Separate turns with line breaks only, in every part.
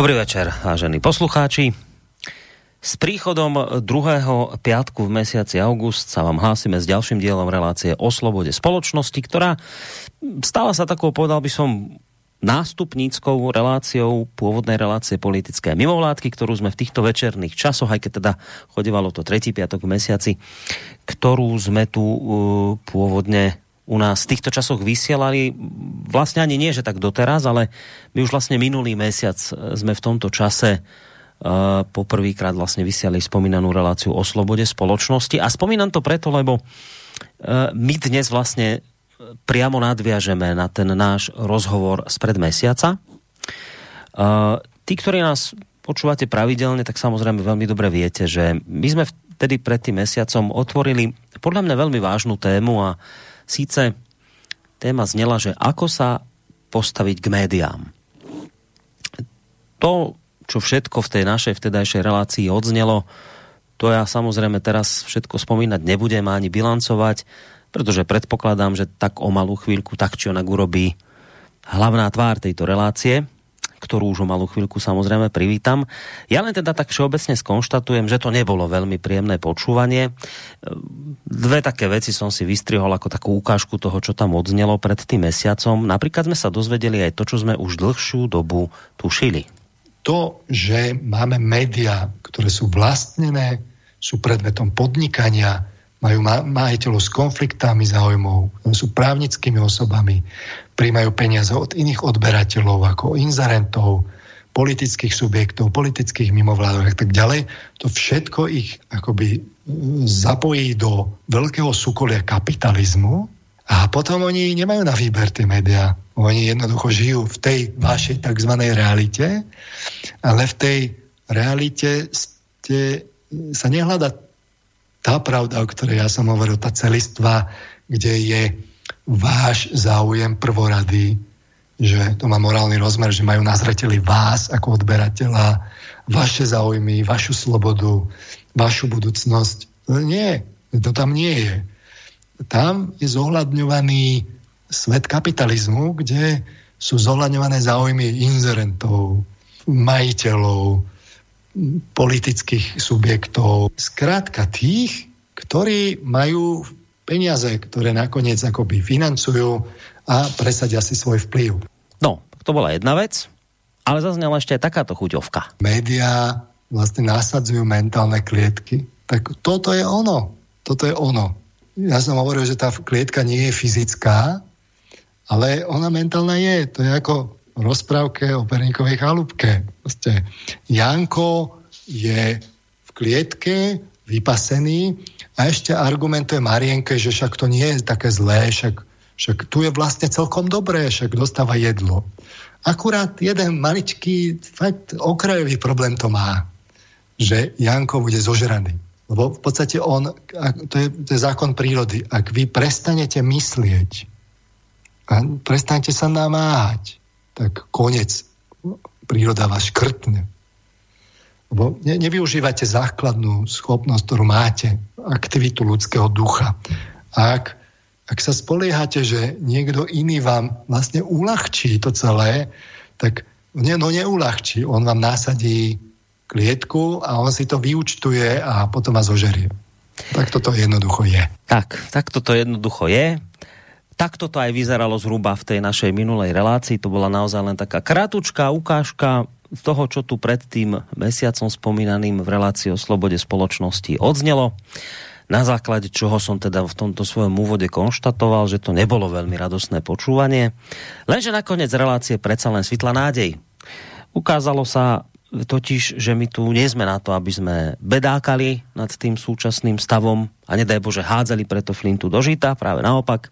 Dobrý večer, vážení poslucháči. S príchodom druhého piatku v mesiaci august sa vám hlásime s ďalším dielom relácie o slobode spoločnosti, ktorá stala sa takou, povedal by som, nástupníckou reláciou pôvodnej relácie politické mimovládky, ktorú sme v týchto večerných časoch, aj keď teda chodevalo to tretí piatok v mesiaci, ktorú sme tu uh, pôvodne u nás v týchto časoch vysielali, vlastne ani nie, že tak doteraz, ale my už vlastne minulý mesiac sme v tomto čase uh, poprvýkrát vlastne vysiali spomínanú reláciu o slobode spoločnosti. A spomínam to preto, lebo uh, my dnes vlastne priamo nadviažeme na ten náš rozhovor spred mesiaca. Uh, tí, ktorí nás počúvate pravidelne, tak samozrejme veľmi dobre viete, že my sme vtedy pred tým mesiacom otvorili podľa mňa veľmi vážnu tému a Síce téma znela, že ako sa postaviť k médiám. To, čo všetko v tej našej vtedajšej relácii odznelo, to ja samozrejme teraz všetko spomínať nebudem ani bilancovať, pretože predpokladám, že tak o malú chvíľku tak či onak urobí hlavná tvár tejto relácie, ktorú už o malú chvíľku samozrejme privítam. Ja len teda tak všeobecne skonštatujem, že to nebolo veľmi príjemné počúvanie. Dve také veci som si vystrihol ako takú ukážku toho, čo tam odznelo pred tým mesiacom. Napríklad sme sa dozvedeli aj to, čo sme už dlhšiu dobu tušili.
To, že máme médiá, ktoré sú vlastnené, sú predmetom podnikania, majú majiteľov s konfliktami záujmov, sú právnickými osobami, príjmajú peniaze od iných odberateľov ako inzerentov, politických subjektov, politických mimovládok a tak ďalej. To všetko ich akoby zapojí do veľkého súkolia kapitalizmu a potom oni nemajú na výber tie médiá. Oni jednoducho žijú v tej vašej tzv. realite, ale v tej realite ste, sa nehľada tá pravda, o ktorej ja som hovoril, tá celistva, kde je váš záujem prvorady, že to má morálny rozmer, že majú na zreteli vás ako odberateľa, vaše záujmy, vašu slobodu, vašu budúcnosť. Nie, to tam nie je. Tam je zohľadňovaný svet kapitalizmu, kde sú zohľadňované záujmy inzerentov, majiteľov, politických subjektov. Skrátka tých, ktorí majú peniaze, ktoré nakoniec akoby financujú a presadia si svoj vplyv.
No, to bola jedna vec, ale zaznela ešte aj takáto chuťovka.
Média vlastne nasadzujú mentálne klietky. Tak toto je ono. Toto je ono. Ja som hovoril, že tá klietka nie je fyzická, ale ona mentálna je. To je ako rozprávke o perníkovej chalúbke. Proste Janko je v klietke, vypasený a ešte argumentuje Marienke, že však to nie je také zlé, však, však tu je vlastne celkom dobré, však dostáva jedlo. Akurát jeden maličký, fakt okrajový problém to má, že Janko bude zožraný. Lebo v podstate on, to je, to je zákon prírody, ak vy prestanete myslieť a prestanete sa namáhať, tak konec. Príroda vás škrtne. Lebo ne, nevyužívate základnú schopnosť, ktorú máte, aktivitu ľudského ducha. A ak, ak sa spoliehate, že niekto iný vám vlastne uľahčí to celé, tak ne, no neulahčí. On vám násadí klietku a on si to vyučtuje a potom vás ožerie. Tak toto jednoducho je.
Tak, tak toto jednoducho je takto to aj vyzeralo zhruba v tej našej minulej relácii. To bola naozaj len taká kratučká ukážka toho, čo tu pred tým mesiacom spomínaným v relácii o slobode spoločnosti odznelo. Na základe čoho som teda v tomto svojom úvode konštatoval, že to nebolo veľmi radosné počúvanie. Lenže nakoniec relácie predsa len svitla nádej. Ukázalo sa totiž, že my tu nie sme na to, aby sme bedákali nad tým súčasným stavom a nedaj Bože hádzali preto flintu do žita, práve naopak.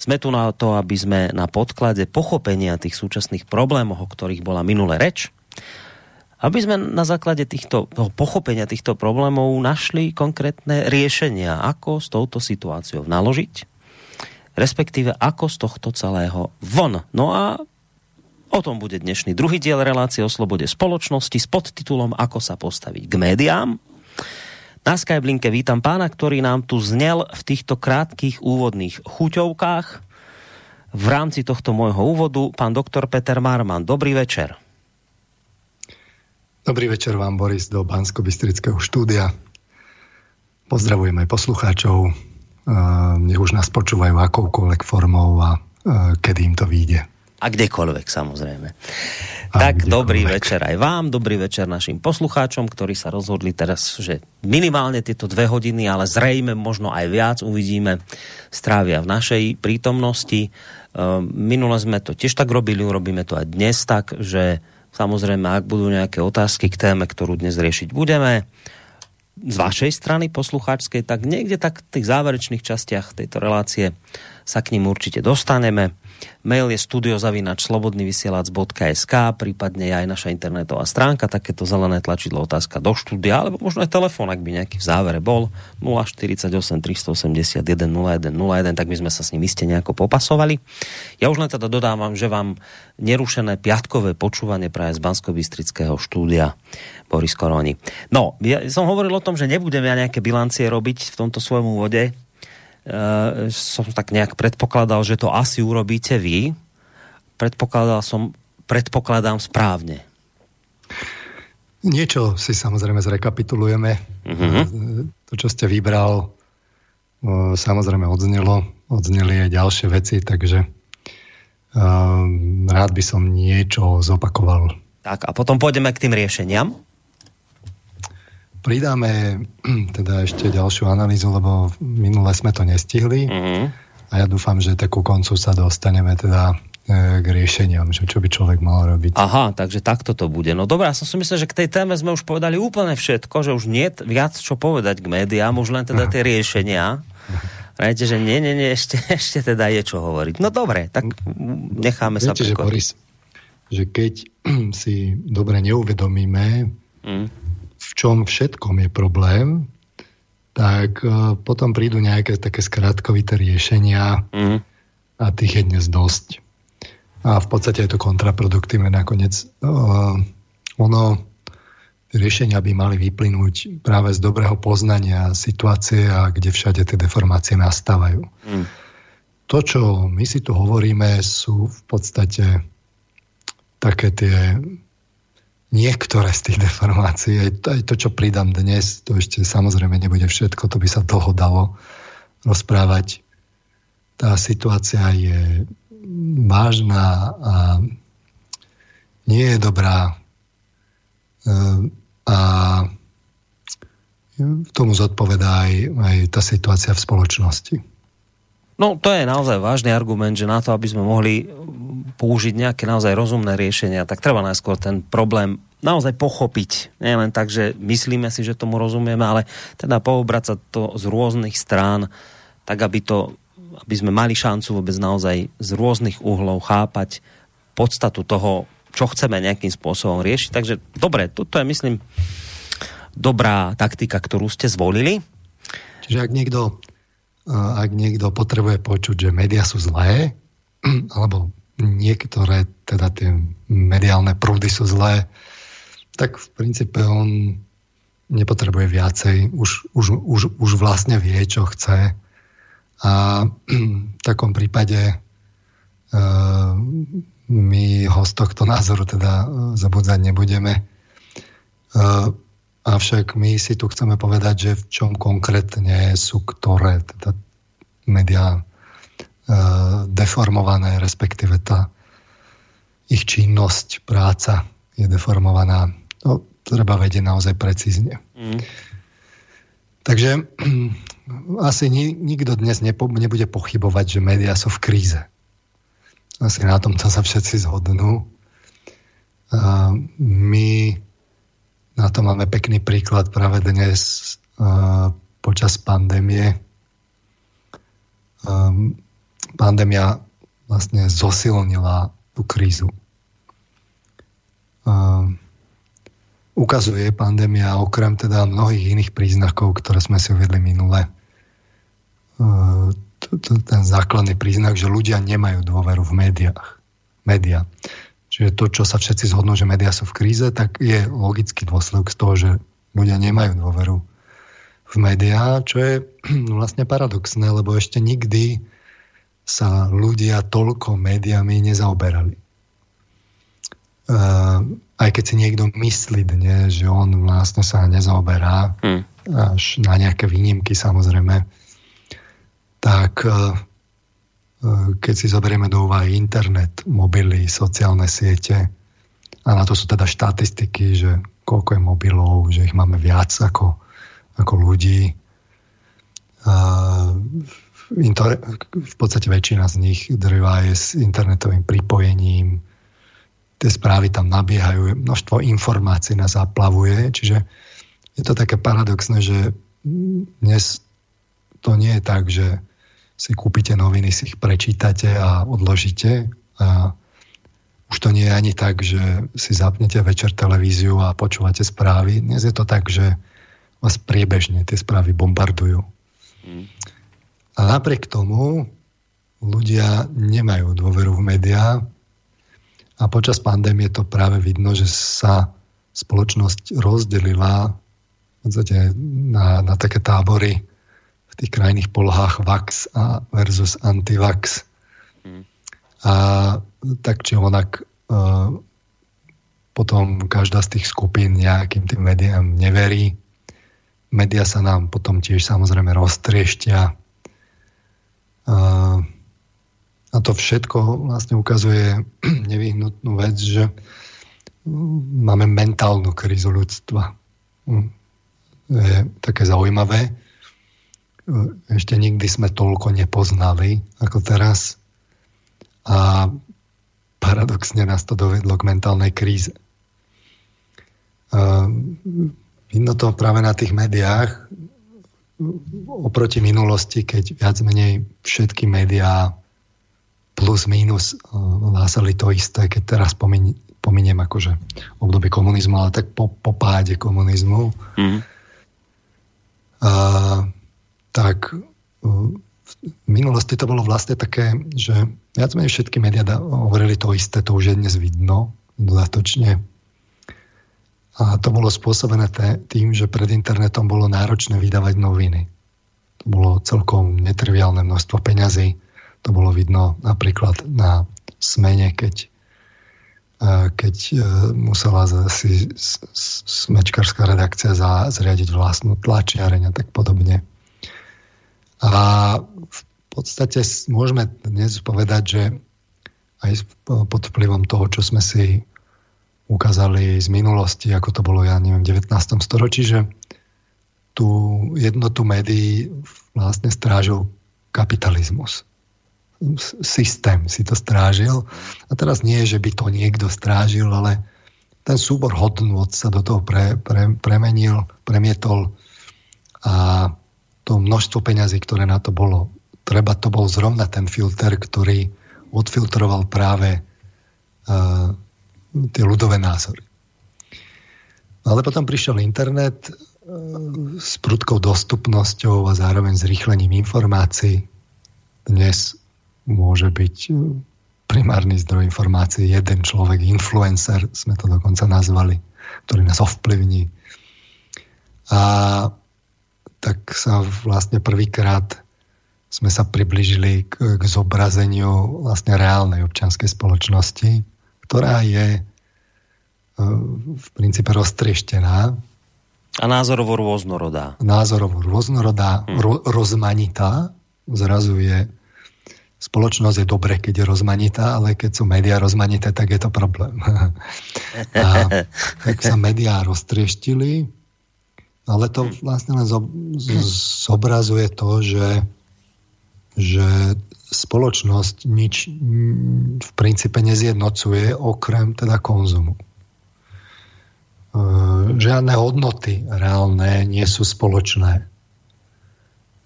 Sme tu na to, aby sme na podklade pochopenia tých súčasných problémov, o ktorých bola minulé reč, aby sme na základe týchto, pochopenia týchto problémov našli konkrétne riešenia, ako s touto situáciou naložiť, respektíve ako z tohto celého von. No a o tom bude dnešný druhý diel relácie o slobode spoločnosti s podtitulom Ako sa postaviť k médiám. Na Skyblinke vítam pána, ktorý nám tu znel v týchto krátkých úvodných chuťovkách. V rámci tohto môjho úvodu pán doktor Peter Marman. Dobrý večer.
Dobrý večer vám, Boris, do bansko štúdia. Pozdravujem aj poslucháčov. Nech už nás počúvajú akoukoľvek formou a kedy im to vyjde.
A kdekoľvek, samozrejme. A tak kdekoľvek. dobrý večer aj vám, dobrý večer našim poslucháčom, ktorí sa rozhodli teraz, že minimálne tieto dve hodiny, ale zrejme možno aj viac uvidíme, strávia v našej prítomnosti. Minule sme to tiež tak robili, urobíme to aj dnes tak, že Samozrejme, ak budú nejaké otázky k téme, ktorú dnes riešiť budeme, z vašej strany poslucháčskej, tak niekde tak v tých záverečných častiach tejto relácie sa k ním určite dostaneme. Mail je studiozavinačslobodnyvysielac.sk prípadne aj naša internetová stránka, takéto zelené tlačidlo otázka do štúdia, alebo možno aj telefón, ak by nejaký v závere bol 048 381 0101, tak by sme sa s ním iste nejako popasovali. Ja už len teda dodávam, že vám nerušené piatkové počúvanie práve z bansko štúdia Boris Koroni. No, ja som hovoril o tom, že nebudem ja nejaké bilancie robiť v tomto svojom úvode, som tak nejak predpokladal, že to asi urobíte vy. Predpokladal som, predpokladám správne.
Niečo si samozrejme zrekapitulujeme. Uh-huh. To, čo ste vybral, uh, samozrejme odznelo. Odzneli aj ďalšie veci, takže rád by som niečo zopakoval.
Tak a potom pôjdeme k tým riešeniam
pridáme teda ešte ďalšiu analýzu, lebo minule sme to nestihli mm-hmm. a ja dúfam, že takú koncu sa dostaneme teda e, k riešeniam, že čo by človek mal robiť.
Aha, takže takto to bude. No dobré, ja som si myslel, že k tej téme sme už povedali úplne všetko, že už nie viac čo povedať k médiám, už len teda tie riešenia. Viete, že nie, nie, nie, ešte, ešte teda je čo hovoriť. No dobre, tak necháme Viete, sa
Že, Boris, že keď si dobre neuvedomíme, mm v čom všetkom je problém, tak uh, potom prídu nejaké také skratkovité riešenia mm. a tých je dnes dosť. A v podstate je to kontraproduktívne nakoniec. Uh, ono, riešenia by mali vyplynúť práve z dobrého poznania situácie a kde všade tie deformácie nastávajú. Mm. To, čo my si tu hovoríme, sú v podstate také tie niektoré z tých deformácií, aj to, aj to, čo pridám dnes, to ešte samozrejme nebude všetko, to by sa toho dalo rozprávať. Tá situácia je vážna a nie je dobrá ehm, a tomu zodpovedá aj, aj tá situácia v spoločnosti.
No to je naozaj vážny argument, že na to, aby sme mohli použiť nejaké naozaj rozumné riešenia, tak treba najskôr ten problém naozaj pochopiť. Nie len tak, že myslíme si, že tomu rozumieme, ale teda poobrať sa to z rôznych strán, tak aby, to, aby sme mali šancu vôbec naozaj z rôznych uhlov chápať podstatu toho, čo chceme nejakým spôsobom riešiť. Takže dobre, toto je myslím dobrá taktika, ktorú ste zvolili.
Čiže ak niekto ak niekto potrebuje počuť, že médiá sú zlé, alebo niektoré teda tie mediálne prúdy sú zlé, tak v princípe on nepotrebuje viacej, už, už, už, už vlastne vie, čo chce. A v takom prípade uh, my ho z tohto názoru teda zabudzať nebudeme. Uh, Avšak my si tu chceme povedať, že v čom konkrétne sú ktoré teda médiá e, deformované, respektíve tá ich činnosť, práca je deformovaná. To treba vedieť naozaj precízne. Mm. Takže asi ni, nikto dnes nepo, nebude pochybovať, že médiá sú v kríze. Asi na tomto sa všetci zhodnú. A my na to máme pekný príklad práve dnes uh, počas pandémie. Um, pandémia vlastne zosilnila tú krízu. Um, ukazuje pandémia okrem teda mnohých iných príznakov, ktoré sme si uvedli minule, uh, ten základný príznak, že ľudia nemajú dôveru v médiách. Média. Čiže to, čo sa všetci zhodnú, že médiá sú v kríze, tak je logický dôsledok z toho, že ľudia nemajú dôveru v médiá, čo je vlastne paradoxné, lebo ešte nikdy sa ľudia toľko médiami nezaoberali. aj keď si niekto myslí dnes, že on vlastne sa nezaoberá, hmm. až na nejaké výnimky samozrejme, tak keď si zoberieme do úvahy internet, mobily, sociálne siete, a na to sú teda štatistiky, že koľko je mobilov, že ich máme viac ako, ako ľudí. A v podstate väčšina z nich drvá je s internetovým pripojením. Tie správy tam nabiehajú, množstvo informácií nás zaplavuje, čiže je to také paradoxné, že dnes to nie je tak, že si kúpite noviny, si ich prečítate a odložíte a už to nie je ani tak, že si zapnete večer televíziu a počúvate správy. Dnes je to tak, že vás priebežne tie správy bombardujú. Mm. A napriek tomu ľudia nemajú dôveru v médiá a počas pandémie to práve vidno, že sa spoločnosť rozdelila na, na také tábory v tých krajných polohách vax a versus antivax. Mm. A tak či onak e, potom každá z tých skupín nejakým tým médiám neverí. Média sa nám potom tiež samozrejme roztrieštia. E, a to všetko vlastne ukazuje nevyhnutnú vec, že máme mentálnu krízu ľudstva. Je také zaujímavé. Ešte nikdy sme toľko nepoznali ako teraz a paradoxne nás to dovedlo k mentálnej kríze. Vidno to práve na tých médiách oproti minulosti, keď viac menej všetky médiá plus minus hlásali to isté, keď teraz pomin, pominiem akože obdobie komunizmu, ale tak po, po páde komunizmu, mm. a, tak v minulosti to bolo vlastne také, že viac menej všetky médiá hovorili to isté, to už je dnes vidno dodatočne. A to bolo spôsobené tým, že pred internetom bolo náročné vydávať noviny. To bolo celkom netriviálne množstvo peňazí. To bolo vidno napríklad na smene, keď, keď e, musela si smečkarská redakcia zriadiť vlastnú tlačiareň a tak podobne. A v podstate môžeme dnes povedať, že aj pod vplyvom toho, čo sme si ukázali z minulosti, ako to bolo, ja neviem, v 19. storočí, že tú jednotu médií vlastne strážil kapitalizmus. Systém si to strážil. A teraz nie, že by to niekto strážil, ale ten súbor hodnot sa do toho pre, pre, premenil, premietol a to množstvo peňazí, ktoré na to bolo. Treba to bol zrovna ten filter, ktorý odfiltroval práve uh, tie ľudové názory. Ale potom prišiel internet uh, s prudkou dostupnosťou a zároveň zrýchlením informácií. Dnes môže byť primárny zdroj informácií jeden človek, influencer, sme to dokonca nazvali, ktorý nás ovplyvní. A tak sa vlastne prvýkrát sme sa približili k, k zobrazeniu vlastne reálnej občianskej spoločnosti, ktorá je e, v princípe roztrieštená.
A názorovo rôznorodá.
Názorovo rôznorodá, hm. ro, rozmanitá. Zrazu je spoločnosť je dobre, keď je rozmanitá, ale keď sú médiá rozmanité, tak je to problém. a tak sa médiá roztrieštili, ale to vlastne len zobrazuje to, že, že spoločnosť nič v princípe nezjednocuje okrem teda konzumu. E, žiadne hodnoty reálne nie sú spoločné.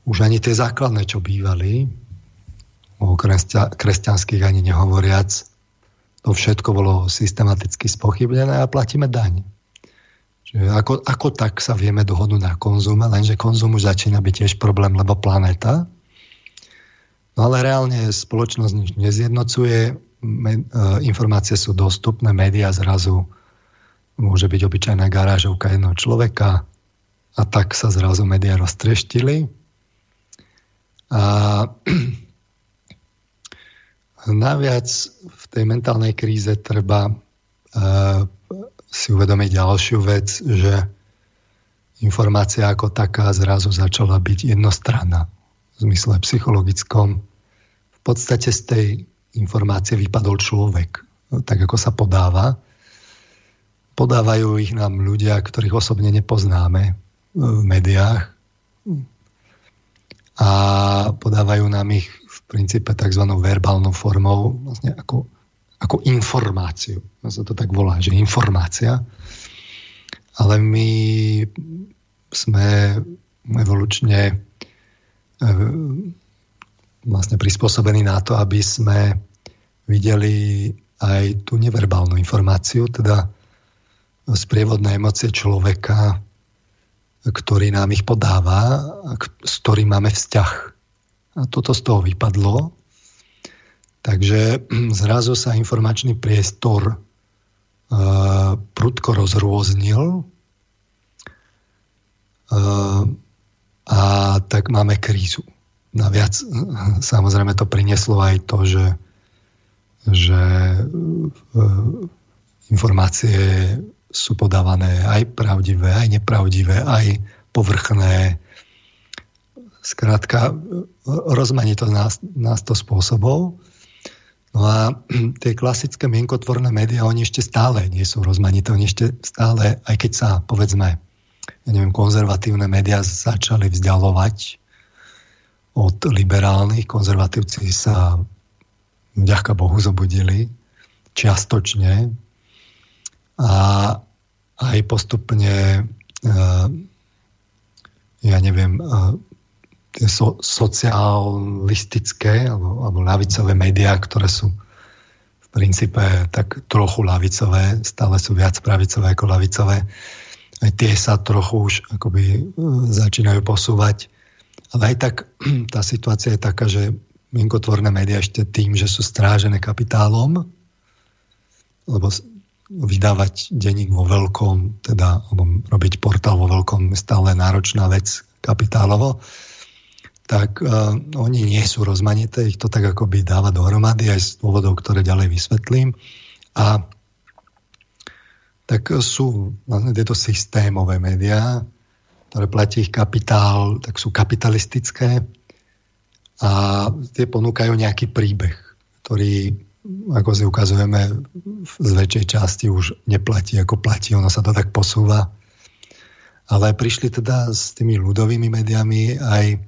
Už ani tie základné, čo bývali, o kresťanských ani nehovoriac, to všetko bolo systematicky spochybnené a platíme daň. Čiže ako, ako tak sa vieme dohodnúť na konzume, lenže konzum už začína byť tiež problém, lebo planéta. No ale reálne spoločnosť nič nezjednocuje, e, informácie sú dostupné, médiá zrazu môže byť obyčajná garážovka jednoho človeka a tak sa zrazu médiá roztreštili. A naviac v tej mentálnej kríze treba si uvedomiť ďalšiu vec, že informácia ako taká zrazu začala byť jednostranná v zmysle psychologickom. V podstate z tej informácie vypadol človek, tak ako sa podáva. Podávajú ich nám ľudia, ktorých osobne nepoznáme v médiách a podávajú nám ich v princípe tzv. verbálnou formou, vlastne ako, ako informáciu. Sa to tak volá, že informácia. Ale my sme evolučne e, vlastne prispôsobení na to, aby sme videli aj tú neverbálnu informáciu, teda sprievodné emócie človeka, ktorý nám ich podáva, s ktorým máme vzťah. A toto z toho vypadlo. Takže zrazu sa informačný priestor uh, prudko rozrôznil a tak máme krízu. Naviac samozrejme to prinieslo aj to, že, že e, informácie sú podávané aj pravdivé, aj nepravdivé, aj povrchné. Skrátka, rozmanito nás, nás to spôsobov. No a tie klasické mienkotvorné médiá, oni ešte stále nie sú rozmanité, oni ešte stále, aj keď sa, povedzme, ja neviem, konzervatívne médiá začali vzdialovať od liberálnych. Konzervatívci sa vďaka Bohu zobudili čiastočne a aj postupne eh, ja neviem, eh, tie so, socialistické alebo, alebo ľavicové médiá, ktoré sú v princípe tak trochu ľavicové, stále sú viac pravicové ako ľavicové, aj tie sa trochu už akoby e, začínajú posúvať. Ale aj tak tá situácia je taká, že mienkotvorné médiá ešte tým, že sú strážené kapitálom, lebo vydávať denník vo veľkom, teda alebo robiť portál vo veľkom stále náročná vec kapitálovo, tak uh, oni nie sú rozmanité, ich to tak akoby dáva dohromady aj z dôvodov, ktoré ďalej vysvetlím. A tak sú vlastne tieto systémové médiá, ktoré platí ich kapitál, tak sú kapitalistické a tie ponúkajú nejaký príbeh, ktorý, ako si ukazujeme, z väčšej časti už neplatí, ako platí, ono sa to tak posúva. Ale prišli teda s tými ľudovými médiami aj e,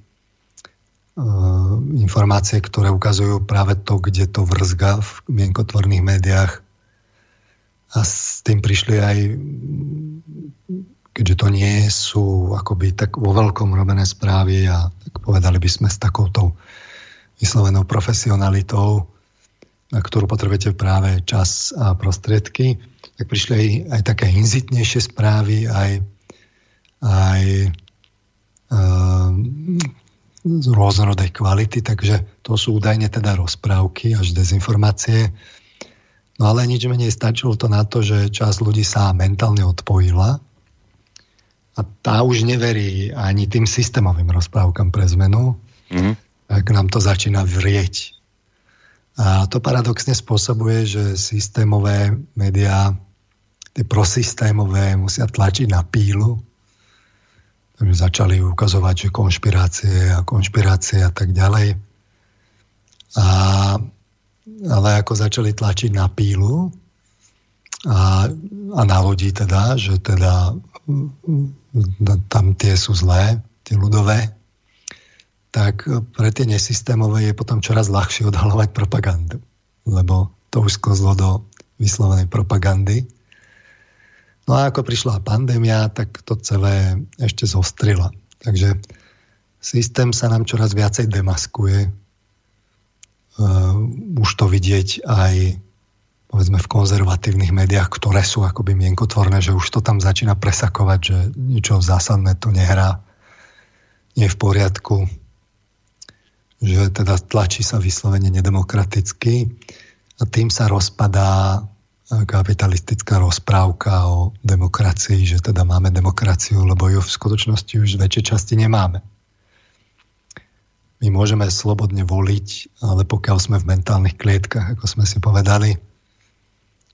informácie, ktoré ukazujú práve to, kde to vrzga v mienkotvorných médiách a s tým prišli aj keďže to nie sú akoby tak vo veľkom robené správy a tak povedali by sme s takouto vyslovenou profesionalitou, na ktorú potrebujete práve čas a prostriedky, tak prišli aj, aj také inzitnejšie správy, aj, aj um, z rôznorodej kvality, takže to sú údajne teda rozprávky až dezinformácie, No ale nič menej stačilo to na to, že časť ľudí sa mentálne odpojila a tá už neverí ani tým systémovým rozprávkam pre zmenu, mm-hmm. tak nám to začína vrieť. A to paradoxne spôsobuje, že systémové médiá, tie prosystémové, musia tlačiť na pílu. Takže začali ukazovať, že konšpirácie a konšpirácie a tak ďalej. A ale ako začali tlačiť na pílu a, a na ľudí teda, že teda tam tie sú zlé, tie ľudové, tak pre tie nesystémové je potom čoraz ľahšie odhalovať propagandu, lebo to už sklzlo do vyslovenej propagandy. No a ako prišla pandémia, tak to celé ešte zostrila. Takže systém sa nám čoraz viacej demaskuje, už to vidieť aj povedzme v konzervatívnych médiách, ktoré sú akoby mienkotvorné, že už to tam začína presakovať, že ničo zásadné tu nehrá, nie je v poriadku, že teda tlačí sa vyslovene nedemokraticky a tým sa rozpadá kapitalistická rozprávka o demokracii, že teda máme demokraciu, lebo ju v skutočnosti už z väčšej časti nemáme. My môžeme slobodne voliť, ale pokiaľ sme v mentálnych klietkach, ako sme si povedali,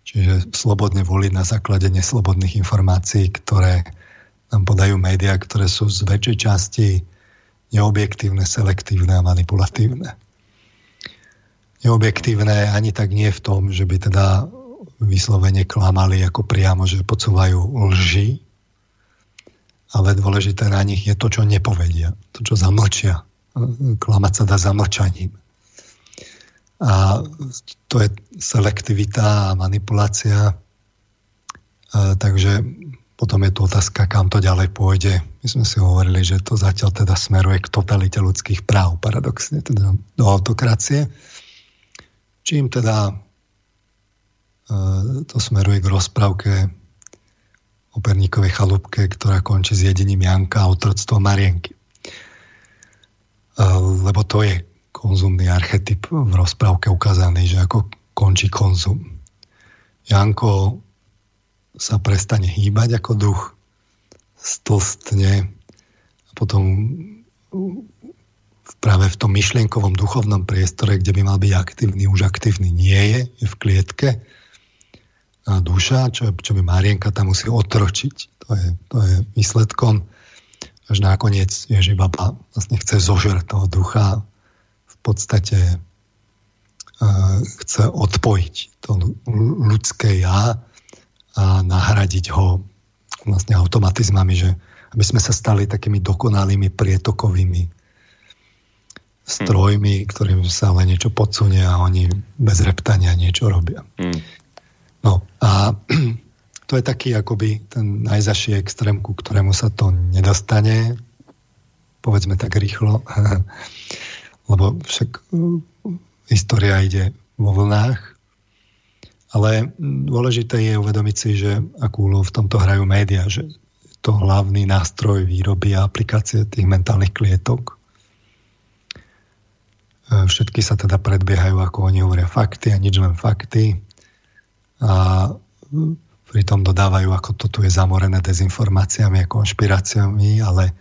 Čiže slobodne voliť na základe neslobodných informácií, ktoré nám podajú médiá, ktoré sú z väčšej časti neobjektívne, selektívne a manipulatívne. Neobjektívne ani tak nie v tom, že by teda vyslovene klamali ako priamo, že podsúvajú lži, ale dôležité na nich je to, čo nepovedia, to, čo zamlčia. Klamať sa dá zamlčaním. A to je selektivita a manipulácia. A, takže potom je tu otázka, kam to ďalej pôjde. My sme si hovorili, že to zatiaľ teda smeruje k totalite ľudských práv, paradoxne, teda do autokracie. Čím teda to smeruje k rozprávke o Perníkovej chalúbke, ktorá končí s jedením Janka a otroctvo Marienky. Lebo to je konzumný archetyp v rozprávke ukázaný, že ako končí konzum. Janko sa prestane hýbať ako duch, stlstne a potom práve v tom myšlienkovom duchovnom priestore, kde by mal byť aktívny, už aktívny nie je, je v klietke. A duša, čo, čo by Marienka tam musí otročiť. To je, to je výsledkom. Až nakoniec Ježi Baba vlastne chce zožrať toho ducha podstate uh, chce odpojiť to ľudské ja a nahradiť ho vlastne automatizmami, že aby sme sa stali takými dokonalými prietokovými strojmi, ktorým sa len niečo podsunie a oni bez reptania niečo robia. Hmm. No a to je taký akoby ten najzaší extrém, ku ktorému sa to nedostane, povedzme tak rýchlo. lebo však uh, história ide vo vlnách. Ale dôležité je uvedomiť si, že akú úlohu v tomto hrajú médiá, že to hlavný nástroj výroby a aplikácie tých mentálnych klietok. Uh, všetky sa teda predbiehajú, ako oni hovoria, fakty a nič len fakty. A uh, pritom dodávajú, ako to tu je zamorené dezinformáciami a konšpiráciami, ale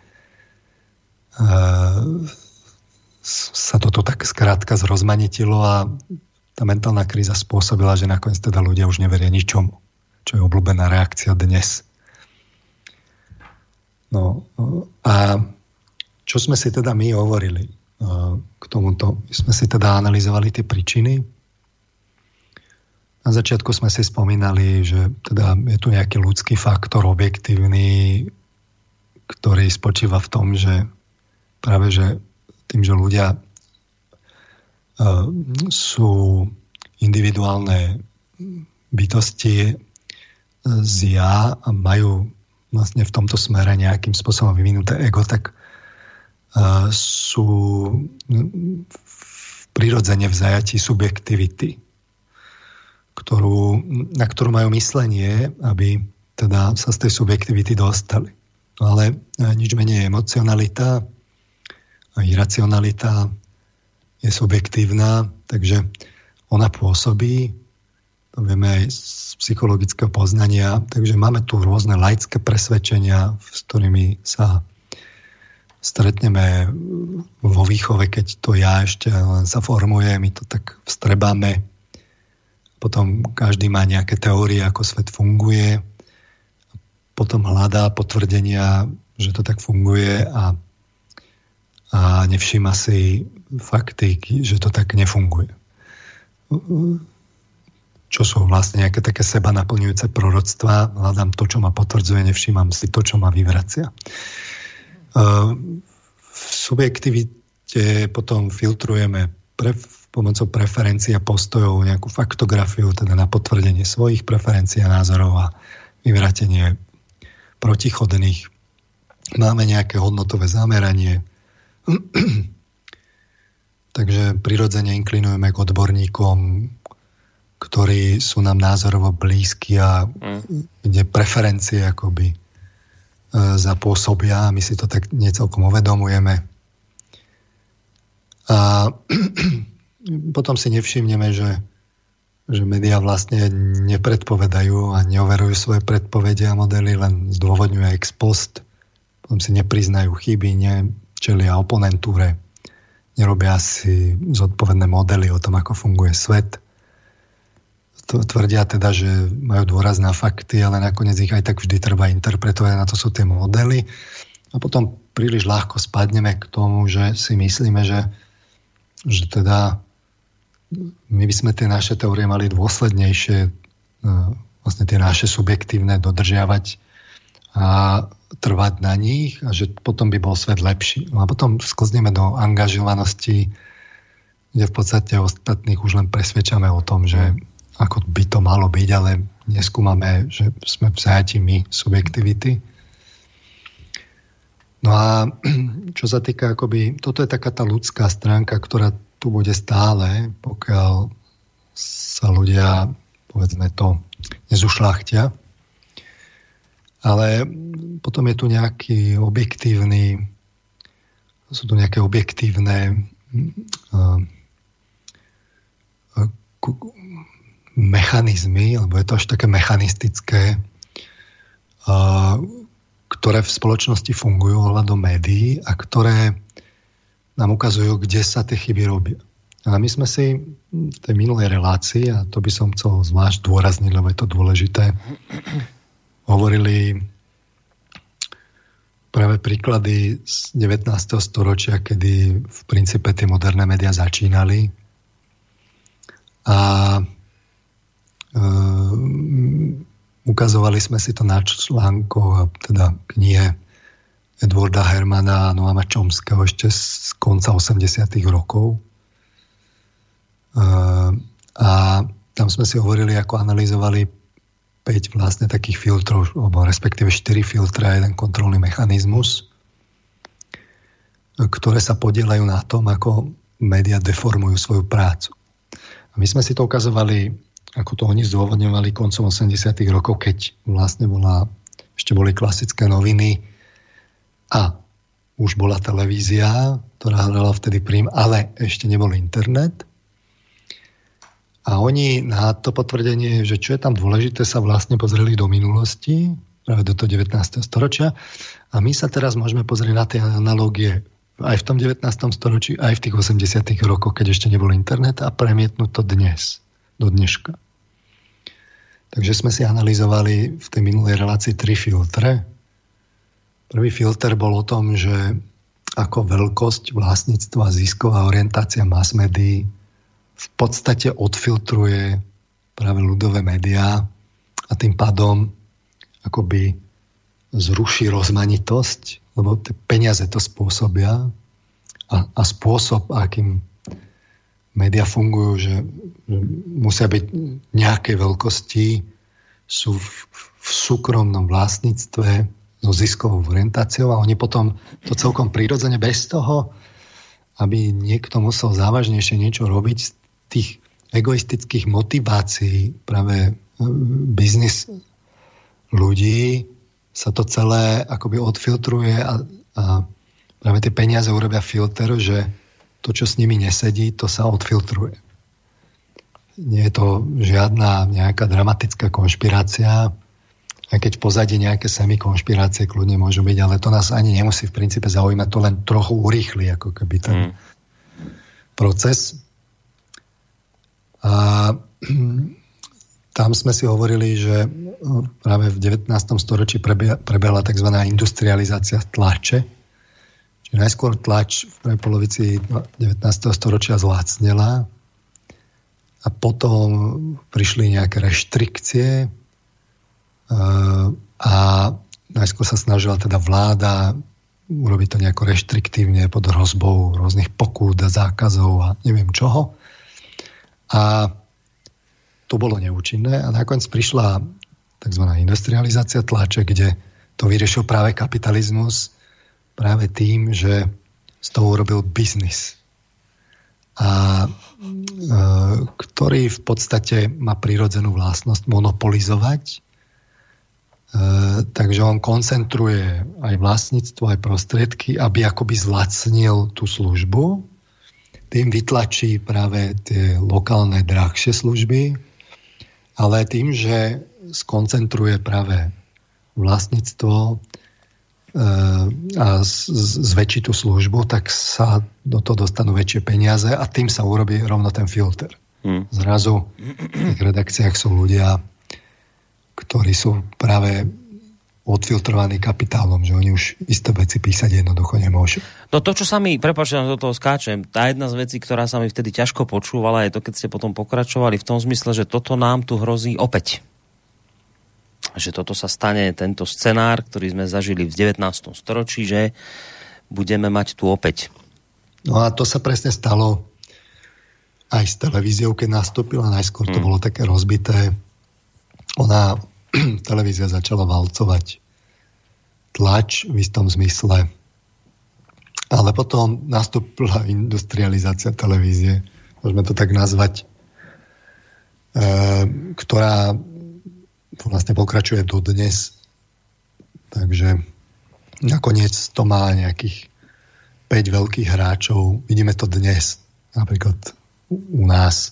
sa toto tak skrátka zrozmanitilo a tá mentálna kríza spôsobila, že nakoniec teda ľudia už neveria ničomu, čo je obľúbená reakcia dnes. No a čo sme si teda my hovorili k tomuto? My sme si teda analyzovali tie príčiny. Na začiatku sme si spomínali, že teda je tu nejaký ľudský faktor objektívny, ktorý spočíva v tom, že práve že tým, že ľudia uh, sú individuálne bytosti z ja a majú vlastne v tomto smere nejakým spôsobom vyvinuté ego, tak uh, sú prirodzene v zajatí subjektivity, ktorú, na ktorú majú myslenie, aby teda sa z tej subjektivity dostali. No ale nič menej emocionalita, iracionalita je subjektívna, takže ona pôsobí, to vieme aj z psychologického poznania, takže máme tu rôzne laické presvedčenia, s ktorými sa stretneme vo výchove, keď to ja ešte len sa formuje, my to tak vstrebáme. Potom každý má nejaké teórie, ako svet funguje. Potom hľadá potvrdenia, že to tak funguje a a nevšíma si fakty, že to tak nefunguje. Čo sú vlastne nejaké také seba naplňujúce proroctvá, hľadám to, čo ma potvrdzuje, nevšímam si to, čo ma vyvracia. V subjektivite potom filtrujeme pre, pomocou preferencií a postojov nejakú faktografiu, teda na potvrdenie svojich preferencií a názorov a vyvratenie protichodných. Máme nejaké hodnotové zameranie, Takže prirodzene inklinujeme k odborníkom, ktorí sú nám názorovo blízki a mm. kde preferencie akoby e, zapôsobia my si to tak niecelkom uvedomujeme. A potom si nevšimneme, že, že médiá vlastne nepredpovedajú a neoverujú svoje predpovede a modely, len zdôvodňujú ex post. Potom si nepriznajú chyby, ne, čelia oponentúre, nerobia si zodpovedné modely o tom, ako funguje svet. tvrdia teda, že majú dôraz na fakty, ale nakoniec ich aj tak vždy treba interpretovať, na to sú tie modely. A potom príliš ľahko spadneme k tomu, že si myslíme, že, že teda my by sme tie naše teórie mali dôslednejšie, e, vlastne tie naše subjektívne dodržiavať a trvať na nich a že potom by bol svet lepší. No a potom sklzneme do angažovanosti, kde v podstate ostatných už len presvedčame o tom, že ako by to malo byť, ale neskúmame, že sme v zajati my subjektivity. No a čo sa týka, akoby, toto je taká tá ľudská stránka, ktorá tu bude stále, pokiaľ sa ľudia, povedzme to, nezušlachtia. Ale potom je tu nejaký objektívny, sú tu nejaké objektívne uh, mechanizmy, alebo je to až také mechanistické, uh, ktoré v spoločnosti fungujú ohľadom médií a ktoré nám ukazujú, kde sa tie chyby robia. A my sme si v tej minulej relácii, a to by som chcel zvlášť dôrazniť, lebo je to dôležité, hovorili práve príklady z 19. storočia, kedy v princípe tie moderné médiá začínali. A e, ukazovali sme si to na článkoch a teda knihe Edwarda Hermana a Noama Chomského ešte z konca 80. rokov. A tam sme si hovorili, ako analyzovali 5 vlastne takých filtrov, alebo respektíve 4 filtre a jeden kontrolný mechanizmus, ktoré sa podielajú na tom, ako média deformujú svoju prácu. A my sme si to ukazovali, ako to oni zdôvodňovali koncom 80. rokov, keď vlastne bola, ešte boli klasické noviny, a už bola televízia, ktorá hrala vtedy prím, ale ešte nebol internet. A oni na to potvrdenie, že čo je tam dôležité, sa vlastne pozreli do minulosti, práve do toho 19. storočia. A my sa teraz môžeme pozrieť na tie analogie aj v tom 19. storočí, aj v tých 80. rokoch, keď ešte nebol internet a premietnúť to dnes, do dneška. Takže sme si analyzovali v tej minulej relácii tri filtre. Prvý filter bol o tom, že ako veľkosť vlastníctva, zisková orientácia mass médií v podstate odfiltruje práve ľudové médiá a tým pádom akoby zruší rozmanitosť, lebo tie peniaze to spôsobia a, a spôsob, akým médiá fungujú, že, že musia byť nejaké veľkosti, sú v, v súkromnom vlastníctve, so ziskovou orientáciou a oni potom to celkom prirodzene bez toho, aby niekto musel závažnejšie niečo robiť z tých egoistických motivácií práve e, biznis ľudí sa to celé akoby odfiltruje a, a práve tie peniaze urobia filter, že to, čo s nimi nesedí, to sa odfiltruje. Nie je to žiadna nejaká dramatická konšpirácia, aj keď v pozadí nejaké semi konšpirácie kľudne môžu byť, ale to nás ani nemusí v princípe zaujímať, to len trochu urýchli ako keby ten mm. proces. A tam sme si hovorili, že no, práve v 19. storočí prebehla tzv. industrializácia tlače. Čiže najskôr tlač v prvej polovici 19. storočia zlácnela a potom prišli nejaké reštrikcie, a najskôr sa snažila teda vláda urobiť to nejako reštriktívne pod hrozbou rôznych pokút a zákazov a neviem čoho. A to bolo neúčinné a nakoniec prišla tzv. industrializácia tlače, kde to vyriešil práve kapitalizmus práve tým, že z toho urobil biznis. A e, ktorý v podstate má prirodzenú vlastnosť monopolizovať Eh, takže on koncentruje aj vlastníctvo, aj prostriedky, aby akoby zlacnil tú službu. Tým vytlačí práve tie lokálne drahšie služby, ale tým, že skoncentruje práve vlastníctvo eh, a zväčší tú službu, tak sa do toho dostanú väčšie peniaze a tým sa urobí rovno ten filter. Hmm. Zrazu v tých redakciách sú ľudia, ktorí sú práve odfiltrovaní kapitálom, že oni už isté veci písať jednoducho nemôžu.
No to, čo sa mi, prepáčte, do toho skáčem, tá jedna z vecí, ktorá sa mi vtedy ťažko počúvala, je to, keď ste potom pokračovali v tom zmysle, že toto nám tu hrozí opäť. Že toto sa stane, tento scenár, ktorý sme zažili v 19. storočí, že budeme mať tu opäť.
No a to sa presne stalo aj s televíziou, keď nastúpila. Najskôr to hmm. bolo také rozbité. Ona televízia začala valcovať tlač v istom zmysle. Ale potom nastúpila industrializácia televízie, môžeme to tak nazvať, e, ktorá vlastne pokračuje dodnes. Takže nakoniec to má nejakých 5 veľkých hráčov. Vidíme to dnes. Napríklad u nás e,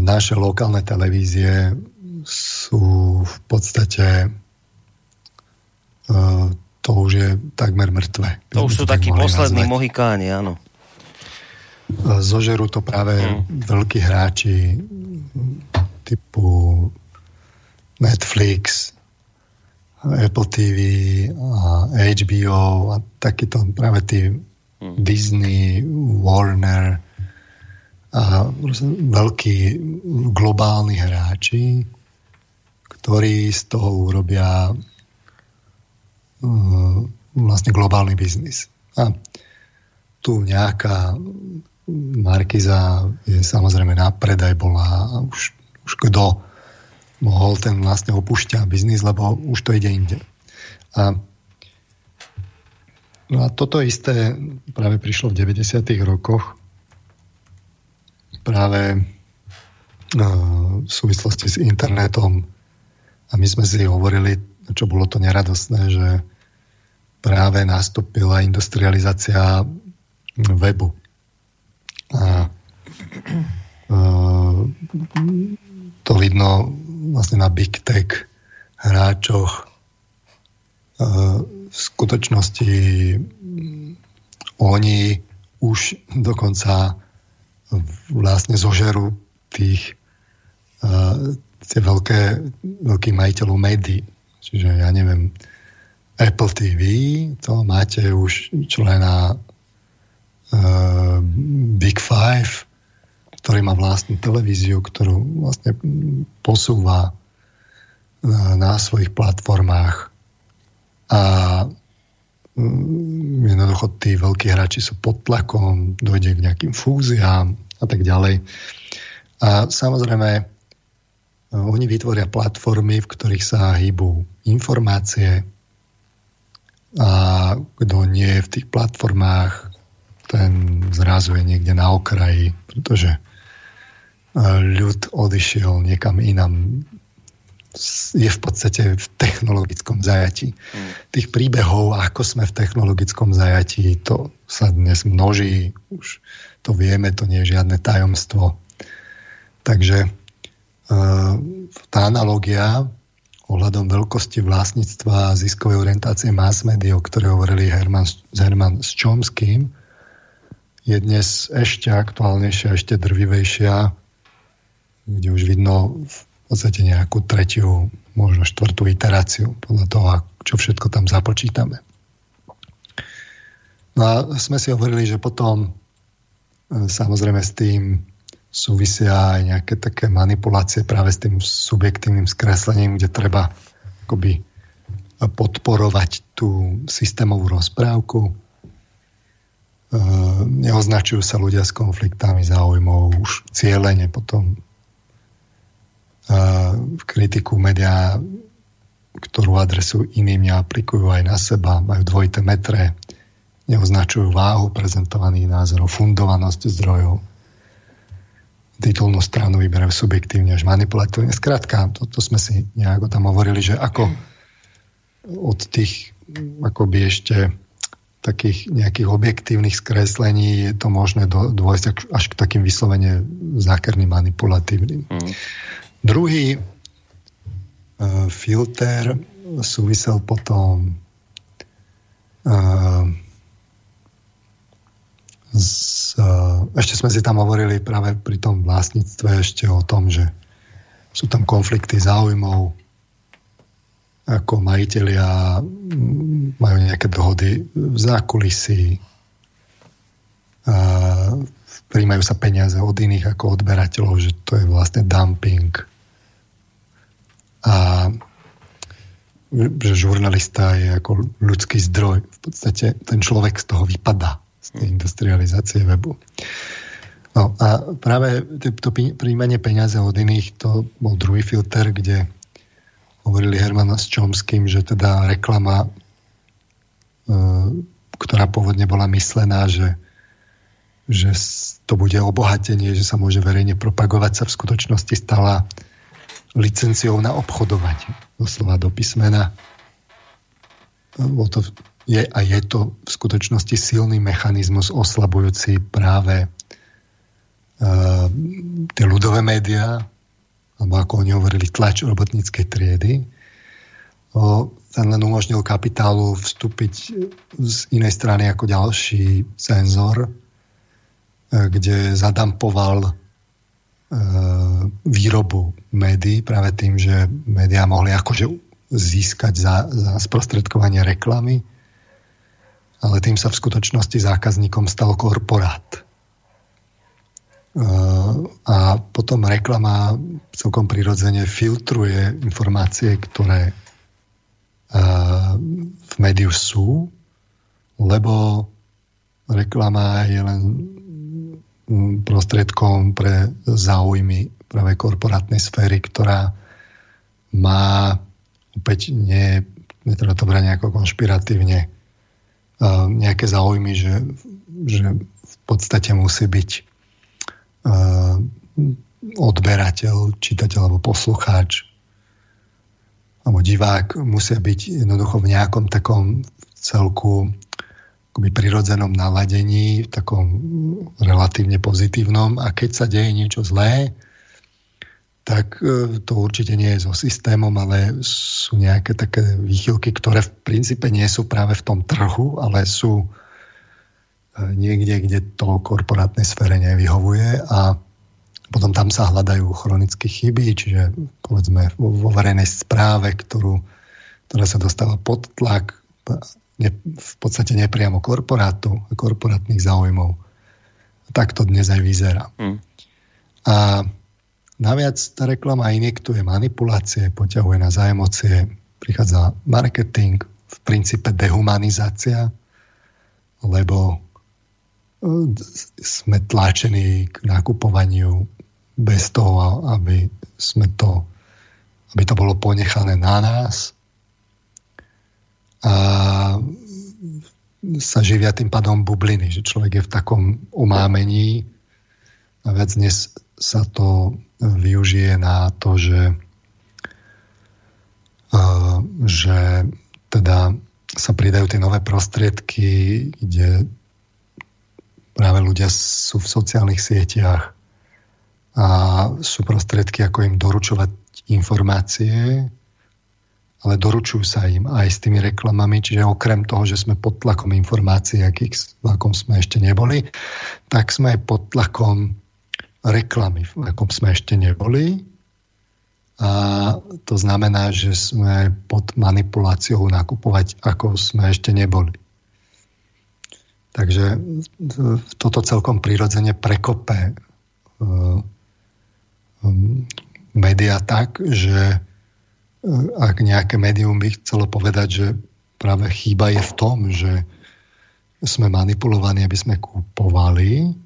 naše lokálne televízie sú v podstate uh, to už je takmer mŕtve.
To už sú takí poslední nazvať. mohikáni, áno.
Uh, zožerú to práve mm. veľkí hráči typu Netflix, Apple TV a HBO a takýto práve tí mm. Disney, Warner a veľkí globálni hráči, ktorí z toho urobia uh, vlastne globálny biznis. A tu nejaká Markiza je samozrejme na predaj bola už, už kto mohol ten vlastne opúšťa biznis, lebo už to ide inde. A, no a toto isté práve prišlo v 90. rokoch práve uh, v súvislosti s internetom a my sme si hovorili, čo bolo to neradosné, že práve nastúpila industrializácia webu. A e, to vidno vlastne na big tech hráčoch. E, v skutočnosti oni už dokonca vlastne zožerú tých e, tie veľké, veľkých majiteľov médií. Čiže ja neviem, Apple TV, to máte už člena uh, Big Five, ktorý má vlastnú televíziu, ktorú vlastne posúva uh, na svojich platformách. A um, jednoducho tí veľkí hráči sú pod tlakom, dojde k nejakým fúziám a tak ďalej. A samozrejme, oni vytvoria platformy, v ktorých sa hýbu informácie a kto nie je v tých platformách, ten zrazu je niekde na okraji, pretože ľud odišiel niekam inam. Je v podstate v technologickom zajatí. Mm. Tých príbehov, ako sme v technologickom zajatí, to sa dnes množí. Už to vieme, to nie je žiadne tajomstvo. Takže tá analogia ohľadom veľkosti vlastníctva a ziskovej orientácie mass media, o ktorej hovorili Herman, Herman s Čomským, je dnes ešte aktuálnejšia, ešte drvivejšia, kde už vidno v podstate nejakú tretiu, možno štvrtú iteráciu podľa toho, čo všetko tam započítame. No a sme si hovorili, že potom e, samozrejme s tým súvisia aj nejaké také manipulácie práve s tým subjektívnym skreslením, kde treba akoby podporovať tú systémovú rozprávku. E, neoznačujú sa ľudia s konfliktami záujmov už cieľene potom v kritiku médiá, ktorú adresujú iným, neaplikujú aj na seba, majú dvojité metre, neoznačujú váhu prezentovaných názorov, fundovanosť zdrojov titulnú stranu vyberajú subjektívne až manipulatívne. Skrátka, to, to sme si nejako tam hovorili, že ako od tých akoby ešte takých nejakých objektívnych skreslení je to možné do, dôjsť až k takým vyslovene zákerným manipulatívnym. Mm. Druhý uh, filter súvisel potom s s, ešte sme si tam hovorili práve pri tom vlastníctve ešte o tom, že sú tam konflikty záujmov, ako majiteľia majú nejaké dohody v zákulisí, príjmajú sa peniaze od iných ako odberateľov, že to je vlastne dumping. A že žurnalista je ako ľudský zdroj. V podstate ten človek z toho vypadá, industrializácie webu. No a práve to príjmanie peniaze od iných, to bol druhý filter, kde hovorili Hermana s Čomským, že teda reklama, e, ktorá pôvodne bola myslená, že že to bude obohatenie, že sa môže verejne propagovať, sa v skutočnosti stala licenciou na obchodovanie. Doslova do písmena. To je, a je to v skutočnosti silný mechanizmus oslabujúci práve uh, tie ľudové médiá, alebo ako oni hovorili, tlač robotníckej triedy. O, ten len umožnil kapitálu vstúpiť z inej strany ako ďalší cenzor E, kde zadampoval e, výrobu médií práve tým, že médiá mohli akože získať za, za sprostredkovanie reklamy, ale tým sa v skutočnosti zákazníkom stal korporát. E, a potom reklama celkom prirodzene filtruje informácie, ktoré v médiu sú, lebo reklama je len prostriedkom pre záujmy práve korporátnej sféry, ktorá má opäť nie, netreba to brať nejako konšpiratívne, nejaké záujmy, že, že v podstate musí byť odberateľ, čitateľ alebo poslucháč alebo divák musia byť jednoducho v nejakom takom celku akoby prirodzenom naladení, v takom relatívne pozitívnom. A keď sa deje niečo zlé, tak e, to určite nie je so systémom, ale sú nejaké také výchylky, ktoré v princípe nie sú práve v tom trhu, ale sú e, niekde, kde to korporátnej sfére nevyhovuje a potom tam sa hľadajú chronické chyby, čiže povedzme vo verejnej správe, ktorú, ktorá sa dostáva pod tlak ne, v podstate nepriamo korporátu a korporátnych záujmov. Tak to dnes aj vyzerá. Mm. A naviac tá reklama injektuje manipulácie, poťahuje na zájemocie, prichádza marketing, v princípe dehumanizácia, lebo e, sme tlačení k nakupovaniu bez toho, aby sme to aby to bolo ponechané na nás. A sa živia tým pádom bubliny, že človek je v takom umámení a viac dnes sa to využije na to, že, že teda sa pridajú tie nové prostriedky, kde práve ľudia sú v sociálnych sieťach a sú prostriedky, ako im doručovať informácie, ale doručujú sa im aj s tými reklamami, čiže okrem toho, že sme pod tlakom informácií, akých, v akom sme ešte neboli, tak sme aj pod tlakom reklamy, v akom sme ešte neboli. A to znamená, že sme pod manipuláciou nakupovať, ako sme ešte neboli. Takže toto celkom prirodzene prekope uh, um, média tak, že ak nejaké médium by chcelo povedať, že práve chyba je v tom, že sme manipulovaní, aby sme kúpovali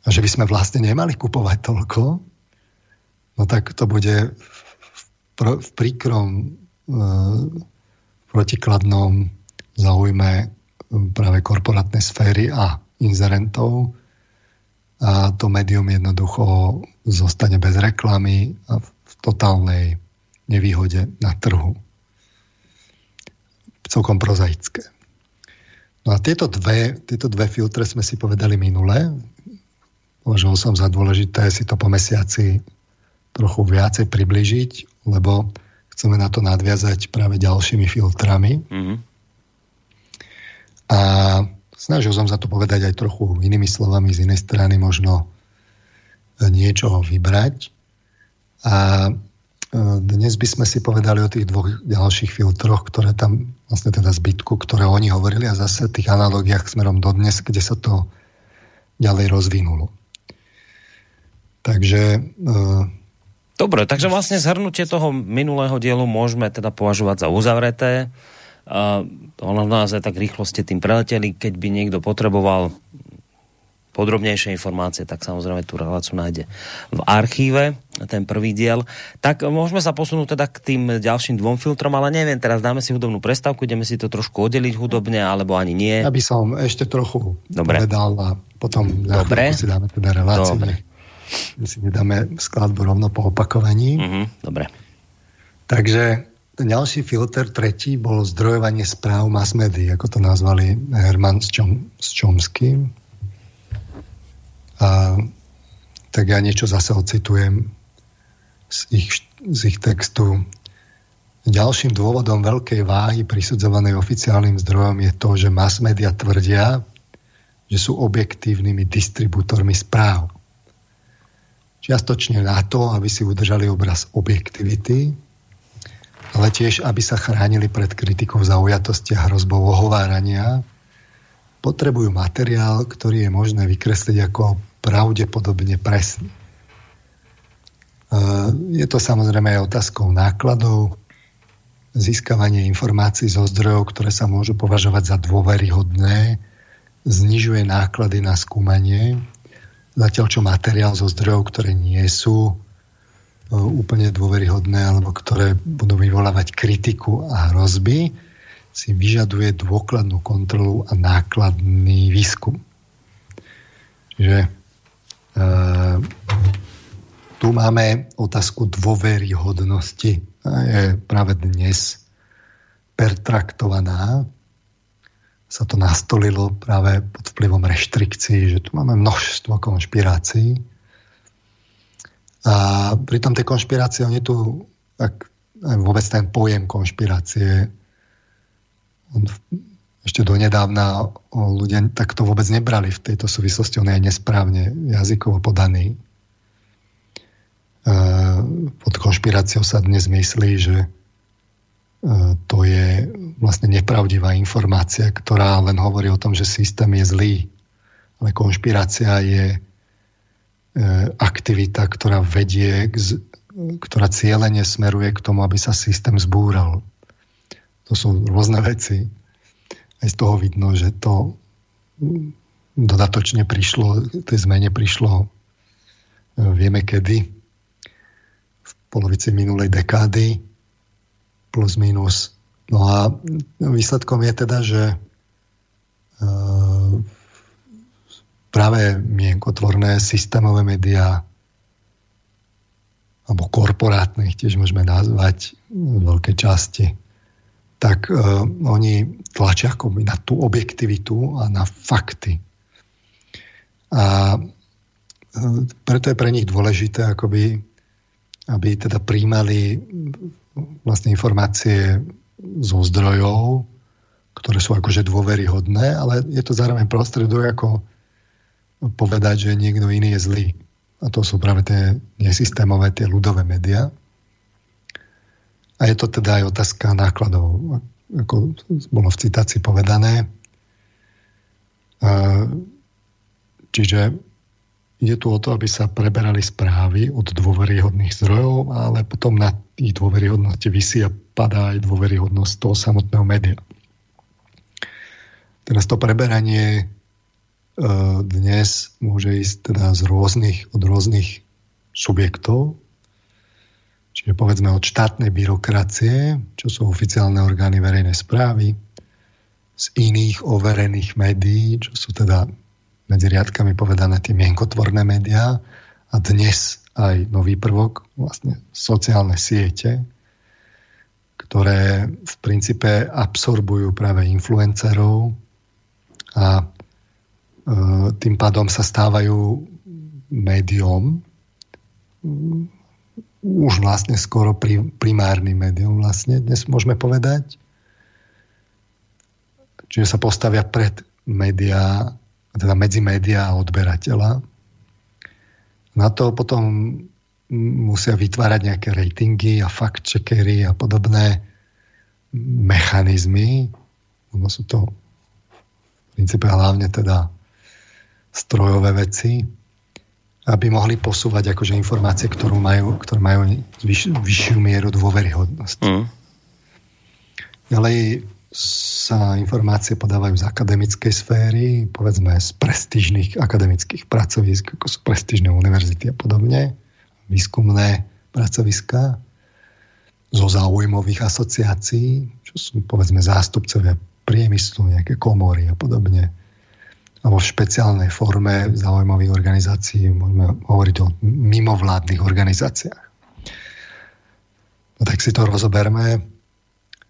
a že by sme vlastne nemali kupovať toľko, no tak to bude v, v, v príkrom e, protikladnom záujme práve korporátnej sféry a inzerentov a to médium jednoducho zostane bez reklamy a v totálnej nevýhode na trhu. Celkom prozaické. No a tieto dve, tieto dve filtre sme si povedali minule. Považoval som za dôležité si to po mesiaci trochu viacej približiť, lebo chceme na to nadviazať práve ďalšími filtrami. Mm-hmm. A snažil som sa to povedať aj trochu inými slovami, z inej strany možno niečo vybrať. A dnes by sme si povedali o tých dvoch ďalších filtroch, ktoré tam, vlastne teda zbytku, ktoré oni hovorili a zase tých analogiách smerom do dnes, kde sa to ďalej rozvinulo. Takže...
E, Dobre, takže vlastne zhrnutie toho minulého dielu môžeme teda považovať za uzavreté. Uh, ono nás aj tak rýchlo ste tým preleteli, keď by niekto potreboval podrobnejšie informácie, tak samozrejme tú reláciu nájde v archíve, ten prvý diel. Tak môžeme sa posunúť teda k tým ďalším dvom filtrom, ale neviem, teraz dáme si hudobnú prestávku, ideme si to trošku oddeliť hudobne, alebo ani nie.
Aby som ešte trochu Dobre. povedal a potom
Dobre.
si dáme teda reláciu. Dobre. Si nedáme skladbu rovno po opakovaní.
Mm-hmm. Dobre.
Takže ďalší filter, tretí, bol zdrojovanie správ mass médií, ako to nazvali Herman s, Čom, s Čomským. A, tak ja niečo zase ocitujem z ich, z ich textu. Ďalším dôvodom veľkej váhy prisudzovanej oficiálnym zdrojom je to, že mass media tvrdia, že sú objektívnymi distribútormi správ. Čiastočne na to, aby si udržali obraz objektivity, ale tiež, aby sa chránili pred kritikou zaujatosti a hrozbou ohovárania, potrebujú materiál, ktorý je možné vykresliť ako pravdepodobne presný. E, je to samozrejme aj otázkou nákladov, získavanie informácií zo zdrojov, ktoré sa môžu považovať za dôveryhodné, znižuje náklady na skúmanie, zatiaľ čo materiál zo zdrojov, ktoré nie sú e, úplne dôveryhodné alebo ktoré budú vyvolávať kritiku a hrozby, si vyžaduje dôkladnú kontrolu a nákladný výskum. Čiže Ehm, tu máme otázku dôveryhodnosti. Je práve dnes pertraktovaná. Sa to nastolilo práve pod vplyvom reštrikcií, že tu máme množstvo konšpirácií. A pritom tie konšpirácie, oni tu, tak vôbec ten pojem konšpirácie, on ešte donedávna ľudia tak to vôbec nebrali v tejto súvislosti, on je nesprávne jazykovo podaný. E, pod konšpiráciou sa dnes myslí, že to je vlastne nepravdivá informácia, ktorá len hovorí o tom, že systém je zlý. Ale konšpirácia je e, aktivita, ktorá vedie, ktorá cieľene smeruje k tomu, aby sa systém zbúral. To sú rôzne veci aj z toho vidno, že to dodatočne prišlo, tej zmene prišlo e, vieme kedy, v polovici minulej dekády, plus minus. No a výsledkom je teda, že e, práve mienkotvorné systémové médiá alebo korporátne ich tiež môžeme nazvať v veľkej časti tak uh, oni tlačia akoby na tú objektivitu a na fakty. A uh, preto je pre nich dôležité, akoby, aby teda príjmali vlastne informácie zo zdrojov, ktoré sú akože dôveryhodné, ale je to zároveň prostredok ako povedať, že niekto iný je zlý. A to sú práve tie nesystémové, tie ľudové médiá. A je to teda aj otázka nákladov, ako bolo v citácii povedané. Čiže ide tu o to, aby sa preberali správy od dôveryhodných zdrojov, ale potom na ich dôveryhodnosti a padá aj dôveryhodnosť toho samotného média. Teraz to preberanie e, dnes môže ísť teda z rôznych, od rôznych subjektov, Čiže povedzme od štátnej byrokracie, čo sú oficiálne orgány verejnej správy, z iných overených médií, čo sú teda medzi riadkami povedané tie mienkotvorné médiá a dnes aj nový prvok, vlastne sociálne siete, ktoré v princípe absorbujú práve influencerov a e, tým pádom sa stávajú médium, už vlastne skoro primárnym médium vlastne, dnes môžeme povedať. Čiže sa postavia pred média, teda medzi média a odberateľa. Na to potom musia vytvárať nejaké ratingy a fact-checkery a podobné mechanizmy. Ono sú to v princípe hlavne teda strojové veci, aby mohli posúvať akože informácie, ktorú majú, ktoré majú vyš, vyššiu mieru dôveryhodnosti. Mm. Ďalej sa informácie podávajú z akademickej sféry, povedzme z prestížnych akademických pracovisk, ako sú prestížne univerzity a podobne, výskumné pracoviska, zo záujmových asociácií, čo sú povedzme zástupcovia priemyslu, nejaké komory a podobne. A vo špeciálnej forme záujmových organizácií môžeme hovoriť o mimovládnych organizáciách. No tak si to rozoberme.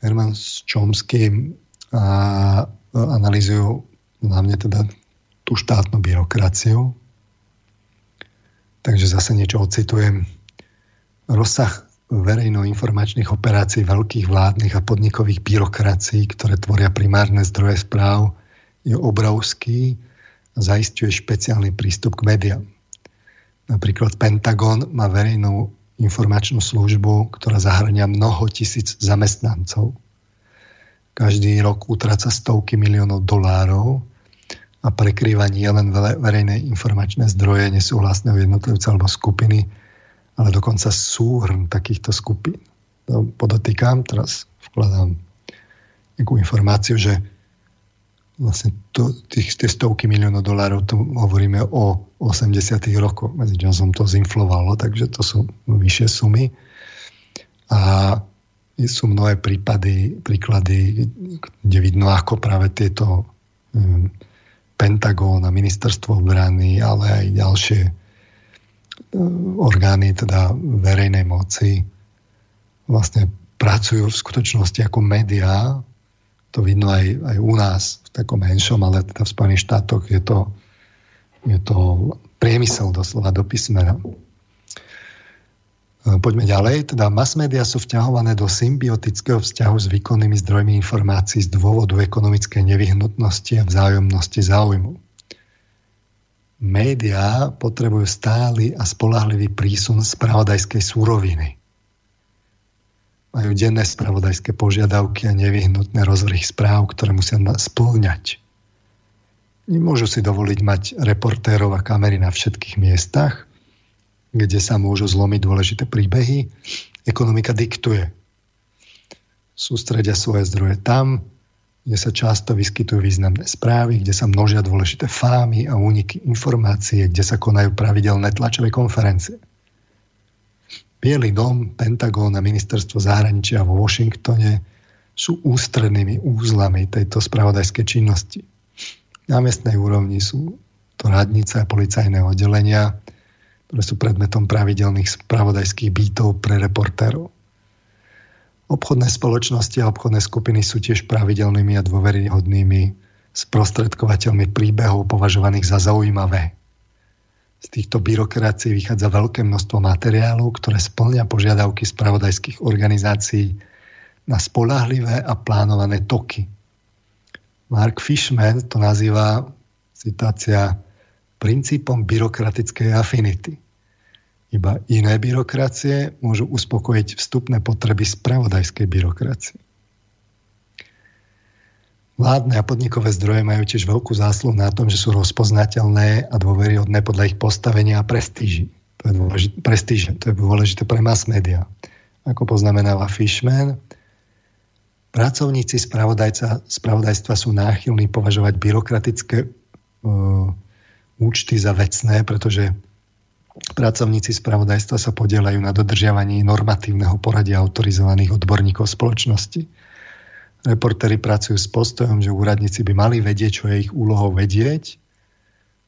Herman s Chomsky a analizujú hlavne teda tú štátnu byrokraciu. Takže zase niečo ocitujem. Rozsah verejno-informačných operácií veľkých vládnych a podnikových byrokracií, ktoré tvoria primárne zdroje správ, je obrovský a zaistuje špeciálny prístup k médiám. Napríklad Pentagon má verejnú informačnú službu, ktorá zahrania mnoho tisíc zamestnancov. Každý rok utráca stovky miliónov dolárov a prekrýva nie len verejné informačné zdroje nesúhlasného jednotlivca alebo skupiny, ale dokonca súhrn takýchto skupín. No, podotýkam, teraz vkladám nejakú informáciu, že vlastne to, tých, tie stovky miliónov dolárov, tu hovoríme o 80 rokoch. Medzi časom to zinflovalo, takže to sú vyššie sumy. A sú mnohé prípady, príklady, kde vidno, ako práve tieto um, Pentagón a ministerstvo obrany, ale aj ďalšie orgány teda verejnej moci vlastne pracujú v skutočnosti ako médiá. To vidno aj, aj u nás v takom menšom, ale teda v Spojených štátoch je to, je to priemysel doslova do písmena. Poďme ďalej. Teda mass media sú vťahované do symbiotického vzťahu s výkonnými zdrojmi informácií z dôvodu ekonomickej nevyhnutnosti a vzájomnosti záujmu médiá potrebujú stály a spolahlivý prísun spravodajskej súroviny. Majú denné spravodajské požiadavky a nevyhnutné rozvrhy správ, ktoré musia splňať. Nemôžu si dovoliť mať reportérov a kamery na všetkých miestach, kde sa môžu zlomiť dôležité príbehy. Ekonomika diktuje. Sústredia svoje zdroje tam, kde sa často vyskytujú významné správy, kde sa množia dôležité fámy a úniky informácie, kde sa konajú pravidelné tlačové konferencie. Bielý dom, Pentagón a ministerstvo zahraničia vo Washingtone sú ústrednými úzlami tejto spravodajskej činnosti. Na miestnej úrovni sú to radnice a policajné oddelenia, ktoré sú predmetom pravidelných spravodajských bytov pre reportérov. Obchodné spoločnosti a obchodné skupiny sú tiež pravidelnými a dôveryhodnými sprostredkovateľmi príbehov považovaných za zaujímavé. Z týchto byrokracií vychádza veľké množstvo materiálov, ktoré splňa požiadavky spravodajských organizácií na spolahlivé a plánované toky. Mark Fishman to nazýva, citácia, princípom byrokratickej afinity – iba iné byrokracie môžu uspokojiť vstupné potreby spravodajskej byrokracie. Vládne a podnikové zdroje majú tiež veľkú zásluhu na tom, že sú rozpoznateľné a dôveryhodné podľa ich postavenia a prestíži. To je dôležité, prestíže, to je dôležité pre mass media. Ako poznamenáva Fishman, pracovníci spravodajstva sú náchylní považovať byrokratické uh, účty za vecné, pretože Pracovníci spravodajstva sa podielajú na dodržiavaní normatívneho poradia autorizovaných odborníkov spoločnosti. Reportéri pracujú s postojom, že úradníci by mali vedieť, čo je ich úlohou vedieť.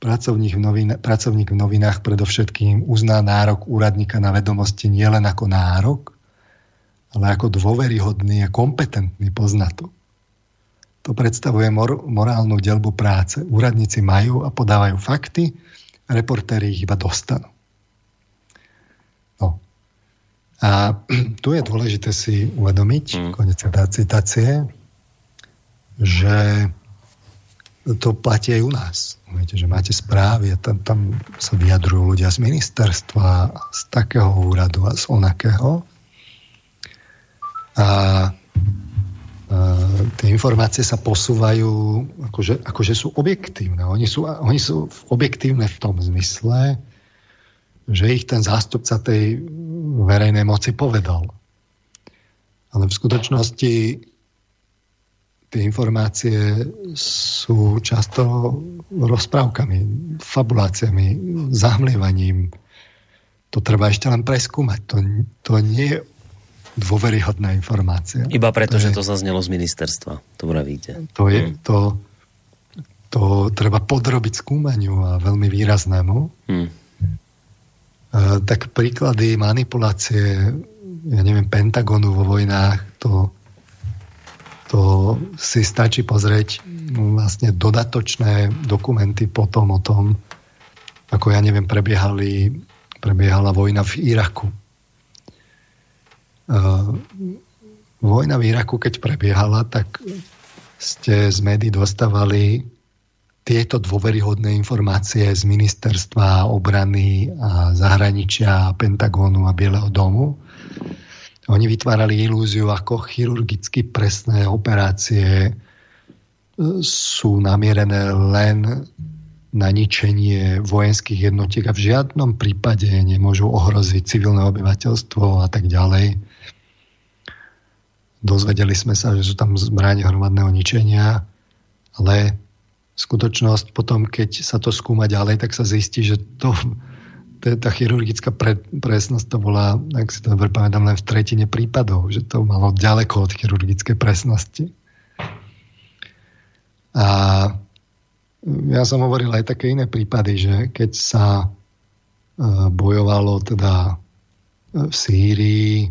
Pracovník v, novin- pracovník v novinách predovšetkým uzná nárok úradníka na vedomosti nielen ako nárok, ale ako dôveryhodný a kompetentný poznatok. To predstavuje mor- morálnu delbu práce. Úradníci majú a podávajú fakty, reportéri ich iba dostanú. No. A tu je dôležité si uvedomiť, mm. konec citácie, že to platí aj u nás. Viete, že máte správy a tam, tam sa vyjadrujú ľudia z ministerstva, z takého úradu a z onakého. A, a tie informácie sa posúvajú, akože, akože sú objektívne. Oni sú, oni sú objektívne v tom zmysle, že ich ten zástupca tej verejnej moci povedal. Ale v skutočnosti tie informácie sú často rozprávkami, fabuláciami, zahmlievaním. To treba ešte len preskúmať. To, to nie je dôveryhodná informácia.
Iba preto, to že je, to zaznelo z ministerstva. To pravíte.
To, je, hmm. to, to treba podrobiť skúmaniu a veľmi výraznému. Hmm. Uh, tak príklady manipulácie, ja neviem, Pentagonu vo vojnách, to to si stačí pozrieť no, vlastne dodatočné dokumenty potom o tom, ako ja neviem, prebiehali, prebiehala vojna v Iraku. Uh, vojna v Iraku, keď prebiehala, tak ste z médií dostávali tieto dôveryhodné informácie z ministerstva obrany a zahraničia, Pentagónu a Bieleho domu. Oni vytvárali ilúziu, ako chirurgicky presné operácie e, sú namierené len na ničenie vojenských jednotiek a v žiadnom prípade nemôžu ohroziť civilné obyvateľstvo a tak ďalej. Dozvedeli sme sa, že sú tam zbranie hromadného ničenia, ale skutočnosť potom, keď sa to skúma ďalej, tak sa zistí, že to tá chirurgická pre, presnosť to bola, ak si to dobre pamätám, len v tretine prípadov, že to malo ďaleko od chirurgickej presnosti. A ja som hovoril aj také iné prípady, že keď sa e, bojovalo teda v Sýrii,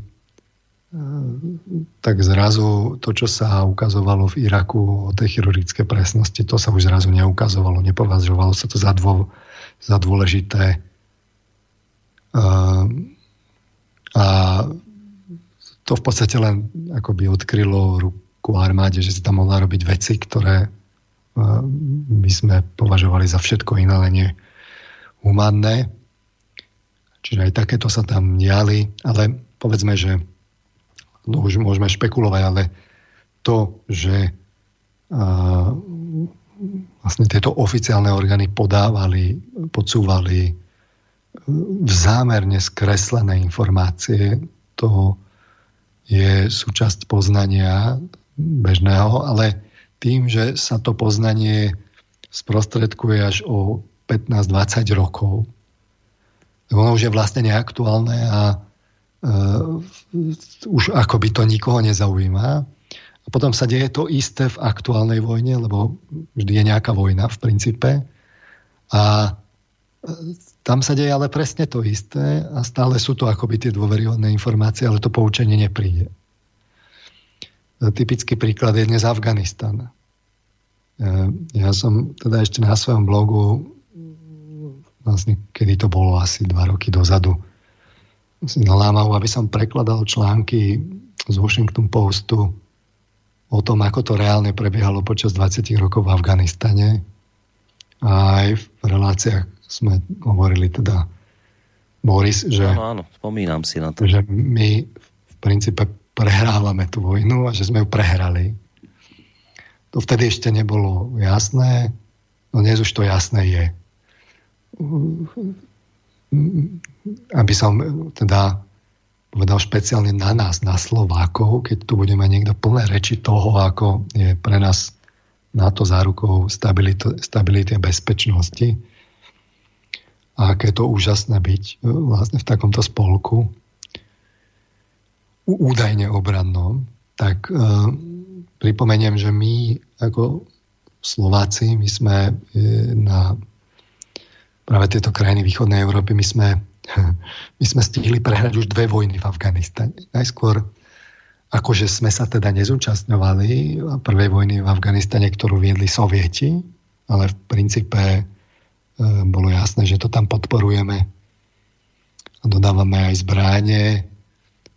tak zrazu to, čo sa ukazovalo v Iraku o tej chirurgické presnosti, to sa už zrazu neukazovalo, nepovažovalo sa to za, dô, za dôležité a to v podstate len akoby odkrylo ruku armáde, že si tam mohla robiť veci, ktoré by sme považovali za všetko iné, len nie humanné. Čiže aj takéto sa tam diali, ale povedzme, že no už môžeme špekulovať, ale to, že vlastne tieto oficiálne orgány podávali, podsúvali zámerne skreslené informácie. To je súčasť poznania bežného, ale tým, že sa to poznanie sprostredkuje až o 15-20 rokov, ono už je vlastne neaktuálne a už akoby to nikoho nezaujíma. A potom sa deje to isté v aktuálnej vojne, lebo vždy je nejaká vojna v princípe. A tam sa deje ale presne to isté a stále sú to akoby tie dôveryhodné informácie, ale to poučenie nepríde. Typický príklad je dnes Afganistan. Ja som teda ešte na svojom blogu vlastne, kedy to bolo asi dva roky dozadu, si nalámal, aby som prekladal články z Washington Postu o tom, ako to reálne prebiehalo počas 20 rokov v Afganistane. A aj v reláciách sme hovorili teda Boris, že,
áno, áno, spomínam si na to.
Že my v princípe prehrávame tú vojnu a že sme ju prehrali. To vtedy ešte nebolo jasné, no dnes už to jasné je. Aby som teda povedal špeciálne na nás, na Slovákov, keď tu budeme niekto plné reči toho, ako je pre nás NATO zárukou stability, stability a bezpečnosti, a aké to úžasné byť e, vlastne v takomto spolku údajne obrannom, tak e, pripomeniem, že my ako Slováci, my sme e, na práve tieto krajiny východnej Európy, my sme, my sme stihli prehrať už dve vojny v Afganistane. Najskôr akože sme sa teda nezúčastňovali prvej vojny v Afganistane, ktorú viedli Sovieti, ale v princípe E, bolo jasné, že to tam podporujeme a dodávame aj zbráne,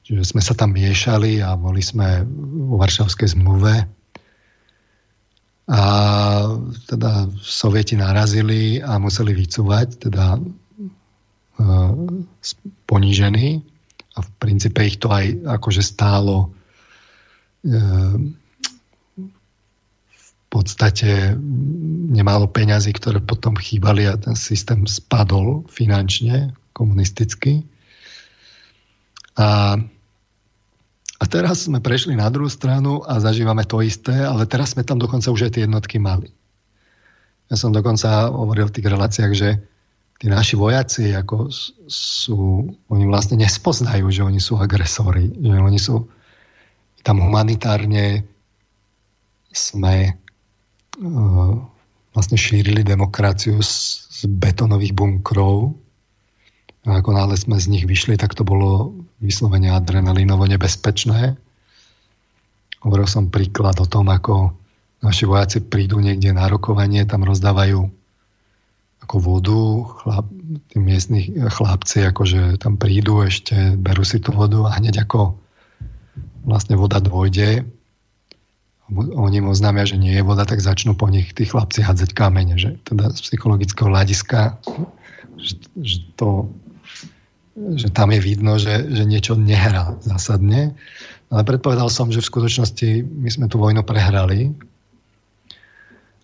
že sme sa tam miešali a boli sme vo Varšavskej zmluve. A teda sovieti narazili a museli vycúvať, teda ponížení. A v princípe ich to aj akože stálo e, v podstate nemálo peňazí, ktoré potom chýbali a ten systém spadol finančne, komunisticky. A a teraz sme prešli na druhú stranu a zažívame to isté, ale teraz sme tam dokonca už aj tie jednotky mali. Ja som dokonca hovoril v tých reláciách, že tí naši vojaci ako sú, oni vlastne nespoznajú, že oni sú agresori, že oni sú tam humanitárne sme uh, vlastne šírili demokraciu z, z betonových bunkrov a ako náhle sme z nich vyšli, tak to bolo vyslovene adrenalínovo nebezpečné. Hovoril som príklad o tom, ako naši vojaci prídu niekde na rokovanie, tam rozdávajú ako vodu, chlap, tí miestni chlapci akože tam prídu ešte, berú si tú vodu a hneď ako vlastne voda dôjde, oni im oznámia, že nie je voda, tak začnú po nich tí chlapci hádzať kamene, že teda z psychologického hľadiska že, že to že tam je vidno, že, že niečo nehrá zásadne. Ale predpovedal som, že v skutočnosti my sme tú vojnu prehrali.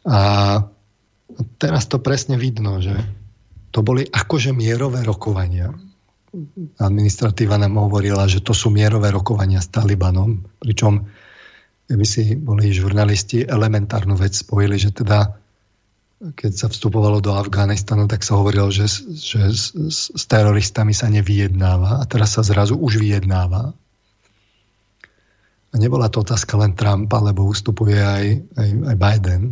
A teraz to presne vidno, že to boli akože mierové rokovania. Administratíva nám hovorila, že to sú mierové rokovania s Talibanom, pričom keby si boli žurnalisti elementárnu vec spojili, že teda keď sa vstupovalo do Afganistanu, tak sa hovorilo, že, že s, s, s teroristami sa nevyjednáva a teraz sa zrazu už vyjednáva. A nebola to otázka len Trumpa, lebo ustupuje aj, aj, aj Biden.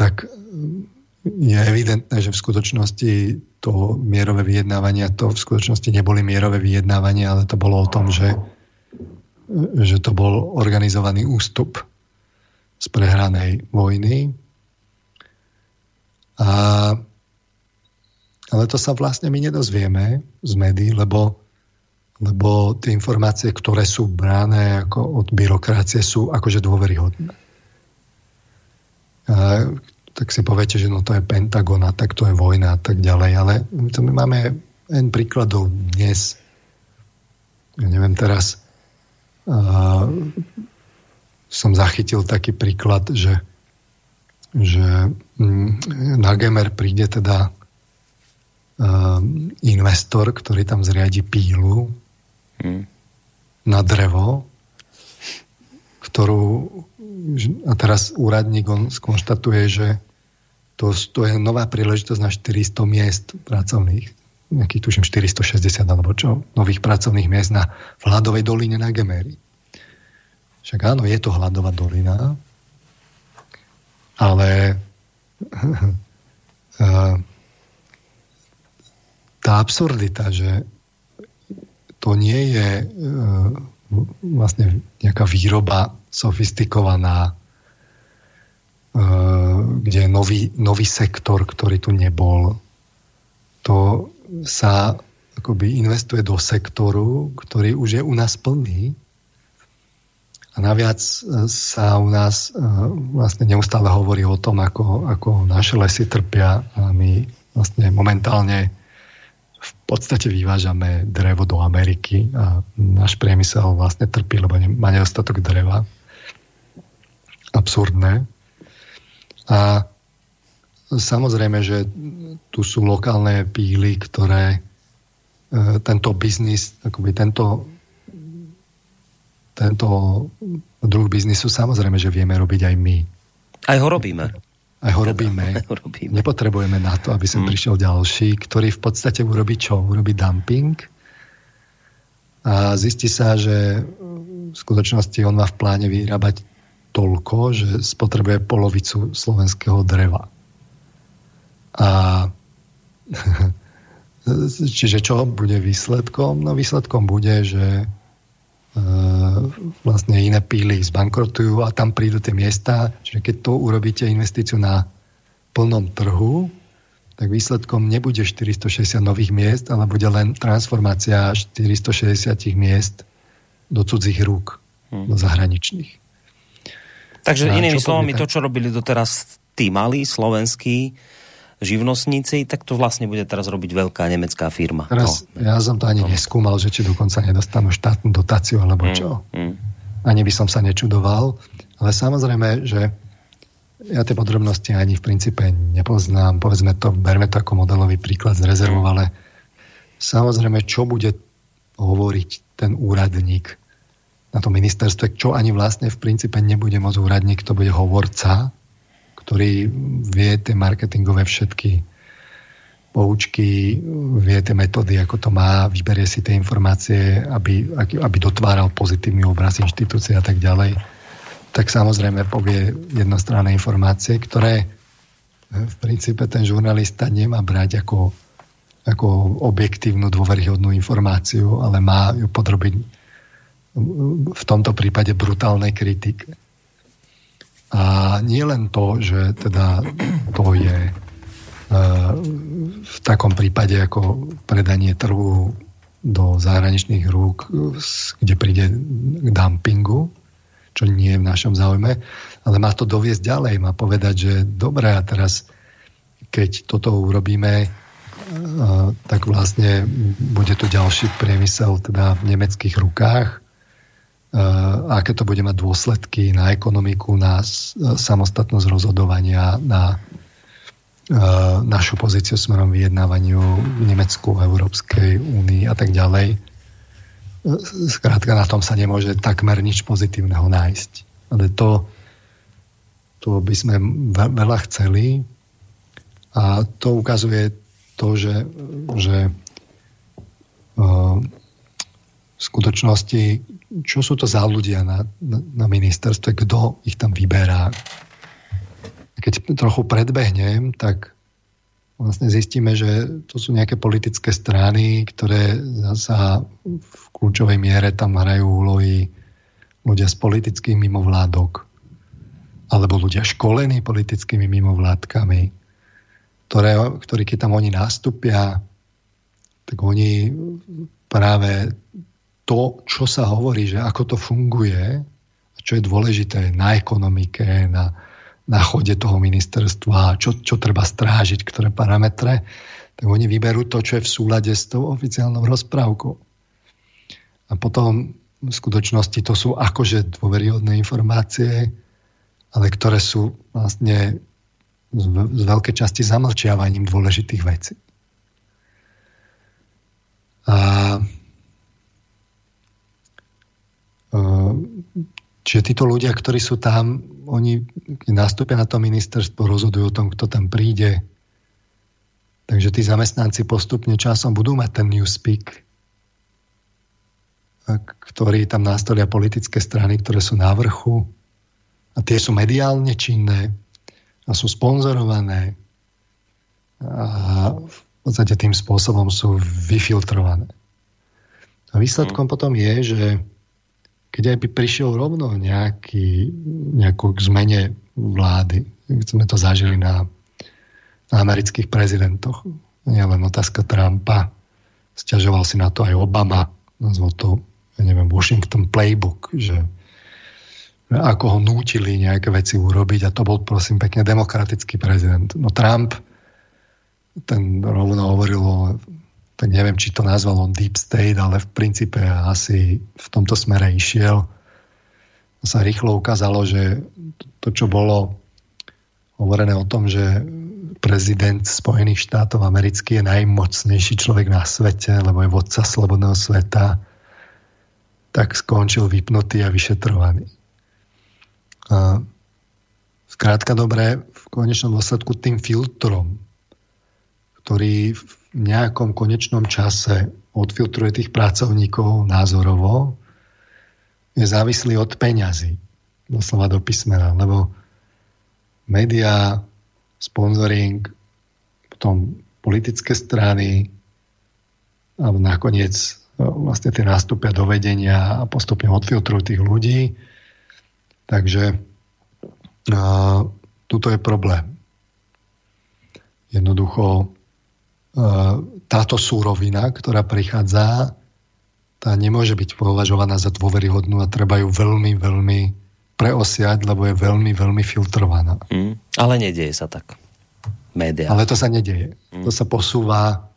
Tak je evidentné, že v skutočnosti to mierové vyjednávania, to v skutočnosti neboli mierové vyjednávania, ale to bolo o tom, že, že to bol organizovaný ústup z prehranej vojny a, ale to sa vlastne my nedozvieme z médií, lebo, lebo tie informácie, ktoré sú bráne ako od byrokracie, sú akože dôveryhodné. Tak si poviete, že no to je Pentagon a tak to je vojna a tak ďalej, ale to my máme len príkladov dnes. Ja neviem, teraz uh, som zachytil taký príklad, že že mm, na Gemer príde teda investor, ktorý tam zriadi pílu hmm. na drevo, ktorú a teraz úradník on skonštatuje, že to, to je nová príležitosť na 400 miest pracovných, nejakých tuším 460 alebo čo, nových pracovných miest na Hladovej doline na Gemery. Však áno, je to Hladová dolina, ale eh, tá absurdita, že to nie je eh, vlastne nejaká výroba sofistikovaná, eh, kde je nový, nový sektor, ktorý tu nebol. To sa akoby investuje do sektoru, ktorý už je u nás plný a naviac e, sa u nás e, vlastne neustále hovorí o tom, ako, ako naše lesy trpia a my vlastne momentálne v podstate vyvážame drevo do Ameriky a náš priemysel vlastne trpí, lebo má nedostatok dreva. Absurdné. A samozrejme, že tu sú lokálne píly, ktoré e, tento biznis, akoby tento tento druh biznisu samozrejme, že vieme robiť aj my.
Aj ho robíme.
Aj ho robíme. Aj ho robíme. Nepotrebujeme na to, aby sem hmm. prišiel ďalší, ktorý v podstate urobí čo? Urobí dumping a zistí sa, že v skutočnosti on má v pláne vyrábať toľko, že spotrebuje polovicu slovenského dreva. A čiže čo bude výsledkom? No výsledkom bude, že E, vlastne iné píly zbankrotujú a tam prídu tie miesta, že keď to urobíte investíciu na plnom trhu, tak výsledkom nebude 460 nových miest, ale bude len transformácia 460 miest do cudzích rúk, hmm. do zahraničných.
Takže inými slovami, to, čo robili doteraz tí malí slovenskí živnostníci, tak to vlastne bude teraz robiť veľká nemecká firma.
Teraz, no. Ja som to ani no. neskúmal, že či dokonca nedostanú štátnu dotáciu, alebo mm, čo. Mm. Ani by som sa nečudoval. Ale samozrejme, že ja tie podrobnosti ani v princípe nepoznám. Povedzme to, berme to ako modelový príklad z rezervou, mm. ale samozrejme, čo bude hovoriť ten úradník na tom ministerstve, čo ani vlastne v princípe nebude môcť úradník, to bude hovorca, ktorý vie tie marketingové všetky poučky, vie tie metódy, ako to má, vyberie si tie informácie, aby, aby dotváral pozitívny obraz inštitúcie a tak ďalej, tak samozrejme povie jednostranné informácie, ktoré v princípe ten žurnalista nemá brať ako, ako objektívnu dôveryhodnú informáciu, ale má ju podrobiť v tomto prípade brutálnej kritike. A nie len to, že teda to je e, v takom prípade ako predanie trhu do zahraničných rúk, kde príde k dumpingu, čo nie je v našom záujme, ale má to doviesť ďalej, má povedať, že dobre, a teraz keď toto urobíme, e, tak vlastne bude tu ďalší priemysel teda v nemeckých rukách aké to bude mať dôsledky na ekonomiku, na samostatnosť rozhodovania, na našu pozíciu smerom vyjednávaniu v Nemecku, Európskej únii a tak ďalej. Skrátka na tom sa nemôže takmer nič pozitívneho nájsť. Ale to, to by sme veľa chceli a to ukazuje to, že, že v skutočnosti čo sú to za ľudia na, na, na ministerstve, kto ich tam vyberá. Keď trochu predbehnem, tak vlastne zistíme, že to sú nejaké politické strany, ktoré zasa v kľúčovej miere tam hrajú úlohy ľudia z politických mimovládok alebo ľudia školení politickými mimovládkami, ktoré, ktorí keď tam oni nastúpia, tak oni práve to, čo sa hovorí, že ako to funguje, čo je dôležité na ekonomike, na, na chode toho ministerstva, čo, čo treba strážiť, ktoré parametre, tak oni vyberú to, čo je v súlade s tou oficiálnou rozprávkou. A potom v skutočnosti to sú akože dôveryhodné informácie, ale ktoré sú vlastne z, z veľkej časti zamlčiavaním dôležitých vecí. A čiže títo ľudia, ktorí sú tam, oni nastúpia na to ministerstvo, rozhodujú o tom, kto tam príde. Takže tí zamestnanci postupne časom budú mať ten newspeak, ktorí tam nastolia politické strany, ktoré sú na vrchu a tie sú mediálne činné a sú sponzorované a v podstate tým spôsobom sú vyfiltrované. A výsledkom mm. potom je, že keď aj by prišiel rovno nejaký, nejakú k zmene vlády, sme to zažili na, na amerických prezidentoch, nie len otázka Trumpa, stiažoval si na to aj Obama, nazval to, ja neviem, Washington Playbook, že ako ho nútili nejaké veci urobiť a to bol prosím pekne demokratický prezident. No Trump ten rovno hovoril o tak neviem, či to nazval on Deep State, ale v princípe asi v tomto smere išiel. Sa rýchlo ukázalo, že to, čo bolo hovorené o tom, že prezident Spojených štátov americký je najmocnejší človek na svete, lebo je vodca slobodného sveta, tak skončil vypnutý a vyšetrovaný. A skrátka dobre, v konečnom dôsledku tým filtrom, ktorý nejakom konečnom čase odfiltruje tých pracovníkov názorovo, je závislý od peňazí, doslova do písmena, lebo média, sponsoring, potom politické strany a nakoniec e, vlastne tie nástupia do vedenia a postupne odfiltrujú tých ľudí. Takže uh, tuto je problém. Jednoducho táto súrovina, ktorá prichádza, tá nemôže byť považovaná za dôveryhodnú a treba ju veľmi, veľmi preosiať, lebo je veľmi, veľmi filtrovaná.
Mm, ale nedieje sa tak. Média.
Ale to sa nedieje. Mm. To sa posúva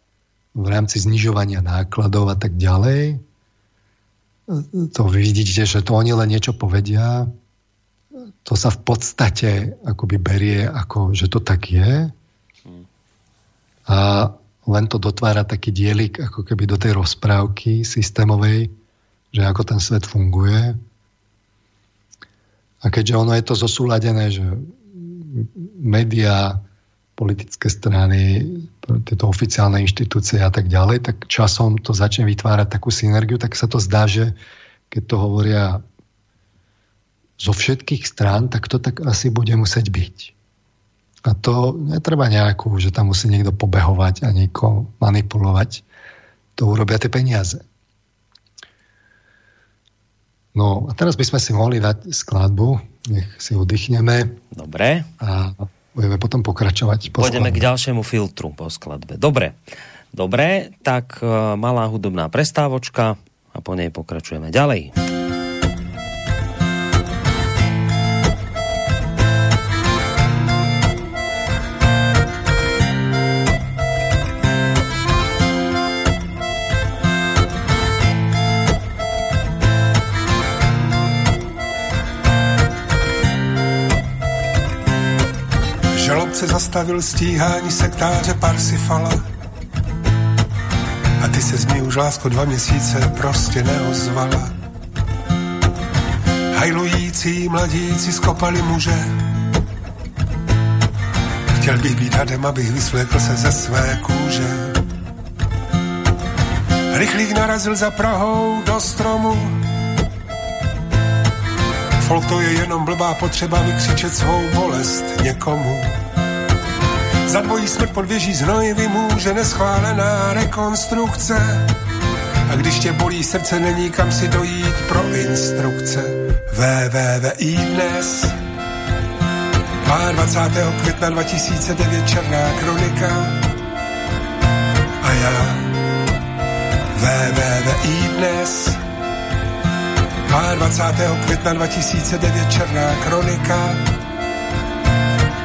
v rámci znižovania nákladov a tak ďalej. To vidíte, že to oni len niečo povedia. To sa v podstate akoby berie, ako, že to tak je. Mm. A len to dotvára taký dielik ako keby do tej rozprávky systémovej, že ako ten svet funguje. A keďže ono je to zosúladené, že médiá, politické strany, tieto oficiálne inštitúcie a tak ďalej, tak časom to začne vytvárať takú synergiu, tak sa to zdá, že keď to hovoria zo všetkých strán, tak to tak asi bude musieť byť. A to netreba nejakú, že tam musí niekto pobehovať a niekoho manipulovať. To urobia tie peniaze. No a teraz by sme si mohli dať skladbu, nech si oddychneme.
Dobre.
A budeme potom pokračovať.
Po Pôjdeme skladbe. k ďalšiemu filtru po skladbe. Dobre. Dobre, tak uh, malá hudobná prestávočka a po nej pokračujeme ďalej.
Se zastavil stíhání sektáře Parsifala. A ty se z mě už lásko dva měsíce prostě neozvala. Hajlující mladíci skopali muže. Chtěl bych být hadem, abych vysvlékl se ze své kůže. Rychlík narazil za Prahou do stromu. Folk to je jenom blbá potřeba vykřičet svou bolest někomu. Za dvojí smrt pod věží znoj vymůže neschválená rekonstrukce. A když tě bolí srdce, není kam si dojít pro instrukce. VVVI dnes 22. května 2009 Černá kronika a já VVVI dnes 22. května 2009 Černá kronika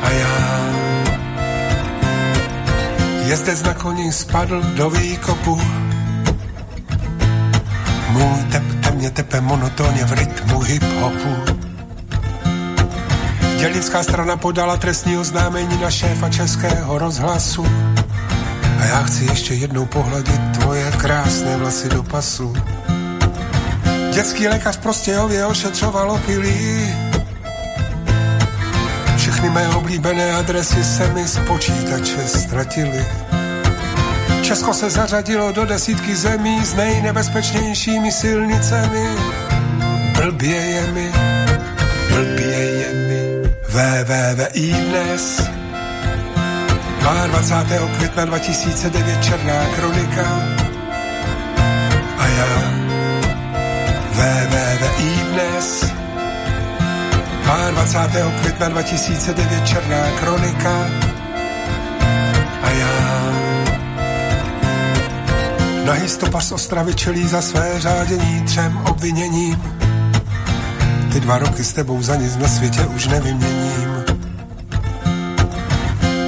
a já Jezdec na koni spadl do výkopu. Můj tep temně tepe monotónně v rytmu hip-hopu. Dělnická strana podala trestní oznámení na šéfa českého rozhlasu. A já chci ještě jednou pohladit tvoje krásné vlasy do pasu. Dětský lékař prostě ově ošetřoval opilí. Všechny mé oblíbené adresy se mi z počítače ztratily. Česko se zařadilo do desítky zemí s nejnebezpečnějšími silnicemi. Blbě je mi, blbě je mi, VVVI dnes. 22. května 2009 Černá kronika a já VVVI 22. května 2009 Černá kronika a já Nahý stopař z Ostravy čelí za své řádění třem obviněním. Ty dva roky s tebou za nic na světě už nevyměním.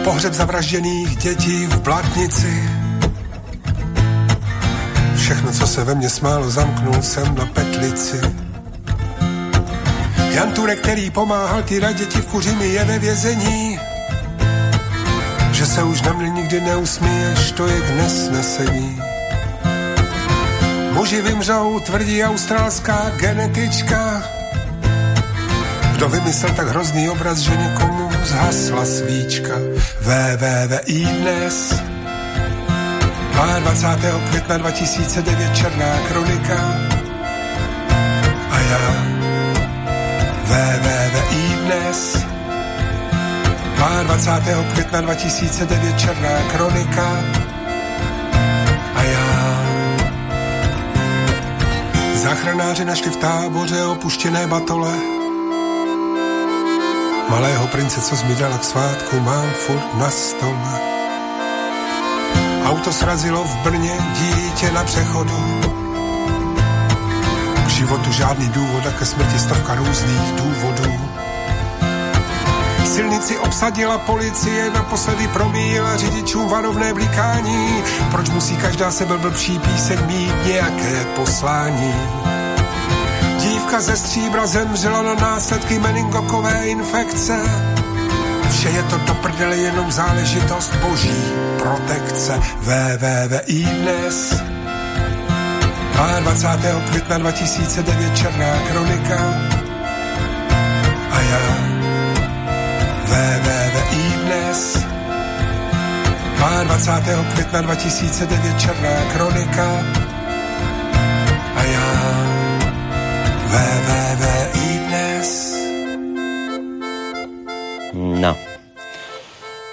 Pohřeb zavražděných dětí v Blatnici. Všechno, co se ve mně smálo, zamknul jsem na petlici. Jan Turek, který pomáhal ty děti v Kuřimi, je ve vězení. Že se už na mě nikdy neusmíješ, to je k nesnesení. Muži vymřou, tvrdí australská genetička. Kdo vymyslel tak hrozný obraz, že někomu zhasla svíčka. VVVI dnes 22. května 2009 Černá kronika a já VVVI dnes 22. května 2009 Černá kronika a já Záchranáři našli v táboře opuštěné batole. Malého prince, co zmidala k svátku, mám furt na stole. Auto srazilo v Brně dítě na přechodu životu žádný důvod a ke smrti stovka různých důvodů. Silnici obsadila policie, naposledy promíjela řidičům varovné blikání. Proč musí každá sebe blbší píseň mít nějaké poslání? Dívka ze stříbra zemřela na následky meningokové infekce. Vše je to do prdele jenom záležitost boží protekce. VVVI dnes 22. května 2009 Černá kronika a já VVVI dnes 22. května 2009 Černá kronika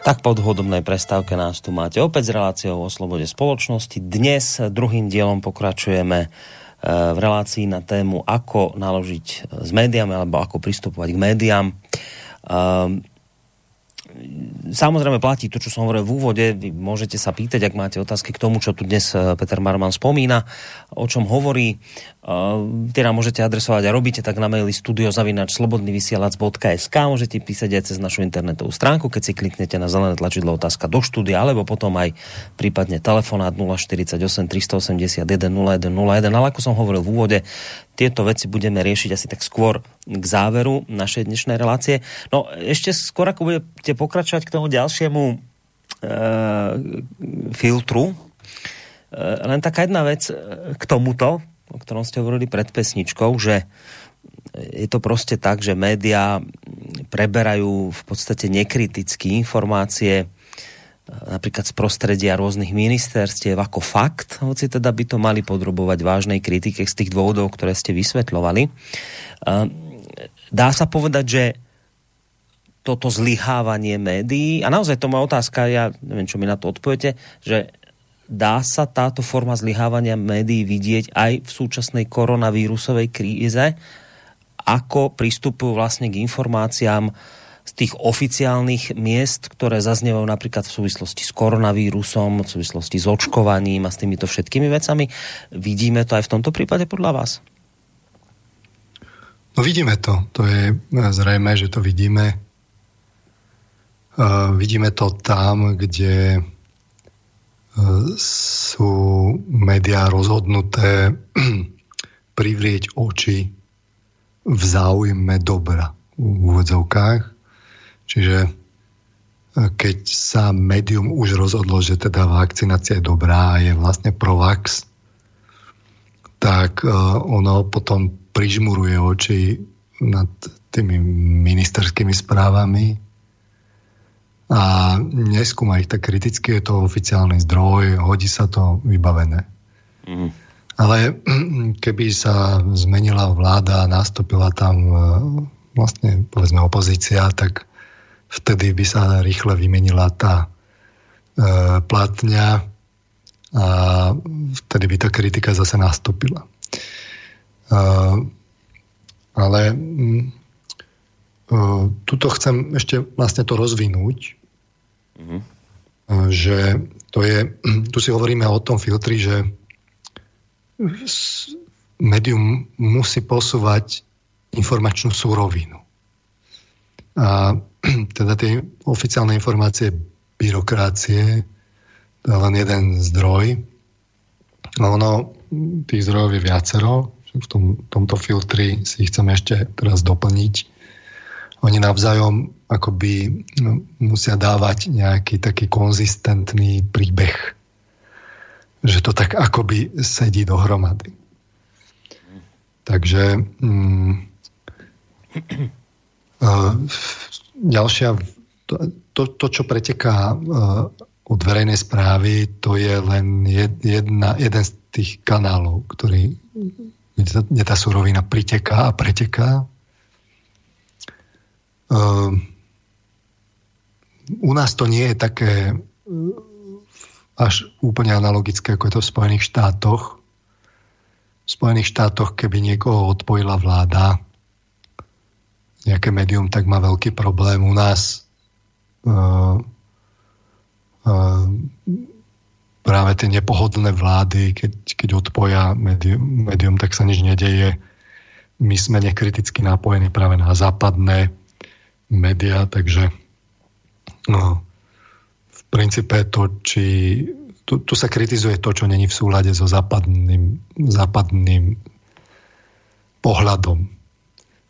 Tak po dlhodobnej prestávke nás tu máte opäť s reláciou o slobode spoločnosti. Dnes druhým dielom pokračujeme e, v relácii na tému, ako naložiť s médiami alebo ako pristupovať k médiám. Um, samozrejme platí to, čo som hovoril v úvode. Vy môžete sa pýtať, ak máte otázky k tomu, čo tu dnes Peter Marman spomína, o čom hovorí. Teda môžete adresovať a robíte tak na maili studiozavinač.slobodnyvysielac.sk Môžete písať aj cez našu internetovú stránku, keď si kliknete na zelené tlačidlo otázka do štúdia, alebo potom aj prípadne telefonát 048 381 0101. Ale ako som hovoril v úvode, tieto veci budeme riešiť asi tak skôr k záveru našej dnešnej relácie. No ešte skôr, ako budete pokračovať k tomu ďalšiemu e, filtru, e, len taká jedna vec k tomuto, o ktorom ste hovorili pred pesničkou, že je to proste tak, že médiá preberajú v podstate nekriticky informácie napríklad z prostredia rôznych ministerstiev ako fakt, hoci teda by to mali podrobovať vážnej kritike z tých dôvodov, ktoré ste vysvetľovali. Dá sa povedať, že toto zlyhávanie médií, a naozaj to má otázka, ja neviem, čo mi na to odpoviete, že dá sa táto forma zlyhávania médií vidieť aj v súčasnej koronavírusovej kríze, ako pristupujú vlastne k informáciám, z tých oficiálnych miest, ktoré zaznievajú napríklad v súvislosti s koronavírusom, v súvislosti s očkovaním a s týmito všetkými vecami. Vidíme to aj v tomto prípade podľa vás?
No vidíme to. To je zrejme, že to vidíme. Uh, vidíme to tam, kde sú médiá rozhodnuté privrieť oči v záujme dobra v úvodzovkách. Čiže e, keď sa médium už rozhodlo, že teda vakcinácia je dobrá a je vlastne provax, tak e, ono potom prižmuruje oči nad tými ministerskými správami a neskúma ich tak kriticky, je to oficiálny zdroj, hodí sa to vybavené. Mm. Ale keby sa zmenila vláda nastúpila tam e, vlastne povedzme opozícia, tak vtedy by sa rýchle vymenila tá e, platňa a vtedy by tá kritika zase nastúpila. E, ale mm, e, tuto chcem ešte vlastne to rozvinúť, mm-hmm. že to je, tu si hovoríme o tom filtri, že médium musí posúvať informačnú súrovinu. A teda tie oficiálne informácie byrokracie, to je len jeden zdroj. A ono, tých zdrojov je viacero, v tom, tomto filtri si ich chcem ešte teraz doplniť. Oni navzájom akoby no, musia dávať nejaký taký konzistentný príbeh. Že to tak akoby sedí dohromady. Takže mm, ďalšia, to, to, to čo preteká uh, od verejnej správy, to je len jedna, jeden z tých kanálov, ktorý, kde tá surovina priteká a preteká. Uh, u nás to nie je také uh, až úplne analogické, ako je to v Spojených štátoch. V Spojených štátoch, keby niekoho odpojila vláda, nejaké médium, tak má veľký problém. U nás uh, uh, práve tie nepohodlné vlády, keď, keď odpoja médium, tak sa nič nedeje. my sme nekriticky napojení práve na západné médiá, takže no, v princípe to, či tu, tu sa kritizuje to, čo není v súlade so západným, západným pohľadom.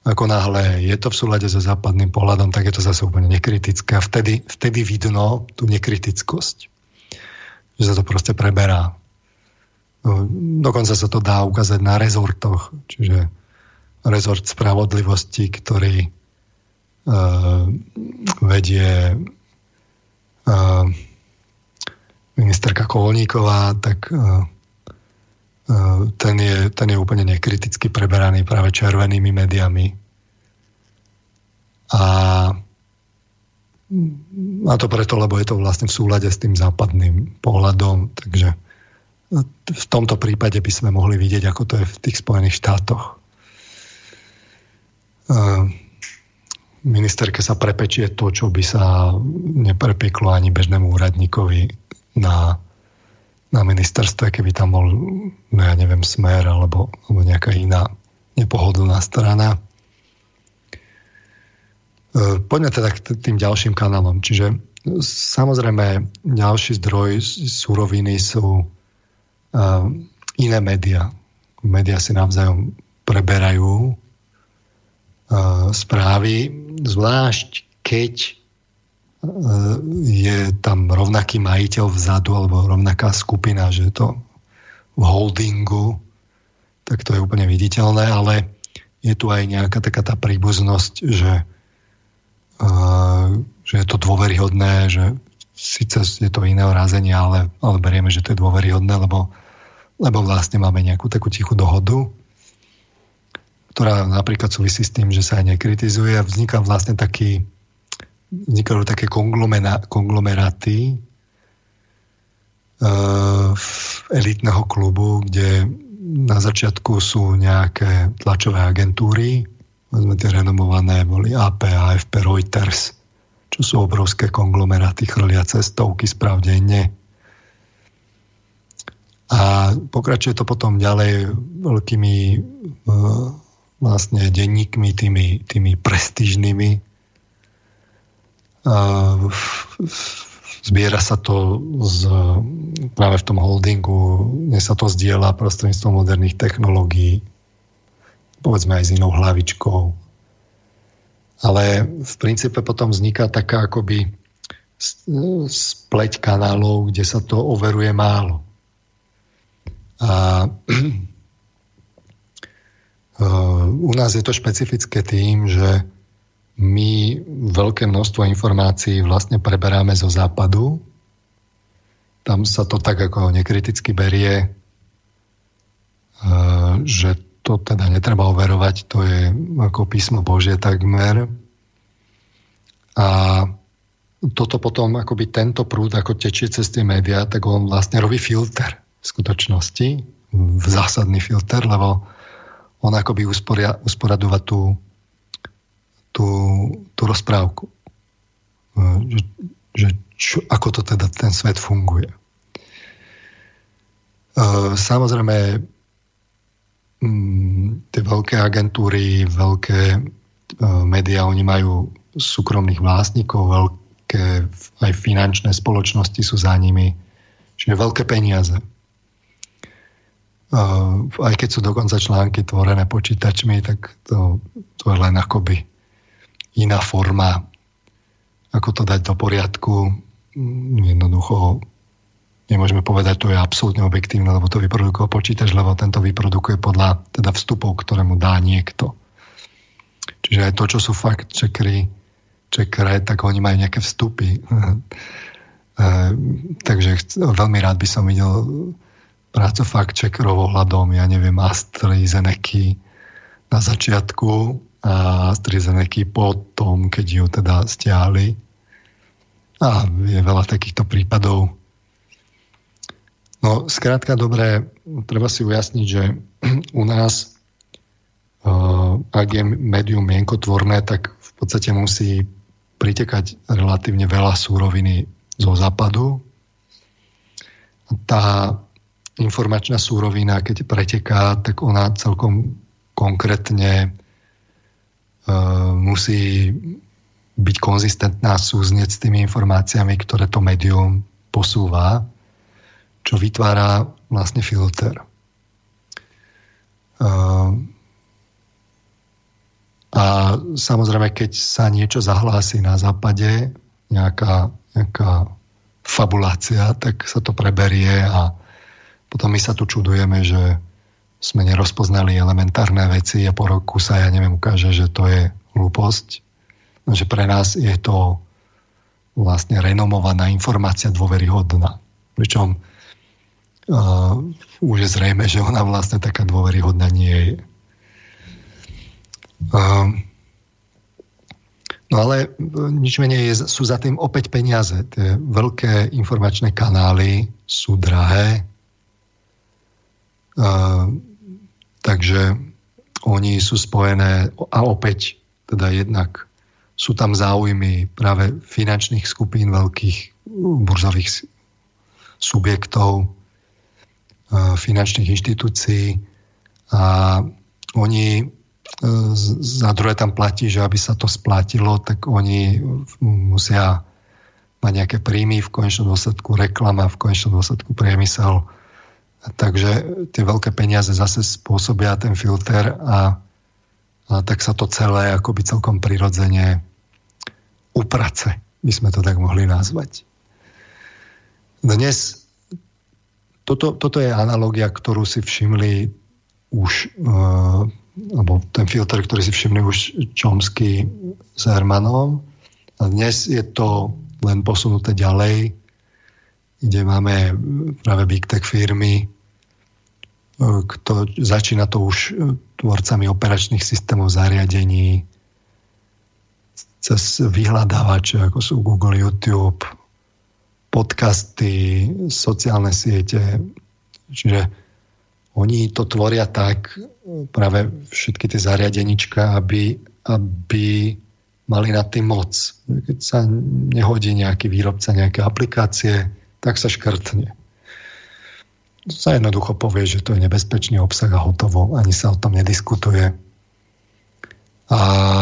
Ako náhle je to v súlade so západným pohľadom, tak je to zase úplne nekritické a vtedy, vtedy vidno tú nekritickosť. Že sa to proste preberá. No, dokonca sa to dá ukázať na rezortoch, čiže rezort spravodlivosti, ktorý vedie uh, ministerka Kolníková, tak uh, ten, je, ten je úplne nekriticky preberaný práve červenými médiami. A, a to preto, lebo je to vlastne v súlade s tým západným pohľadom, takže v tomto prípade by sme mohli vidieť, ako to je v tých Spojených štátoch ministerke sa prepečie to, čo by sa neprepeklo ani bežnému úradníkovi na, na ministerstve, keby tam bol, no ja neviem, smer alebo, alebo nejaká iná nepohodlná strana. E, poďme teda k tým ďalším kanálom. Čiže samozrejme ďalší zdroj suroviny sú uh, iné médiá. Média si navzájom preberajú správy, zvlášť keď e, je tam rovnaký majiteľ vzadu alebo rovnaká skupina, že to v holdingu, tak to je úplne viditeľné, ale je tu aj nejaká taká tá príbuznosť, že, uh, že je to dôveryhodné, že síce je to iného rázenia, ale, ale berieme, že to je dôveryhodné, lebo, lebo vlastne máme nejakú takú tichú dohodu ktorá napríklad súvisí s tým, že sa aj nekritizuje a vzniká vlastne taký vznikajú také konglomeráty uh, elitného klubu, kde na začiatku sú nejaké tlačové agentúry, sme tie renomované boli AP, AFP, Reuters, čo sú obrovské konglomeráty, chrlia cestovky spravdenne. A pokračuje to potom ďalej veľkými uh, vlastne denníkmi, tými, tými prestížnymi. Zbiera sa to z, práve v tom holdingu, dnes sa to zdieľa prostredníctvom moderných technológií, povedzme aj s inou hlavičkou. Ale v princípe potom vzniká taká akoby spleť kanálov, kde sa to overuje málo. A u nás je to špecifické tým, že my veľké množstvo informácií vlastne preberáme zo západu. Tam sa to tak ako nekriticky berie, e, že to teda netreba overovať, to je ako písmo Božie takmer. A toto potom, akoby tento prúd, ako tečie cez tie médiá, tak on vlastne robí filter v skutočnosti, v zásadný filter, lebo on akoby usporia, usporadúva tú, tú, tú rozprávku. E, že, že čo, ako to teda ten svet funguje. E, samozrejme, mm, tie veľké agentúry, veľké e, médiá, oni majú súkromných vlastníkov, veľké aj finančné spoločnosti sú za nimi, čiže veľké peniaze aj keď sú dokonca články tvorené počítačmi, tak to, to je len akoby iná forma, ako to dať do poriadku. Jednoducho nemôžeme povedať, to je absolútne objektívne, lebo to vyprodukuje počítač, lebo tento vyprodukuje podľa teda vstupov, ktoré mu dá niekto. Čiže aj to, čo sú fakt čekry, čekre, tak oni majú nejaké vstupy. Takže veľmi rád by som videl práca fact-checkerov ohľadom, ja neviem, AstraZeneca na začiatku a AstraZeneca potom, keď ju teda stiahli. A je veľa takýchto prípadov. No, skrátka, dobre, treba si ujasniť, že u nás, uh, ak je médium mienkotvorné, tak v podstate musí pritekať relatívne veľa súroviny zo západu. Tá informačná súrovina, keď preteká, tak ona celkom konkrétne uh, musí byť konzistentná a súznieť s tými informáciami, ktoré to médium posúva, čo vytvára vlastne filter. Uh, a samozrejme, keď sa niečo zahlási na západe, nejaká, nejaká fabulácia, tak sa to preberie a potom my sa tu čudujeme, že sme nerozpoznali elementárne veci a po roku sa, ja neviem, ukáže, že to je hlúposť. Že pre nás je to vlastne renomovaná informácia dôveryhodná. Pričom uh, už je zrejme, že ona vlastne taká dôveryhodná nie je. Uh, No ale e, nič menej je, sú za tým opäť peniaze. Tie veľké informačné kanály sú drahé. Uh, takže oni sú spojené a opäť teda jednak sú tam záujmy práve finančných skupín veľkých burzových subjektov, uh, finančných inštitúcií a oni za druhé tam platí, že aby sa to splatilo, tak oni musia mať nejaké príjmy, v konečnom dôsledku reklama, v konečnom dôsledku priemysel. Takže tie veľké peniaze zase spôsobia ten filter a, a tak sa to celé akoby celkom prirodzene uprace, by sme to tak mohli nazvať. Dnes toto, toto je analogia, ktorú si všimli už uh, alebo ten filter, ktorý si všimli už Čomsky s Hermanom. A dnes je to len posunuté ďalej, kde máme práve big tech firmy, kto, začína to už tvorcami operačných systémov zariadení, cez vyhľadávače, ako sú Google, YouTube, podcasty, sociálne siete. Čiže oni to tvoria tak, práve všetky tie zariadenička, aby, aby mali na tým moc. Keď sa nehodí nejaký výrobca nejaké aplikácie, tak sa škrtne. Sa jednoducho povie, že to je nebezpečný obsah a hotovo. Ani sa o tom nediskutuje. A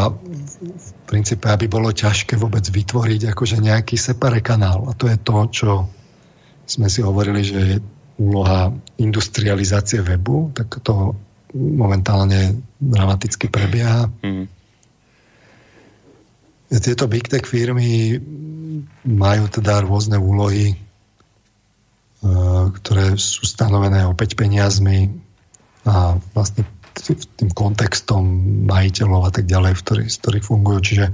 v princípe, aby bolo ťažké vôbec vytvoriť akože nejaký separé kanál. A to je to, čo sme si hovorili, že je úloha industrializácie webu, tak to momentálne dramaticky prebieha. Mm. Tieto big tech firmy majú teda rôzne úlohy, ktoré sú stanovené opäť peniazmi a vlastne tým kontextom majiteľov a tak ďalej, v ktorých, v ktorých fungujú. Čiže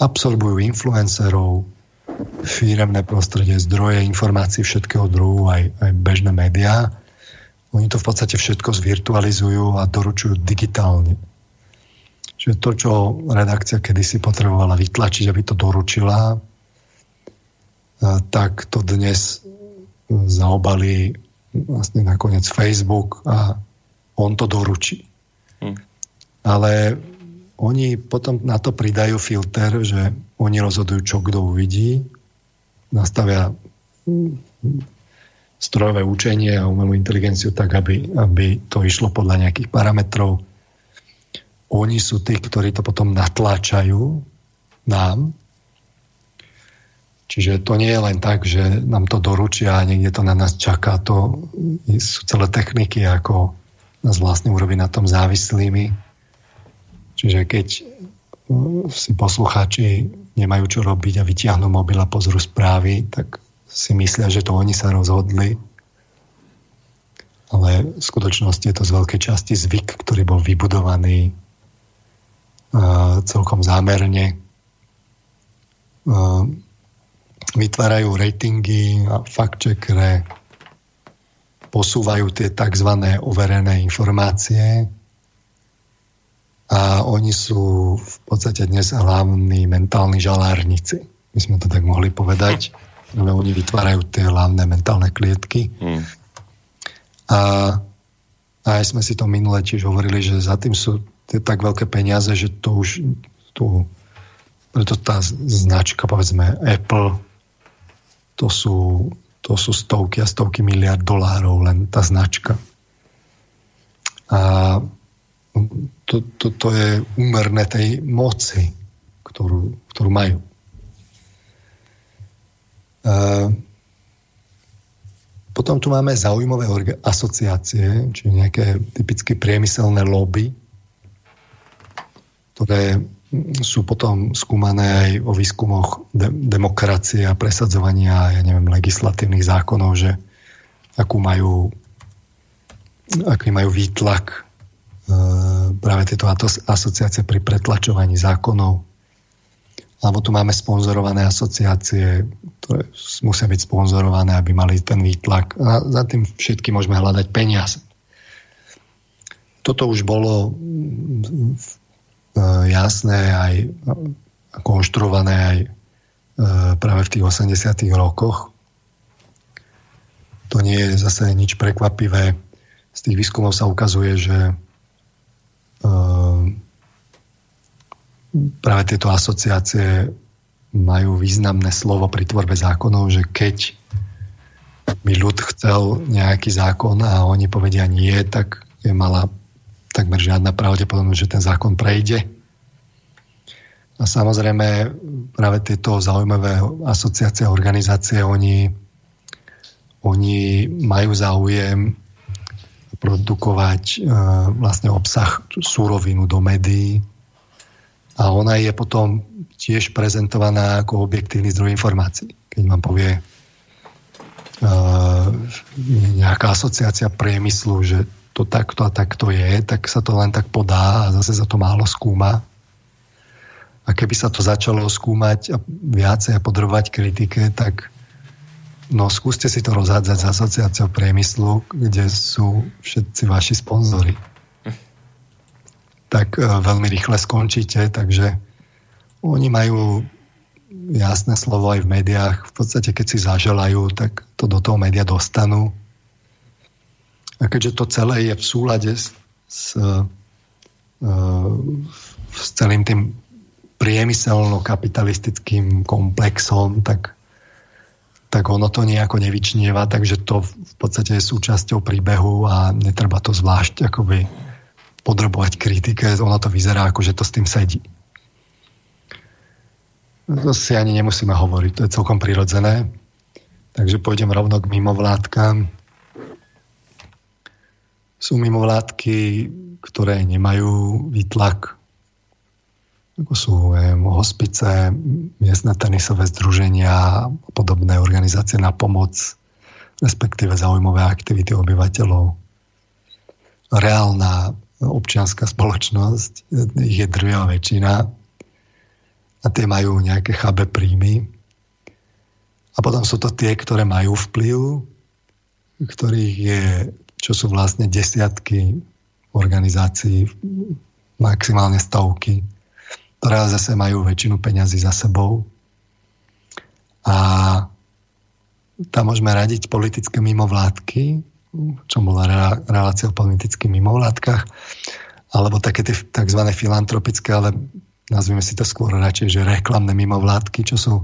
absorbujú influencerov, firemné prostredie, zdroje informácií všetkého druhu, aj, aj bežné médiá. Oni to v podstate všetko zvirtualizujú a doručujú digitálne. Čiže to, čo redakcia kedysi potrebovala vytlačiť, aby to doručila, tak to dnes zaobali vlastne nakoniec Facebook a on to doručí. Hm. Ale oni potom na to pridajú filter, že oni rozhodujú, čo kto uvidí, nastavia strojové učenie a umelú inteligenciu tak, aby, aby to išlo podľa nejakých parametrov. Oni sú tí, ktorí to potom natláčajú nám. Čiže to nie je len tak, že nám to doručia a niekde to na nás čaká. To sú celé techniky, ako nás vlastne urobiť na tom závislými Čiže keď uh, si poslucháči nemajú čo robiť a vytiahnu mobil a pozrú správy, tak si myslia, že to oni sa rozhodli. Ale v skutočnosti je to z veľkej časti zvyk, ktorý bol vybudovaný celkom zámerne. Vytvárajú ratingy a fact-checkere, posúvajú tie tzv. overené informácie, a oni sú v podstate dnes hlavní mentálni žalárnici. My sme to tak mohli povedať. Ale oni vytvárajú tie hlavné mentálne klietky. Hmm. A, a aj sme si to minule tiež hovorili, že za tým sú tie tak veľké peniaze, že to už tu, preto tá značka, povedzme Apple, to sú, to sú stovky a stovky miliard dolárov len tá značka. A to, to, to je úmerné tej moci, ktorú, ktorú majú. Uh, potom tu máme zaujímavé asociácie, čiže nejaké typické priemyselné lobby, ktoré sú potom skúmané aj o výskumoch de- demokracie a presadzovania, ja neviem, legislatívnych zákonov, že akú majú, aký majú výtlak e, práve tieto asociácie pri pretlačovaní zákonov alebo tu máme sponzorované asociácie, ktoré musia byť sponzorované, aby mali ten výtlak. A za tým všetky môžeme hľadať peniaze. Toto už bolo jasné aj konštruované aj e, práve v tých 80 rokoch. To nie je zase nič prekvapivé. Z tých výskumov sa ukazuje, že e, práve tieto asociácie majú významné slovo pri tvorbe zákonov, že keď by ľud chcel nejaký zákon a oni povedia nie, tak je malá takmer žiadna pravdepodobnosť, že ten zákon prejde. A samozrejme práve tieto zaujímavé asociácie a organizácie, oni, oni majú záujem produkovať e, vlastne obsah, súrovinu do médií, a ona je potom tiež prezentovaná ako objektívny zdroj informácií. Keď vám povie uh, nejaká asociácia priemyslu, že to takto a takto je, tak sa to len tak podá a zase sa to málo skúma. A keby sa to začalo skúmať a viacej a podrobovať kritike, tak no skúste si to rozhádzať s asociáciou priemyslu, kde sú všetci vaši sponzory tak e, veľmi rýchle skončíte, takže oni majú jasné slovo aj v médiách. V podstate, keď si zaželajú, tak to do toho média dostanú. A keďže to celé je v súlade s, s, e, s celým tým priemyselno-kapitalistickým komplexom, tak, tak ono to nejako nevyčnieva, takže to v podstate je súčasťou príbehu a netreba to zvlášť akoby podrobovať kritike, ono to vyzerá ako, že to s tým sedí. To si ani nemusíme hovoriť, to je celkom prirodzené. Takže pôjdem rovno k mimovládkam. Sú mimovládky, ktoré nemajú výtlak, ako sú viem, hospice, miestne tenisové združenia a podobné organizácie na pomoc, respektíve zaujímavé aktivity obyvateľov. Reálna občianská spoločnosť, ich je druhá väčšina a tie majú nejaké chabé príjmy. A potom sú to tie, ktoré majú vplyv, ktorých je, čo sú vlastne desiatky organizácií, maximálne stovky, ktoré zase majú väčšinu peňazí za sebou. A tam môžeme radiť politické mimovládky, čo bola relácia o politických mimovládkach, alebo také tie tzv. filantropické, ale nazvime si to skôr radšej, že reklamné mimovládky, čo sú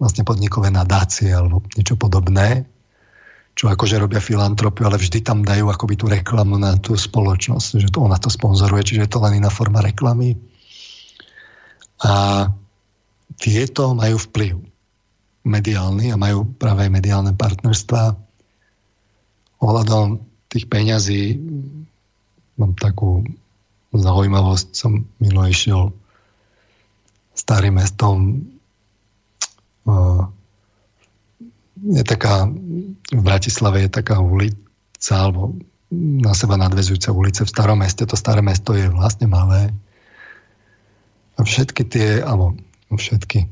vlastne podnikové nadácie alebo niečo podobné, čo akože robia filantropiu, ale vždy tam dajú akoby tú reklamu na tú spoločnosť, že to ona to sponzoruje, čiže je to len iná forma reklamy. A tieto majú vplyv mediálny a majú práve mediálne partnerstva ohľadom tých peňazí mám takú zaujímavosť. Som minulý išiel starým mestom je taká, v Bratislave je taká ulica, alebo na seba nadvezujúce ulice v starom meste. To staré mesto je vlastne malé. A všetky tie, alebo všetky,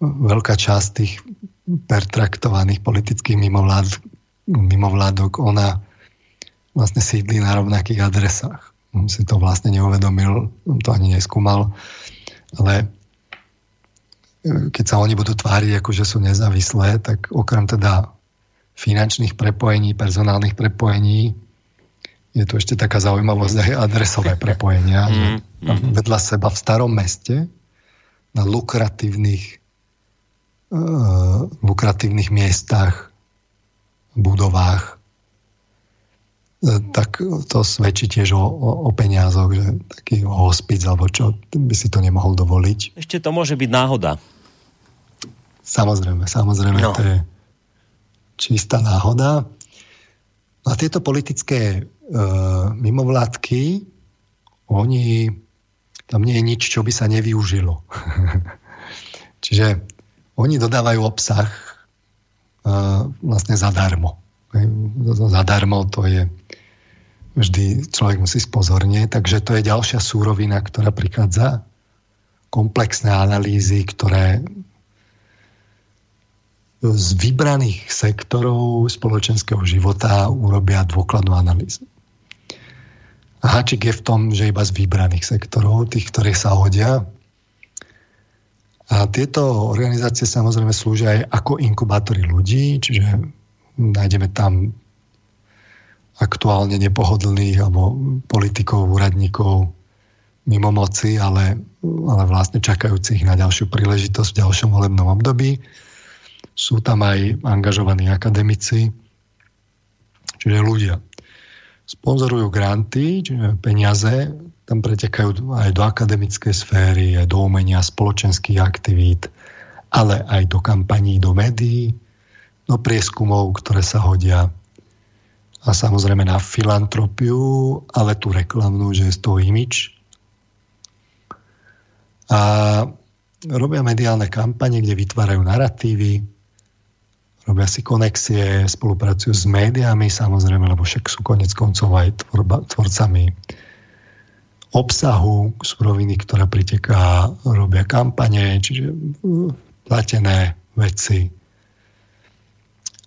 veľká časť tých pertraktovaných politických mimovlád mimovládok, ona vlastne sídli na rovnakých adresách. On si to vlastne neuvedomil, on to ani neskúmal, ale keď sa oni budú tváriť, ako že sú nezávislé, tak okrem teda finančných prepojení, personálnych prepojení, je tu ešte taká zaujímavosť aj adresové prepojenia. Mm, mm. Vedľa seba v starom meste na lukratívnych, uh, lukratívnych miestach budovách tak to svedčí tiež o, o, o peniazoch, že taký hospic alebo čo by si to nemohol dovoliť.
Ešte to môže byť náhoda.
Samozrejme, samozrejme, no. to je čistá náhoda. A tieto politické uh, mimovládky, oni, tam nie je nič, čo by sa nevyužilo. Čiže oni dodávajú obsah uh, vlastne zadarmo. Zadarmo to je vždy človek musí spozornieť, takže to je ďalšia súrovina, ktorá prichádza. Komplexné analýzy, ktoré z vybraných sektorov spoločenského života urobia dôkladnú analýzu. A háčik je v tom, že iba z vybraných sektorov, tých, ktorí sa hodia. A tieto organizácie samozrejme slúžia aj ako inkubátory ľudí, čiže nájdeme tam aktuálne nepohodlných alebo politikov, úradníkov mimo moci, ale, ale vlastne čakajúcich na ďalšiu príležitosť v ďalšom volebnom období. Sú tam aj angažovaní akademici, čiže ľudia. Sponzorujú granty, čiže peniaze, tam pretekajú aj do akademickej sféry, aj do umenia, spoločenských aktivít, ale aj do kampaní, do médií, do prieskumov, ktoré sa hodia a samozrejme na filantropiu, ale tú reklamnú, že je z toho imič. A robia mediálne kampane, kde vytvárajú narratívy, robia si konexie, spolupracujú s médiami, samozrejme, lebo však sú konec koncov aj tvorba, tvorcami obsahu, suroviny, ktorá priteká, robia kampane, čiže uh, platené veci.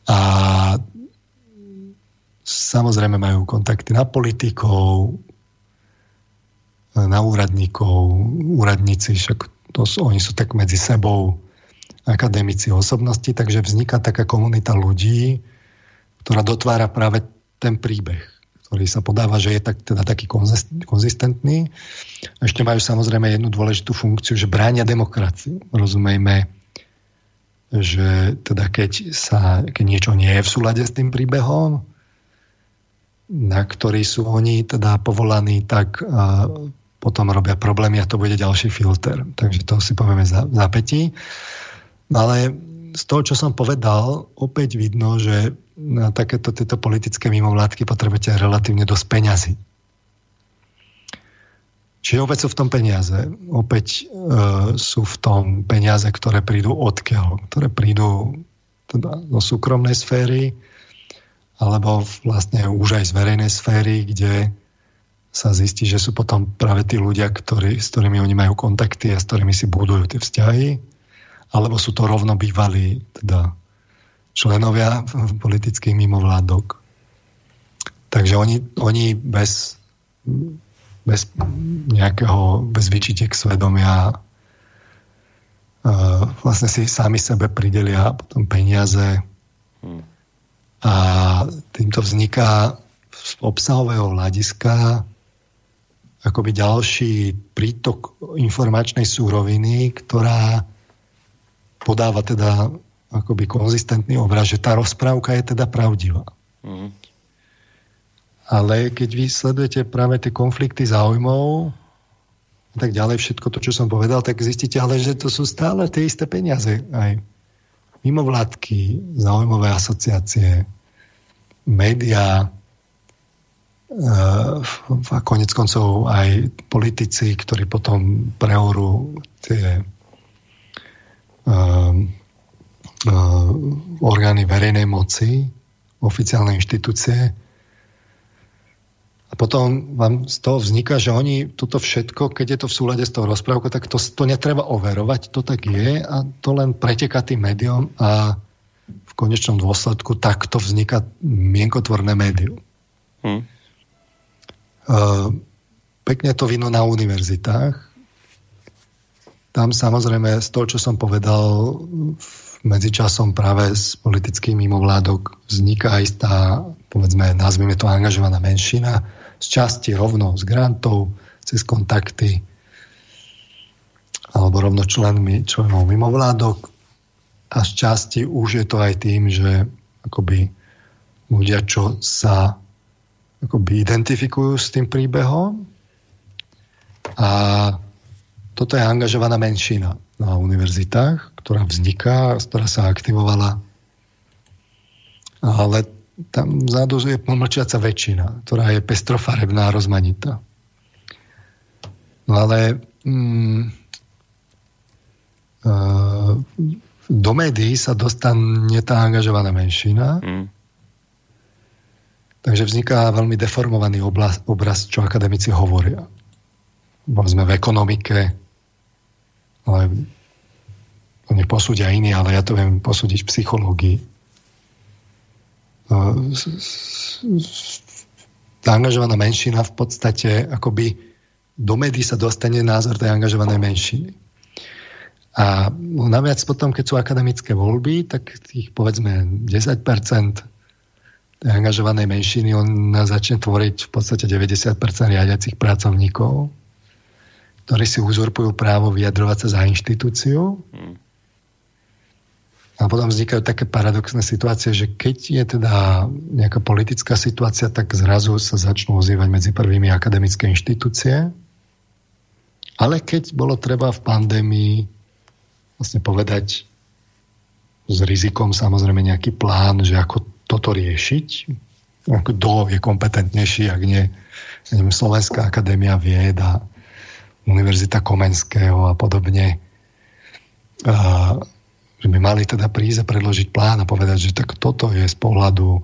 A Samozrejme majú kontakty na politikov, na úradníkov, úradníci, však to sú, oni sú tak medzi sebou akademici osobnosti, takže vzniká taká komunita ľudí, ktorá dotvára práve ten príbeh, ktorý sa podáva, že je tak, teda taký konzistentný. Ešte majú samozrejme jednu dôležitú funkciu, že bránia demokraciu. Rozumejme, že teda keď, sa, keď niečo nie je v súlade s tým príbehom, na ktorý sú oni teda povolaní, tak a, potom robia problémy a to bude ďalší filter. Takže to si povieme za, za petí. Ale z toho, čo som povedal, opäť vidno, že na takéto tieto politické mimovládky potrebujete relatívne dosť peňazí. Čiže opäť sú v tom peniaze. Opäť e, sú v tom peniaze, ktoré prídu odkiaľ. Ktoré prídu teda do súkromnej sféry, alebo vlastne už aj z verejnej sféry, kde sa zistí, že sú potom práve tí ľudia, ktorí, s ktorými oni majú kontakty a s ktorými si budujú tie vzťahy, alebo sú to rovno bývalí teda členovia politických mimovládok. Takže oni, oni bez, bez nejakého, bez vyčitek svedomia uh, vlastne si sami sebe pridelia potom peniaze, hmm a týmto vzniká z obsahového hľadiska akoby ďalší prítok informačnej súroviny, ktorá podáva teda akoby konzistentný obraz, že tá rozprávka je teda pravdivá. Mm. Ale keď vy sledujete práve tie konflikty záujmov a tak ďalej, všetko to, čo som povedal, tak zistíte ale, že to sú stále tie isté peniaze. Aj mimovládky, záujmové asociácie, médiá, eh, a konec koncov aj politici, ktorí potom preorú tie orgány verejnej moci, oficiálne inštitúcie. A potom vám z toho vzniká, že oni toto všetko, keď je to v súlade s tou rozprávkou, tak to, to netreba overovať, to tak je a to len preteká tým médiom a v konečnom dôsledku takto vzniká mienkotvorné médium. Hmm. Uh, pekne to vino na univerzitách. Tam samozrejme z toho, čo som povedal, medzičasom práve s politickým mimovládok vzniká istá, povedzme, nazvime to angažovaná menšina, z časti rovno z grantov, cez kontakty, alebo rovno členmi, členov mimovládok, a z časti už je to aj tým, že akoby ľudia, čo sa akoby identifikujú s tým príbehom a toto je angažovaná menšina na univerzitách, ktorá vzniká, ktorá sa aktivovala. Ale tam vzadu je pomlčiaca väčšina, ktorá je pestrofarebná a rozmanitá. No ale mm, uh, do médií sa dostane tá angažovaná menšina, mm. takže vzniká veľmi deformovaný obraz, obraz, čo akademici hovoria. Povedzme v ekonomike, ale to nech posúdia iní, ale ja to viem posúdiť v psychológii. Tá angažovaná menšina v podstate akoby do médií sa dostane názor tej angažovanej menšiny. A naviac potom, keď sú akademické voľby, tak tých povedzme 10% tej angažovanej menšiny on začne tvoriť v podstate 90% riadiacich pracovníkov ktorí si uzurpujú právo vyjadrovať sa za inštitúciu. Hmm. A potom vznikajú také paradoxné situácie, že keď je teda nejaká politická situácia, tak zrazu sa začnú ozývať medzi prvými akademické inštitúcie. Ale keď bolo treba v pandémii vlastne povedať s rizikom samozrejme nejaký plán, že ako toto riešiť, kto je kompetentnejší, ak nie neviem, Slovenská akadémia vied a Univerzita Komenského a podobne, a, že by mali teda prísť a predložiť plán a povedať, že tak toto je z pohľadu e,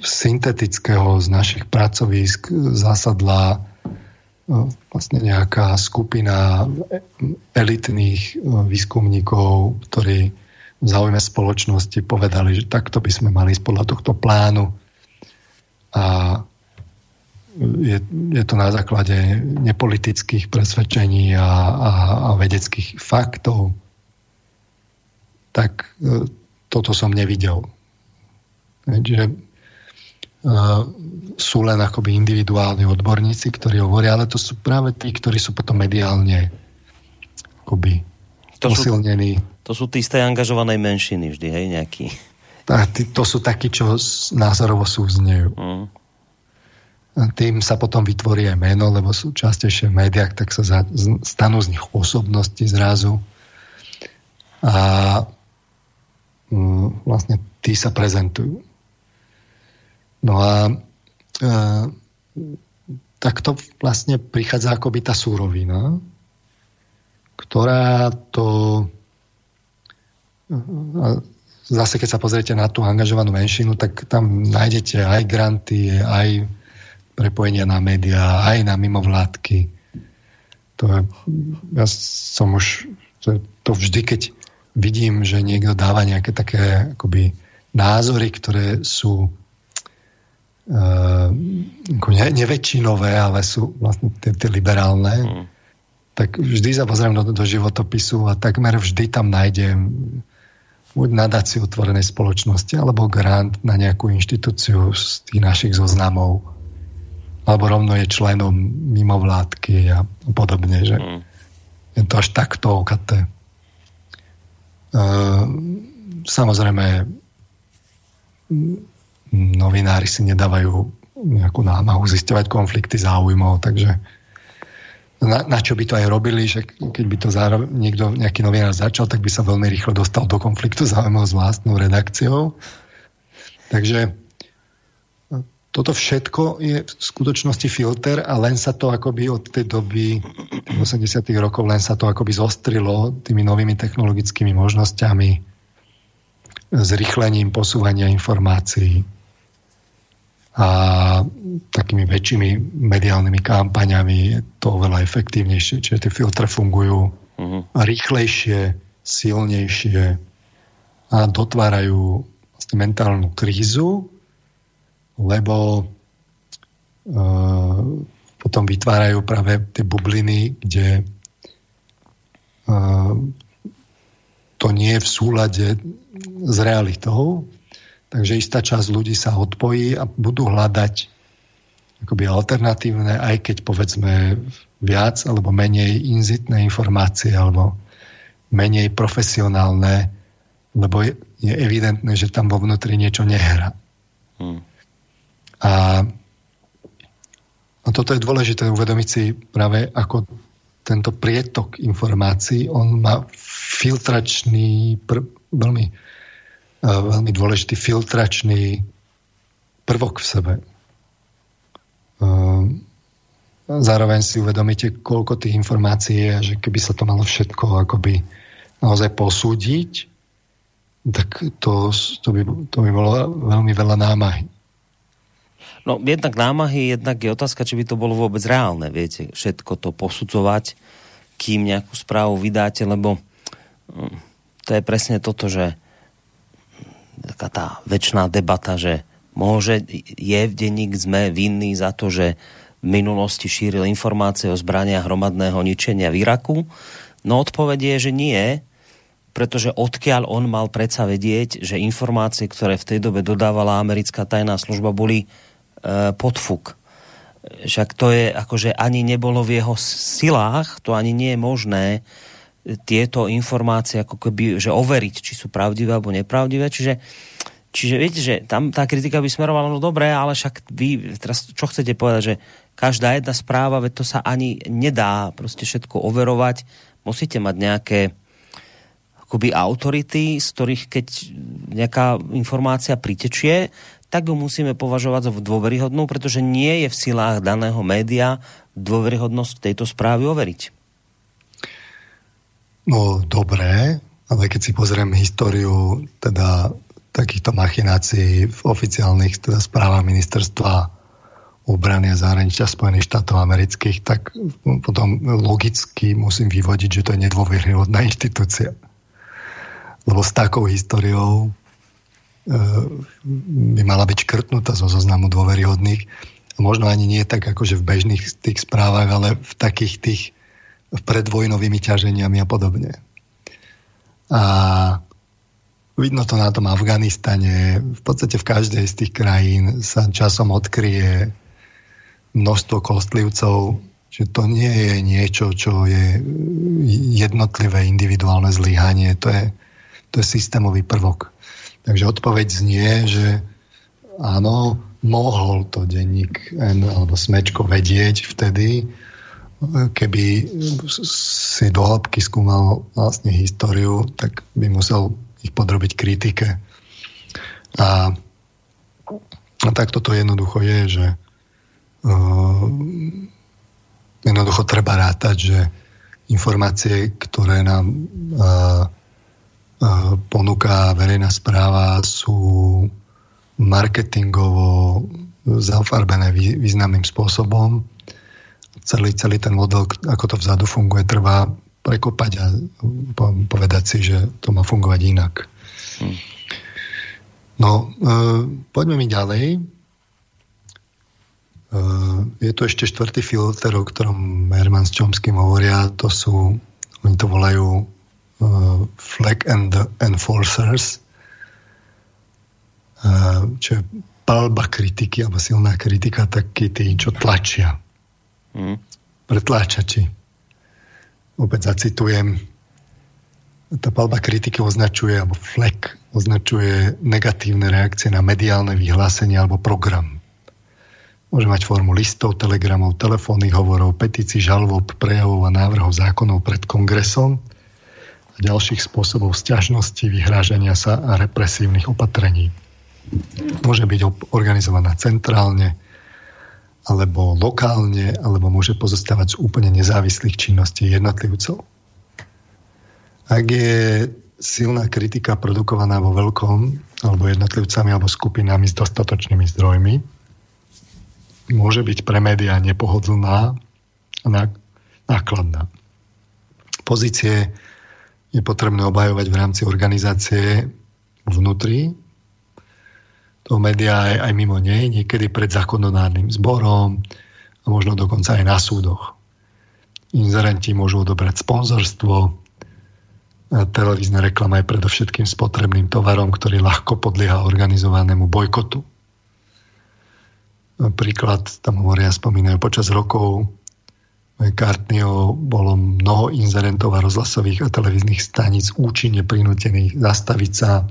syntetického z našich pracovísk zásadla e, vlastne nejaká skupina elitných e, výskumníkov, ktorí v záujme spoločnosti povedali, že takto by sme mali podľa tohto plánu. A je, je to na základe nepolitických presvedčení a, a, a vedeckých faktov, tak e, toto som nevidel. Čiže e, sú len akoby individuálni odborníci, ktorí hovoria, ale to sú práve tí, ktorí sú potom mediálne akoby to posilnení.
Sú, to sú tí z tej angažovanej menšiny vždy, hej.
Tá, tí, to sú takí, čo názorovo súznejú. Mm tým sa potom vytvorí aj meno, lebo sú častejšie v médiách, tak sa stanú z nich osobnosti zrazu. A mm, vlastne tí sa prezentujú. No a e, takto vlastne prichádza akoby tá súrovina, ktorá to zase keď sa pozriete na tú angažovanú menšinu, tak tam nájdete aj granty, aj prepojenia na médiá, aj na mimovládky. To ja som už to, to vždy, keď vidím, že niekto dáva nejaké také akoby názory, ktoré sú uh, ne, neväčšinové, ale sú vlastne tie, tie liberálne, mm. tak vždy sa pozriem do, do životopisu a takmer vždy tam nájdem buď nadáciu otvorenej spoločnosti, alebo grant na nejakú inštitúciu z tých našich zoznamov alebo rovno je členom mimovládky a podobne, že mm. je to až takto okaté. Uh, samozrejme novinári si nedávajú nejakú námahu zisťovať konflikty záujmov, takže na, na čo by to aj robili, že keď by to zároveň niekto, nejaký novinár začal, tak by sa veľmi rýchlo dostal do konfliktu záujmov s vlastnou redakciou. Takže toto všetko je v skutočnosti filter a len sa to akoby od tej doby 80. rokov len sa to akoby zostrilo tými novými technologickými možnosťami zrychlením posúvania informácií a takými väčšími mediálnymi kampaňami je to oveľa efektívnejšie. Čiže tie filtre fungujú uh-huh. rýchlejšie, silnejšie a dotvárajú vlastne mentálnu krízu, lebo uh, potom vytvárajú práve tie bubliny, kde uh, to nie je v súlade s realitou, takže istá časť ľudí sa odpojí a budú hľadať akoby alternatívne, aj keď povedzme viac alebo menej inzitné informácie alebo menej profesionálne, lebo je, je evidentné, že tam vo vnútri niečo nehrá. Hmm. A, a toto je dôležité uvedomiť si práve ako tento prietok informácií, on má filtračný, pr- veľmi, uh, veľmi dôležitý filtračný prvok v sebe. Uh, zároveň si uvedomíte, koľko tých informácií je, že keby sa to malo všetko akoby naozaj posúdiť, tak to, to, by, to by bolo veľmi veľa námahy.
No jednak námahy, jednak je otázka, či by to bolo vôbec reálne, viete, všetko to posudzovať, kým nejakú správu vydáte, lebo hm, to je presne toto, že taká tá väčšiná debata, že môže, je v denník sme vinný za to, že v minulosti šíril informácie o zbraniach hromadného ničenia v Iraku? No odpovedie je, že nie, pretože odkiaľ on mal predsa vedieť, že informácie, ktoré v tej dobe dodávala americká tajná služba, boli podfuk. Však to je, akože ani nebolo v jeho silách, to ani nie je možné tieto informácie ako keby, že overiť, či sú pravdivé alebo nepravdivé. Čiže Čiže viete, že tam tá kritika by smerovala, no dobré, ale však vy teraz čo chcete povedať, že každá jedna správa, veď to sa ani nedá proste všetko overovať. Musíte mať nejaké akoby autority, z ktorých keď nejaká informácia pritečie, tak ju musíme považovať za dôveryhodnú, pretože nie je v silách daného média dôveryhodnosť tejto správy overiť.
No dobré, ale keď si pozriem históriu teda takýchto machinácií v oficiálnych teda správach ministerstva obrany a zahraničia Spojených štátov amerických, tak potom logicky musím vyvodiť, že to je nedôveryhodná inštitúcia. Lebo s takou históriou by mala byť škrtnutá zo zoznamu dôveryhodných. Možno ani nie tak akože v bežných tých správach, ale v takých tých predvojnovými ťaženiami a podobne. A Vidno to na tom Afganistane. V podstate v každej z tých krajín sa časom odkryje množstvo kostlivcov, že to nie je niečo, čo je jednotlivé individuálne zlyhanie, to je, to je systémový prvok. Takže odpoveď znie, že áno, mohol to denník N alebo Smečko vedieť vtedy, keby si do hĺbky skúmal vlastne históriu, tak by musel ich podrobiť kritike. A, a tak toto jednoducho je, že uh, jednoducho treba rátať, že informácie, ktoré nám uh, ponúka verejná správa, sú marketingovo zafarbené významným spôsobom. Celý, celý ten model, ako to vzadu funguje, trvá prekopať a povedať si, že to má fungovať inak. Hmm. No, e, poďme mi ďalej. E, je tu ešte štvrtý filter, o ktorom Herman s Čomským hovoria. To sú, oni to volajú flag and enforcers, e, čo je palba kritiky, alebo silná kritika, takí tí, čo tlačia. Hmm. Pretláčači opäť zacitujem, tá palba kritiky označuje, alebo flek označuje negatívne reakcie na mediálne vyhlásenie alebo program. Môže mať formu listov, telegramov, telefónnych hovorov, petícií, žalob, prejavov a návrhov zákonov pred kongresom a ďalších spôsobov sťažnosti, vyhrážania sa a represívnych opatrení. Môže byť organizovaná centrálne, alebo lokálne, alebo môže pozostávať z úplne nezávislých činností jednotlivcov. Ak je silná kritika produkovaná vo veľkom, alebo jednotlivcami, alebo skupinami s dostatočnými zdrojmi, môže byť pre médiá nepohodlná a nákladná. Pozície je potrebné obhajovať v rámci organizácie vnútri toho média aj, aj mimo nej, niekedy pred zákonodárnym zborom a možno dokonca aj na súdoch. Inzerenti môžu odobrať sponzorstvo, televízna reklama je predovšetkým spotrebným tovarom, ktorý ľahko podlieha organizovanému bojkotu. Príklad, tam hovoria, spomínajú, počas rokov Kartnio bolo mnoho inzerentov a rozhlasových a televíznych staníc účinne prinútených zastaviť sa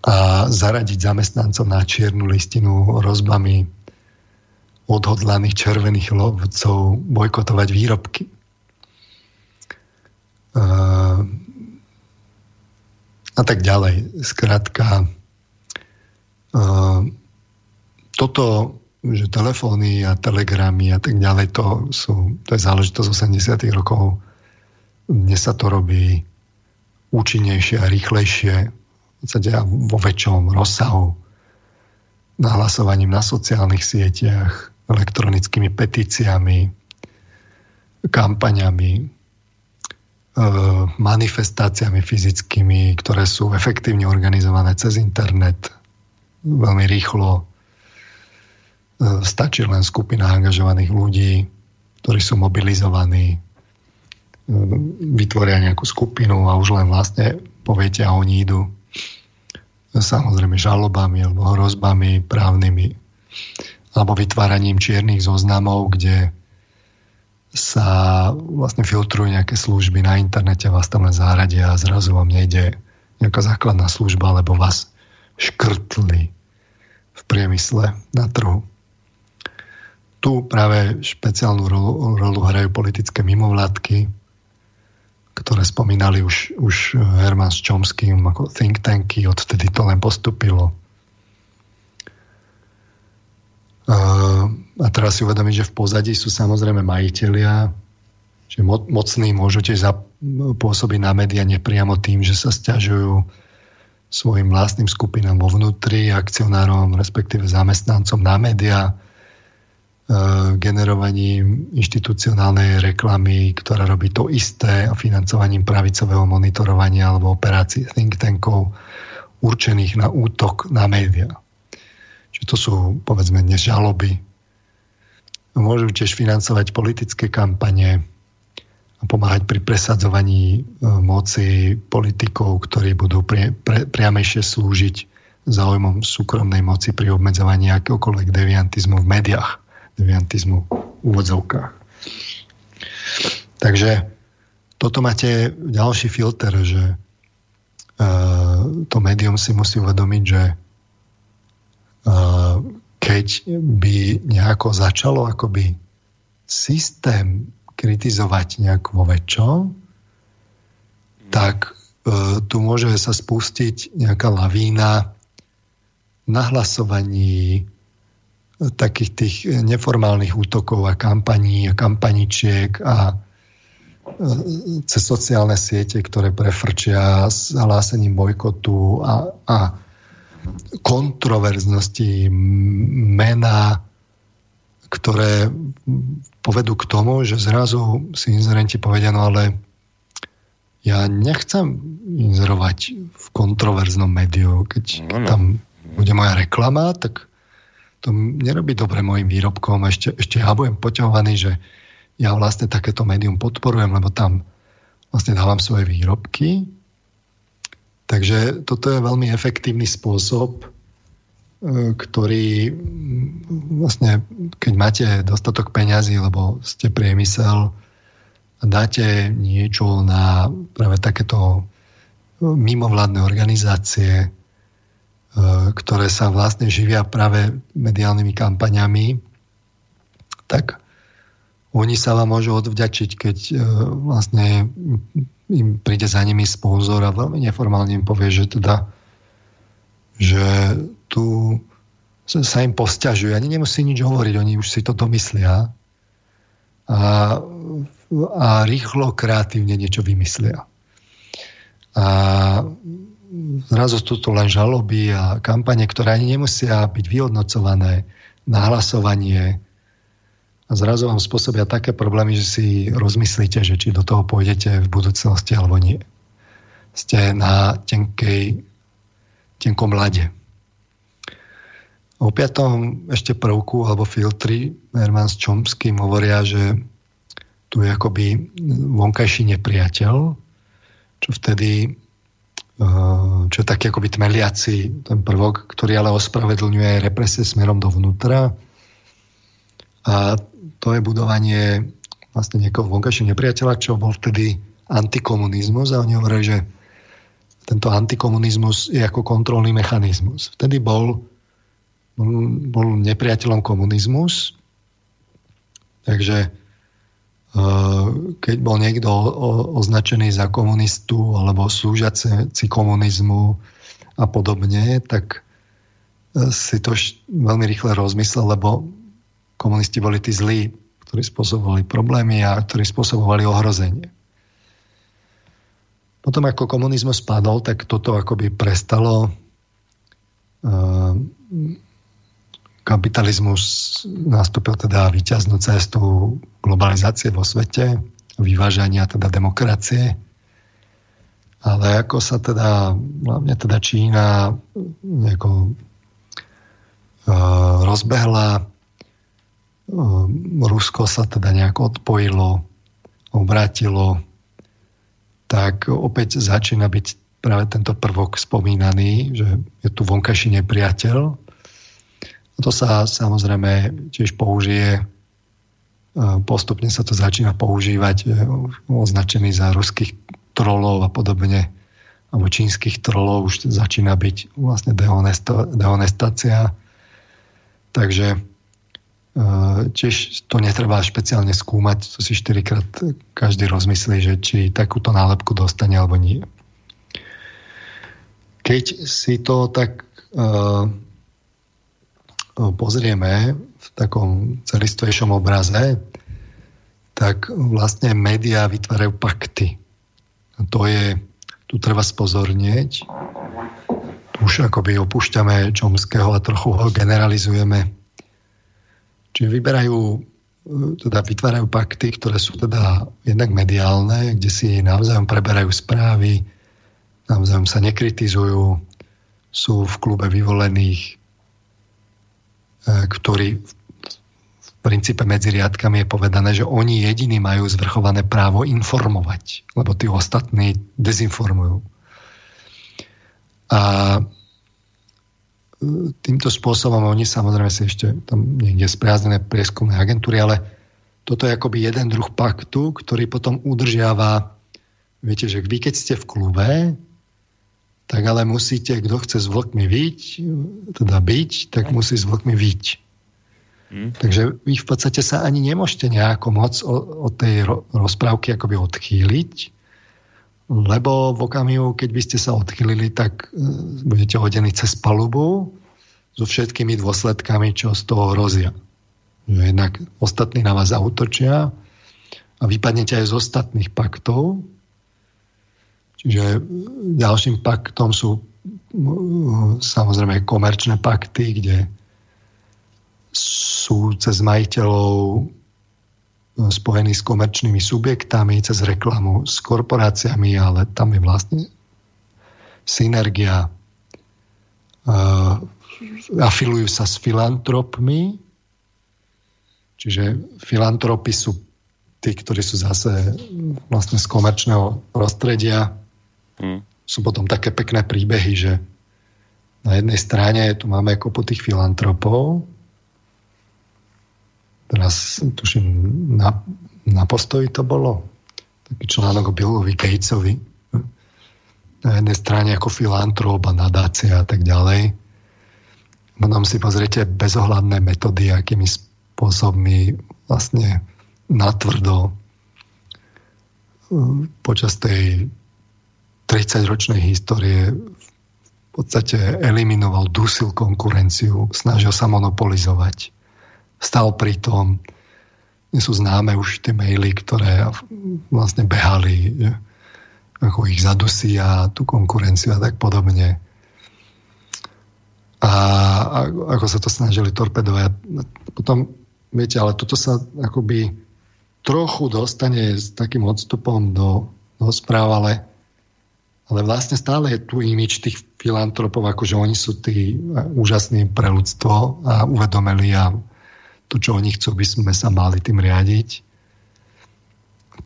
a zaradiť zamestnancov na čiernu listinu rozbami odhodlaných červených lovcov bojkotovať výrobky. A tak ďalej. Skrátka, toto, že telefóny a telegramy a tak ďalej, to, sú, to je záležitosť 80 rokov. Dnes sa to robí účinnejšie a rýchlejšie podstate vo väčšom rozsahu nahlasovaním na sociálnych sieťach, elektronickými petíciami, kampaňami, e, manifestáciami fyzickými, ktoré sú efektívne organizované cez internet, veľmi rýchlo. E, stačí len skupina angažovaných ľudí, ktorí sú mobilizovaní, e, vytvoria nejakú skupinu a už len vlastne poviete a oni idú samozrejme žalobami alebo hrozbami právnymi alebo vytváraním čiernych zoznamov, kde sa vlastne filtrujú nejaké služby na internete, vás tam len záradia a zrazu vám nejde nejaká základná služba, lebo vás škrtli v priemysle na trhu. Tu práve špeciálnu rolu, rolu hrajú politické mimovládky, ktoré spomínali už, už Herman s Chomským ako think tanky, odtedy to len postupilo. A teraz si uvedomiť, že v pozadí sú samozrejme majiteľia, že mocní môžu tiež pôsobiť na média nepriamo tým, že sa stiažujú svojim vlastným skupinám vo vnútri, akcionárom, respektíve zamestnancom na média, Eh, generovaním inštitucionálnej reklamy, ktorá robí to isté a financovaním pravicového monitorovania alebo operácií think tankov určených na útok na média. Čiže to sú, povedzme, dnes žaloby. Môžu tiež financovať politické kampane a pomáhať pri presadzovaní eh, moci politikov, ktorí budú pri, pre, priamejšie slúžiť záujmom súkromnej moci pri obmedzovaní akéhokoľvek deviantizmu v médiách deviantizmu v úvodzovkách. Takže toto máte ďalší filter, že uh, to médium si musí uvedomiť, že uh, keď by nejako začalo akoby systém kritizovať nejak vo väčšom, tak uh, tu môže sa spustiť nejaká lavína nahlasovaní takých tých neformálnych útokov a kampaní a kampaničiek a e, cez sociálne siete, ktoré prefrčia s hlásením bojkotu a, a kontroverznosti mena, ktoré povedú k tomu, že zrazu si inzerenti povedia, no ale ja nechcem inzerovať v kontroverznom médiu, keď no, no. tam bude moja reklama, tak to nerobí dobre mojim výrobkom. Ešte, ešte ja budem poťahovaný, že ja vlastne takéto médium podporujem, lebo tam vlastne dávam svoje výrobky. Takže toto je veľmi efektívny spôsob, e, ktorý vlastne, keď máte dostatok peňazí, lebo ste priemysel, dáte niečo na práve takéto mimovládne organizácie, ktoré sa vlastne živia práve mediálnymi kampaňami, tak oni sa vám môžu odvďačiť, keď e, vlastne im príde za nimi sponzor a veľmi neformálne im povie, že teda že tu sa im posťažuje. Ani nemusí nič hovoriť, oni už si to domyslia a, a rýchlo, kreatívne niečo vymyslia. A zrazu sú to len žaloby a kampane, ktoré ani nemusia byť vyhodnocované, nahlasovanie a zrazu vám spôsobia také problémy, že si rozmyslíte, že či do toho pôjdete v budúcnosti alebo nie. Ste na tenkej, tenkom lade. O piatom ešte prvku alebo filtri Herman s Čomským hovoria, že tu je akoby vonkajší nepriateľ, čo vtedy čo je taký akoby tmeliaci ten prvok, ktorý ale ospravedlňuje represie smerom dovnútra. A to je budovanie vlastne niekoho vonkajšieho nepriateľa, čo bol vtedy antikomunizmus a oni hovorili, že tento antikomunizmus je ako kontrolný mechanizmus. Vtedy bol, bol nepriateľom komunizmus, takže keď bol niekto označený za komunistu alebo slúžiaci komunizmu a podobne, tak si to veľmi rýchle rozmyslel, lebo komunisti boli tí zlí, ktorí spôsobovali problémy a ktorí spôsobovali ohrozenie. Potom ako komunizmus spadol, tak toto akoby prestalo uh, kapitalizmus nastúpil teda výťaznú cestu globalizácie vo svete, vyvážania teda demokracie. Ale ako sa teda, hlavne teda Čína nejako uh, rozbehla, Ehm, Rusko sa teda nejako odpojilo, obrátilo, tak opäť začína byť práve tento prvok spomínaný, že je tu vonkajší nepriateľ. To sa samozrejme tiež použije, ehm, postupne sa to začína používať, označený za ruských trolov a podobne, alebo čínskych trolov už začína byť vlastne dehonestácia. Takže tiež to netreba špeciálne skúmať, to si štyrikrát každý rozmyslí, že či takúto nálepku dostane alebo nie. Keď si to tak pozrieme v takom celistvejšom obraze, tak vlastne médiá vytvárajú pakty. A to je, tu treba spozornieť, už akoby opúšťame Čomského a trochu ho generalizujeme Čiže vyberajú, teda vytvárajú pakty, ktoré sú teda jednak mediálne, kde si navzájom preberajú správy, navzájom sa nekritizujú, sú v klube vyvolených, e, ktorí v princípe medzi riadkami je povedané, že oni jediní majú zvrchované právo informovať, lebo tí ostatní dezinformujú. A týmto spôsobom oni samozrejme si ešte tam niekde spriaznené prieskumné agentúry, ale toto je akoby jeden druh paktu, ktorý potom udržiava, viete, že vy keď ste v klube, tak ale musíte, kto chce s vlkmi vyť, teda byť, tak musí s vlkmi vyť. Hmm. Takže vy v podstate sa ani nemôžete nejako moc od tej rozprávky akoby odchýliť, lebo v okamihu, keď by ste sa odchylili, tak e, budete hodení cez palubu so všetkými dôsledkami, čo z toho hrozia. Jednak ostatní na vás zautočia a vypadnete aj z ostatných paktov. Čiže ďalším paktom sú e, samozrejme komerčné pakty, kde sú cez majiteľov spojený s komerčnými subjektami, cez reklamu s korporáciami, ale tam je vlastne synergia. Uh, afilujú sa s filantropmi, čiže filantropy sú tí, ktorí sú zase vlastne z komerčného prostredia. Hmm. Sú potom také pekné príbehy, že na jednej strane tu máme ako po tých filantropov, teraz tuším na, na postoji to bolo taký článok o Billovi Gatesovi na jednej strane ako filantrop a nadácia a tak ďalej. Potom si pozriete bezohľadné metódy, akými spôsobmi vlastne natvrdo uh, počas tej 30-ročnej histórie v podstate eliminoval, dusil konkurenciu, snažil sa monopolizovať stal pri tom. Nie sú známe už tie maily, ktoré vlastne behali, ako ich zadusí a tú konkurenciu a tak podobne. A ako sa to snažili torpedovať. Potom, viete, ale toto sa akoby trochu dostane s takým odstupom do, do správ, ale, ale vlastne stále je tu imič tých filantropov, akože oni sú tí úžasní pre ľudstvo a uvedomili a to, čo oni chcú, by sme sa mali tým riadiť.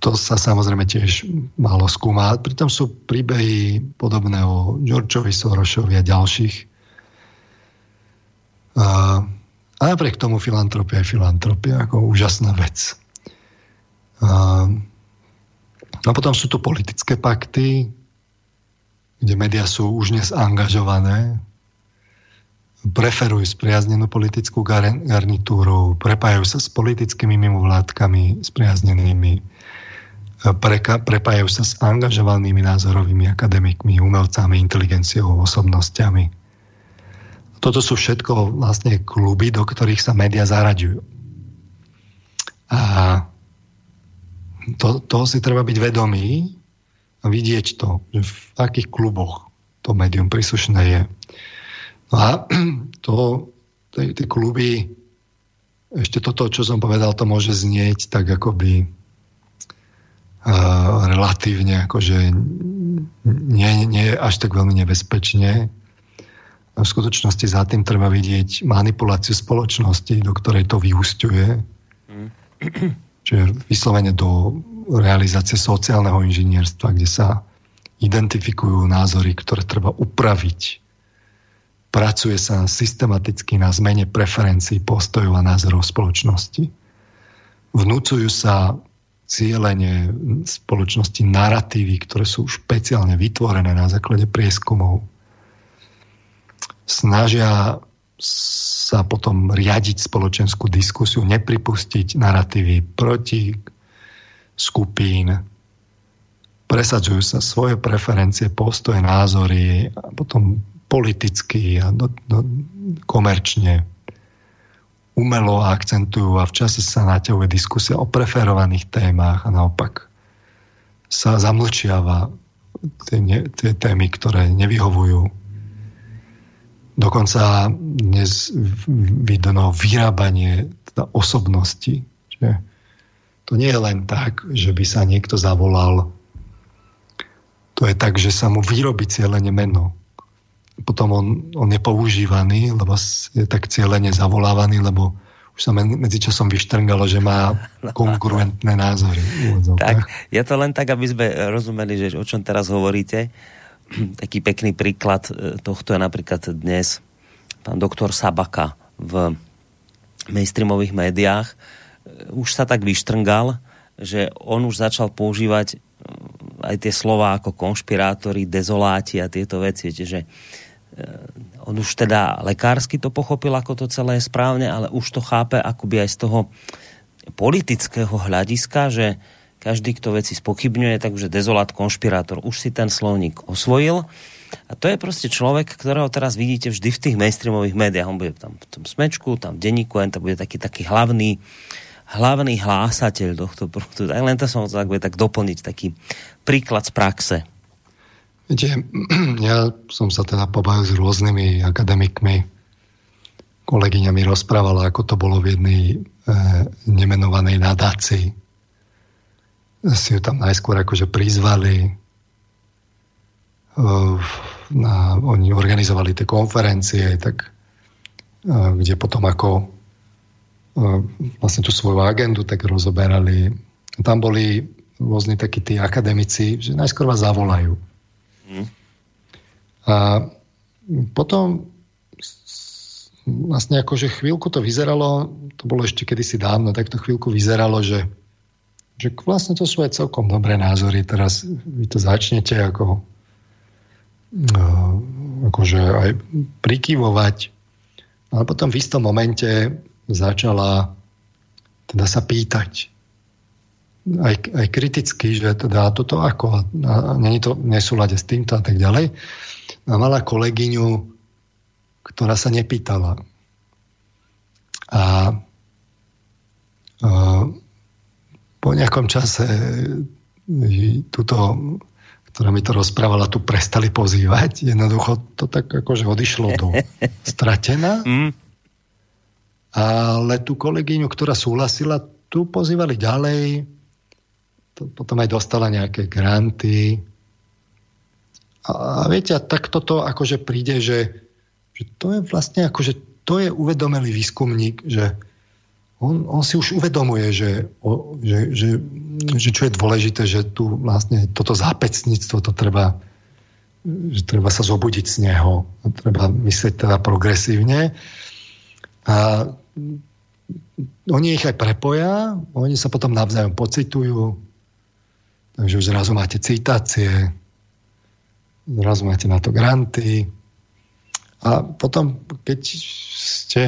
To sa samozrejme tiež málo skúma. Pritom sú príbehy podobné o Georgeovi Sorosovi a ďalších. A, a napriek tomu filantropia je filantropia ako úžasná vec. A, a potom sú tu politické pakty, kde médiá sú už dnes angažované, preferujú spriaznenú politickú garnitúru, prepájajú sa s politickými mimovládkami spriaznenými, preka, prepájajú sa s angažovanými názorovými akademikmi, umelcami, inteligenciou, osobnosťami. Toto sú všetko vlastne kluby, do ktorých sa médiá zaraďujú. A to, to si treba byť vedomý vidieť to, že v akých kluboch to médium príslušné je. No a to, tie kluby, ešte toto, čo som povedal, to môže znieť tak akoby uh, relatívne, akože nie, nie až tak veľmi nebezpečne. A v skutočnosti za tým treba vidieť manipuláciu spoločnosti, do ktorej to vyústiuje. Mm. Čiže vyslovene do realizácie sociálneho inžinierstva, kde sa identifikujú názory, ktoré treba upraviť Pracuje sa systematicky na zmene preferencií, postojov a názorov spoločnosti. Vnúcujú sa cieľenie spoločnosti narratívy, ktoré sú špeciálne vytvorené na základe prieskumov. Snažia sa potom riadiť spoločenskú diskusiu, nepripustiť narratívy proti skupín, presadzujú sa svoje preferencie, postoje, názory a potom politicky a do, do, komerčne umelo akcentujú a v čase sa naťahuje diskusia o preferovaných témach a naopak sa zamlčiava tie, ne, tie témy, ktoré nevyhovujú. Dokonca dnes vidno vyrábanie teda osobnosti. Že to nie je len tak, že by sa niekto zavolal. To je tak, že sa mu vyrobí cieľene meno potom on, on je používaný, lebo je tak cieľene zavolávaný, lebo už sa medzičasom vyštrngalo, že má konkurentné názory.
Tak, je to len tak, aby sme rozumeli, že o čom teraz hovoríte. Taký pekný príklad e, tohto je napríklad dnes pán doktor Sabaka v mainstreamových médiách. E, už sa tak vyštrngal, že on už začal používať e, aj tie slova ako konšpirátori, dezoláti a tieto veci. Že Eh, on už teda lekársky to pochopil, ako to celé je správne, ale už to chápe akoby aj z toho politického hľadiska, že každý, kto veci spochybňuje, takže dezolát, konšpirátor, už si ten slovník osvojil. A to je proste človek, ktorého teraz vidíte vždy v tých mainstreamových médiách. On bude tam v tom smečku, tam v denníku, to bude taký, taký hlavný, hlavný hlásateľ tohto produktu. Tak len to som tak tak doplniť, taký príklad z praxe.
Viete, ja som sa teda pobavil s rôznymi akademikmi. Kolegyňa mi rozprávala, ako to bolo v jednej e, nemenovanej nadácii. Si ju tam najskôr akože prizvali. E, na, oni organizovali tie konferencie, tak, e, kde potom ako vlastne tú svoju agendu tak rozoberali. Tam boli rôzni takí tí akademici, že najskôr vás zavolajú Mm. A potom vlastne akože chvíľku to vyzeralo, to bolo ešte kedysi dávno, tak to chvíľku vyzeralo, že, že vlastne to sú aj celkom dobré názory. Teraz vy to začnete ako akože aj prikyvovať. Ale potom v istom momente začala teda sa pýtať aj, aj kriticky, že teda toto ako, a není to nesúlade s týmto a tak ďalej. A mala kolegyňu, ktorá sa nepýtala. A, a po nejakom čase túto, ktorá mi to rozprávala, tu prestali pozývať. Jednoducho to tak akože odišlo do stratená. Ale tú kolegyňu, ktorá súhlasila, tu pozývali ďalej to, potom aj dostala nejaké granty. A, a viete, a tak toto akože príde, že, že to je vlastne akože to je uvedomelý výskumník, že on, on si už uvedomuje, že, o, že, že, že čo je dôležité, že tu vlastne toto zápecníctvo, to treba, že treba sa zobudiť z neho. Treba myslieť teda progresívne. A oni ich aj prepoja, oni sa potom navzájom pocitujú, Takže už zrazu máte citácie. zrazu máte na to granty. A potom, keď ste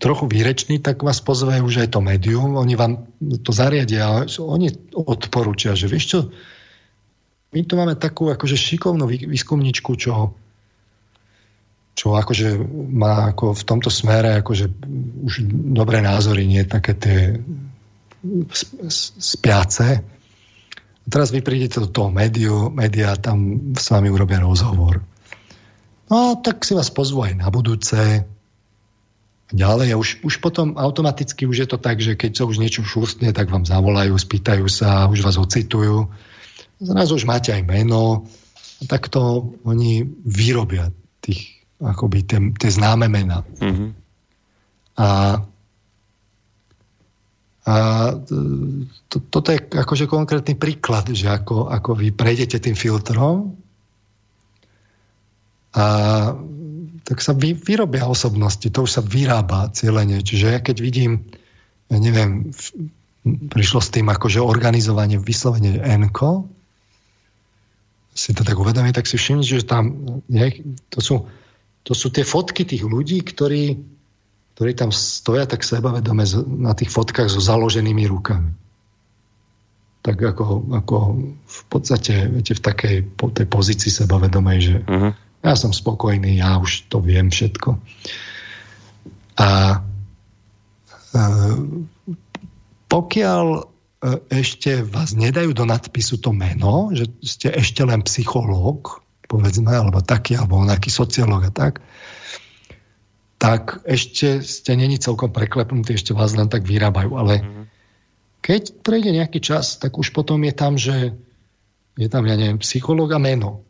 trochu výreční, tak vás pozvajú už aj to médium, oni vám to zariadia, oni odporúčia, že vieš čo, my tu máme takú akože šikovnú výskumničku, čo, čo akože má ako v tomto smere akože už dobré názory, nie také tie spiace. A teraz vy prídete do toho médiu, média tam s vami urobia rozhovor. No tak si vás pozvu aj na budúce. Ďalej a už, už potom automaticky už je to tak, že keď sa už niečo šustne, tak vám zavolajú, spýtajú sa, už vás ocitujú zrazu už máte aj meno, tak to oni vyrobia tých, akoby tie, známe mena. Mm-hmm. A, a to, toto je akože konkrétny príklad, že ako, ako vy prejdete tým filtrom a tak sa vy, vyrobia osobnosti, to už sa vyrába cieľenie. Čiže ja keď vidím, ja neviem, prišlo s tým akože organizovanie vyslovene enko, si to tak uvedomí, tak si všimnite, že tam nie, to, sú, to sú tie fotky tých ľudí, ktorí, ktorí tam stoja tak sebavedome na tých fotkách so založenými rukami. Tak ako, ako v podstate viete, v takej po tej pozícii sebavedomej, že uh-huh. ja som spokojný, ja už to viem všetko. A e, pokiaľ E, ešte vás nedajú do nadpisu to meno, že ste ešte len psychológ, povedzme, alebo taký, alebo nejaký sociológ a tak, tak ešte ste není celkom preklepnutí, ešte vás len tak vyrábajú. Ale mhm. keď prejde nejaký čas, tak už potom je tam, že je tam, ja neviem, psychológ a meno.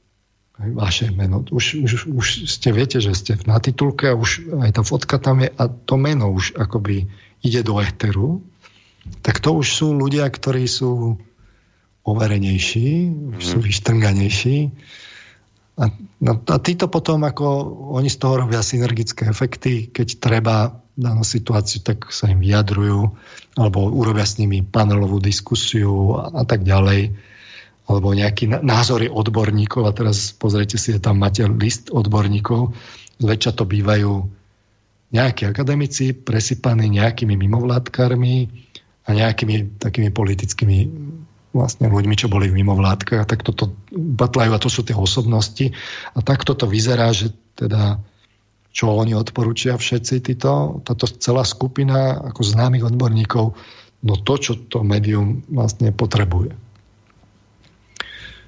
Vaše meno. Už, už, už ste viete, že ste na titulke a už aj tá fotka tam je a to meno už akoby ide do éteru tak to už sú ľudia, ktorí sú overenejší, mm. sú mhm. vyštrnganejší. A, no, a títo potom, ako oni z toho robia synergické efekty, keď treba danú situáciu, tak sa im vyjadrujú, alebo urobia s nimi panelovú diskusiu a, a tak ďalej, alebo nejaký názory odborníkov. A teraz pozrite si, tam máte list odborníkov, zväčša to bývajú nejakí akademici, presypaní nejakými mimovládkarmi, a nejakými takými politickými vlastne ľuďmi, čo boli v mimovládkach, tak toto batlajú a to sú tie osobnosti. A takto to vyzerá, že teda čo oni odporúčia všetci títo, táto celá skupina ako známych odborníkov, no to, čo to médium vlastne potrebuje.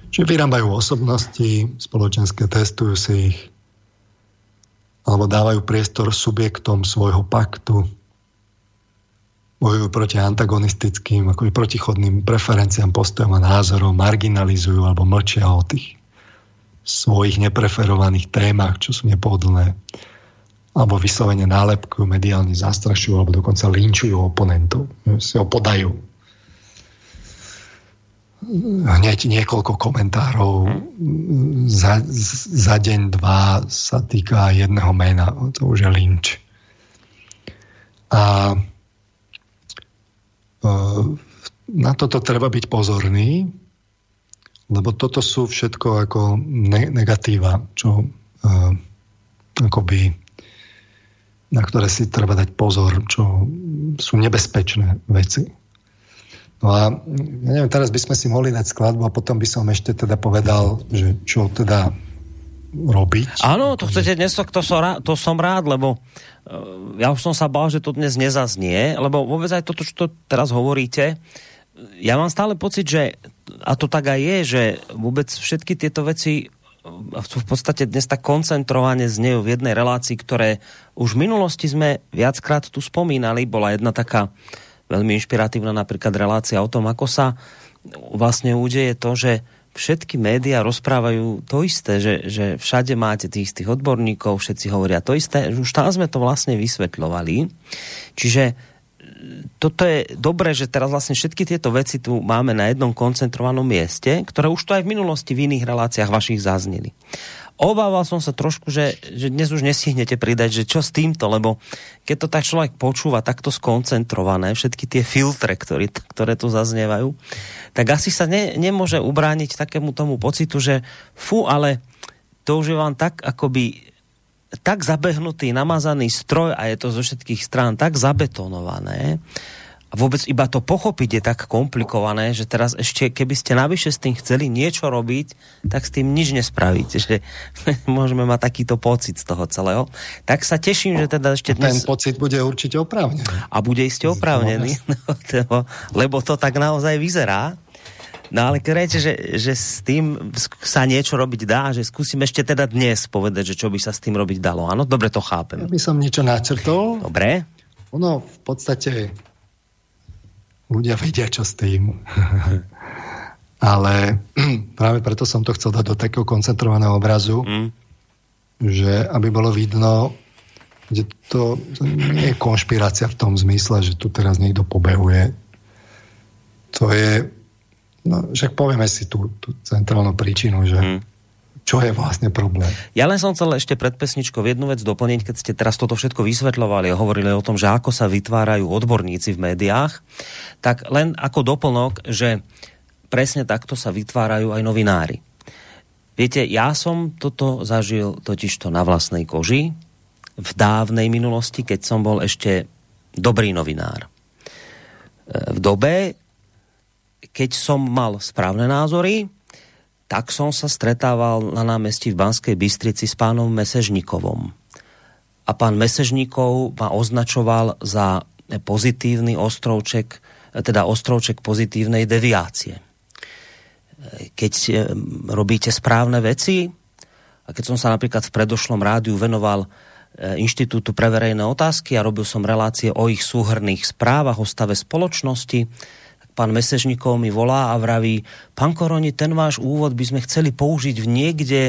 Čiže vyrábajú osobnosti, spoločenské testujú si ich, alebo dávajú priestor subjektom svojho paktu, bojujú proti antagonistickým, ako protichodným preferenciám, postojom a názorom, marginalizujú alebo mlčia o tých svojich nepreferovaných témach, čo sú nepohodlné, alebo vyslovene nálepkujú, mediálne zastrašujú, alebo dokonca linčujú oponentov, si ho podajú. Hneď niekoľko komentárov za, za deň, dva sa týka jedného mena, to už je linč. A na toto treba byť pozorný, lebo toto sú všetko ako ne- negatíva, čo uh, akoby na ktoré si treba dať pozor, čo sú nebezpečné veci. No a ja neviem, teraz by sme si mohli dať skladbu a potom by som ešte teda povedal, že čo teda robiť.
Áno, to chcete dnes, to, to som rád, lebo ja už som sa bál, že to dnes nezaznie, lebo vôbec aj toto, čo to teraz hovoríte, ja mám stále pocit, že, a to tak aj je, že vôbec všetky tieto veci sú v podstate dnes tak koncentrovane znejú v jednej relácii, ktoré už v minulosti sme viackrát tu spomínali. Bola jedna taká veľmi inšpiratívna napríklad relácia o tom, ako sa vlastne udeje to, že všetky médiá rozprávajú to isté, že, že všade máte tých istých odborníkov, všetci hovoria to isté. Už tam sme to vlastne vysvetľovali. Čiže e, toto je dobré, že teraz vlastne všetky tieto veci tu máme na jednom koncentrovanom mieste, ktoré už to aj v minulosti v iných reláciách vašich zazneli. Obával som sa trošku, že, že dnes už nestihnete pridať, že čo s týmto, lebo keď to tak človek počúva takto skoncentrované, všetky tie filtre, ktoré, ktoré tu zaznievajú, tak asi sa ne, nemôže ubrániť takému tomu pocitu, že fú, ale to už je vám tak akoby tak zabehnutý, namazaný stroj a je to zo všetkých strán tak zabetonované, vôbec iba to pochopiť je tak komplikované, že teraz ešte, keby ste navyše s tým chceli niečo robiť, tak s tým nič nespravíte. Že môžeme mať takýto pocit z toho celého. Tak sa teším, že teda ešte
dnes... Ten pocit bude určite oprávnený.
A bude iste oprávnený, no, lebo to tak naozaj vyzerá. No ale keď že, že s tým sa niečo robiť dá, že skúsim ešte teda dnes povedať, že čo by sa s tým robiť dalo. Áno, dobre to chápem.
Ja by som niečo načrtol.
Dobre.
Ono v podstate ľudia vedia, čo s tým. Ale práve preto som to chcel dať do takého koncentrovaného obrazu, mm. že aby bolo vidno, že to nie je konšpirácia v tom zmysle, že tu teraz niekto pobehuje. To je, no, však povieme si tú, tú centrálnu príčinu, že mm čo je vlastne problém.
Ja len som chcel ešte pred pesničkou jednu vec doplniť, keď ste teraz toto všetko vysvetľovali a hovorili o tom, že ako sa vytvárajú odborníci v médiách, tak len ako doplnok, že presne takto sa vytvárajú aj novinári. Viete, ja som toto zažil totižto na vlastnej koži v dávnej minulosti, keď som bol ešte dobrý novinár. V dobe, keď som mal správne názory, tak som sa stretával na námestí v Banskej Bystrici s pánom Mesežníkovom. A pán Mesežníkov ma označoval za pozitívny ostrovček, teda ostrovček pozitívnej deviácie. Keď e, robíte správne veci, a keď som sa napríklad v predošlom rádiu venoval e, Inštitútu pre verejné otázky a robil som relácie o ich súhrných správach o stave spoločnosti, pán Mesežníkov mi volá a vraví, pán Koroni, ten váš úvod by sme chceli použiť v niekde,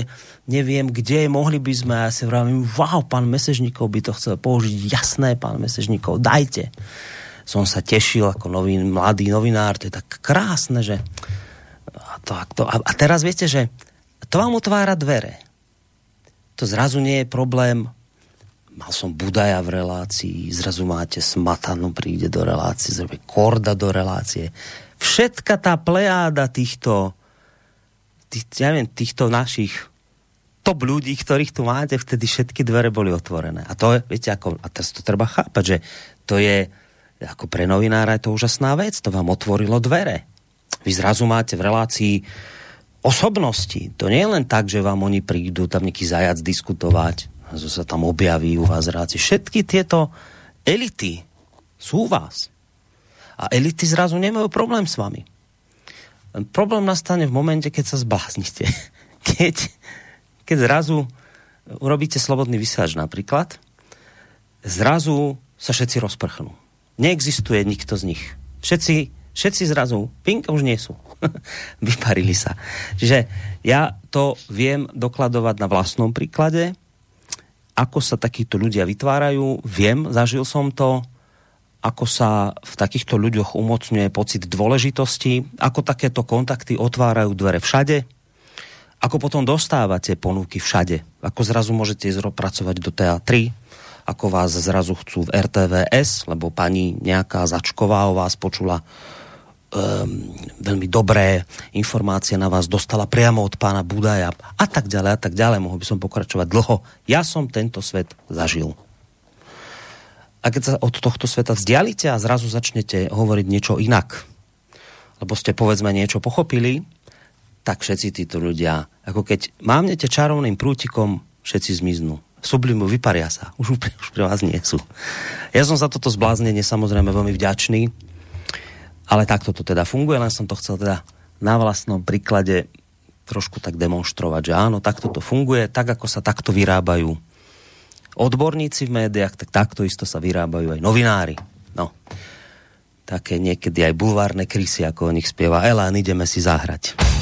neviem kde, mohli by sme, a ja si vravím, wow, pán Mesežníkov by to chcel použiť, jasné, pán Mesežníkov, dajte. Som sa tešil ako nový, mladý novinár, to je tak krásne, že a, to, a, to, a teraz viete, že to vám otvára dvere. To zrazu nie je problém mal som Budaja v relácii, zrazu máte Smatanu príde do relácie, zrazu Korda do relácie. Všetka tá plejáda týchto, tých, ja neviem, týchto našich top ľudí, ktorých tu máte, vtedy všetky dvere boli otvorené. A to je, viete, ako, a teraz to treba chápať, že to je, ako pre novinára je to úžasná vec, to vám otvorilo dvere. Vy zrazu máte v relácii osobnosti. To nie je len tak, že vám oni prídu tam nejaký zajac diskutovať, že sa tam objaví u vás ráci. Všetky tieto elity sú u vás. A elity zrazu nemajú problém s vami. Problém nastane v momente, keď sa zbláznite. Keď, keď zrazu urobíte slobodný vysielač napríklad, zrazu sa všetci rozprchnú. Neexistuje nikto z nich. Všetci, všetci zrazu, pink, už nie sú. Vyparili sa. Čiže ja to viem dokladovať na vlastnom príklade, ako sa takíto ľudia vytvárajú, viem, zažil som to, ako sa v takýchto ľuďoch umocňuje pocit dôležitosti, ako takéto kontakty otvárajú dvere všade, ako potom dostávate ponuky všade, ako zrazu môžete ísť pracovať do teatry, ako vás zrazu chcú v RTVS, lebo pani nejaká Začková o vás počula veľmi dobré informácie na vás dostala priamo od pána Budaja a tak ďalej a tak ďalej. Mohol by som pokračovať dlho. Ja som tento svet zažil. A keď sa od tohto sveta vzdialite a zrazu začnete hovoriť niečo inak, lebo ste povedzme niečo pochopili, tak všetci títo ľudia, ako keď mávnete čarovným prútikom, všetci zmiznú. Sublimu vyparia sa. Už, už pre vás nie sú. Ja som za toto zbláznenie samozrejme veľmi vďačný ale takto to teda funguje, len som to chcel teda na vlastnom príklade trošku tak demonstrovať, že áno, takto to funguje, tak ako sa takto vyrábajú odborníci v médiách, tak takto isto sa vyrábajú aj novinári. No, také niekedy aj bulvárne krysy, ako o nich spieva Elán, ideme si zahrať.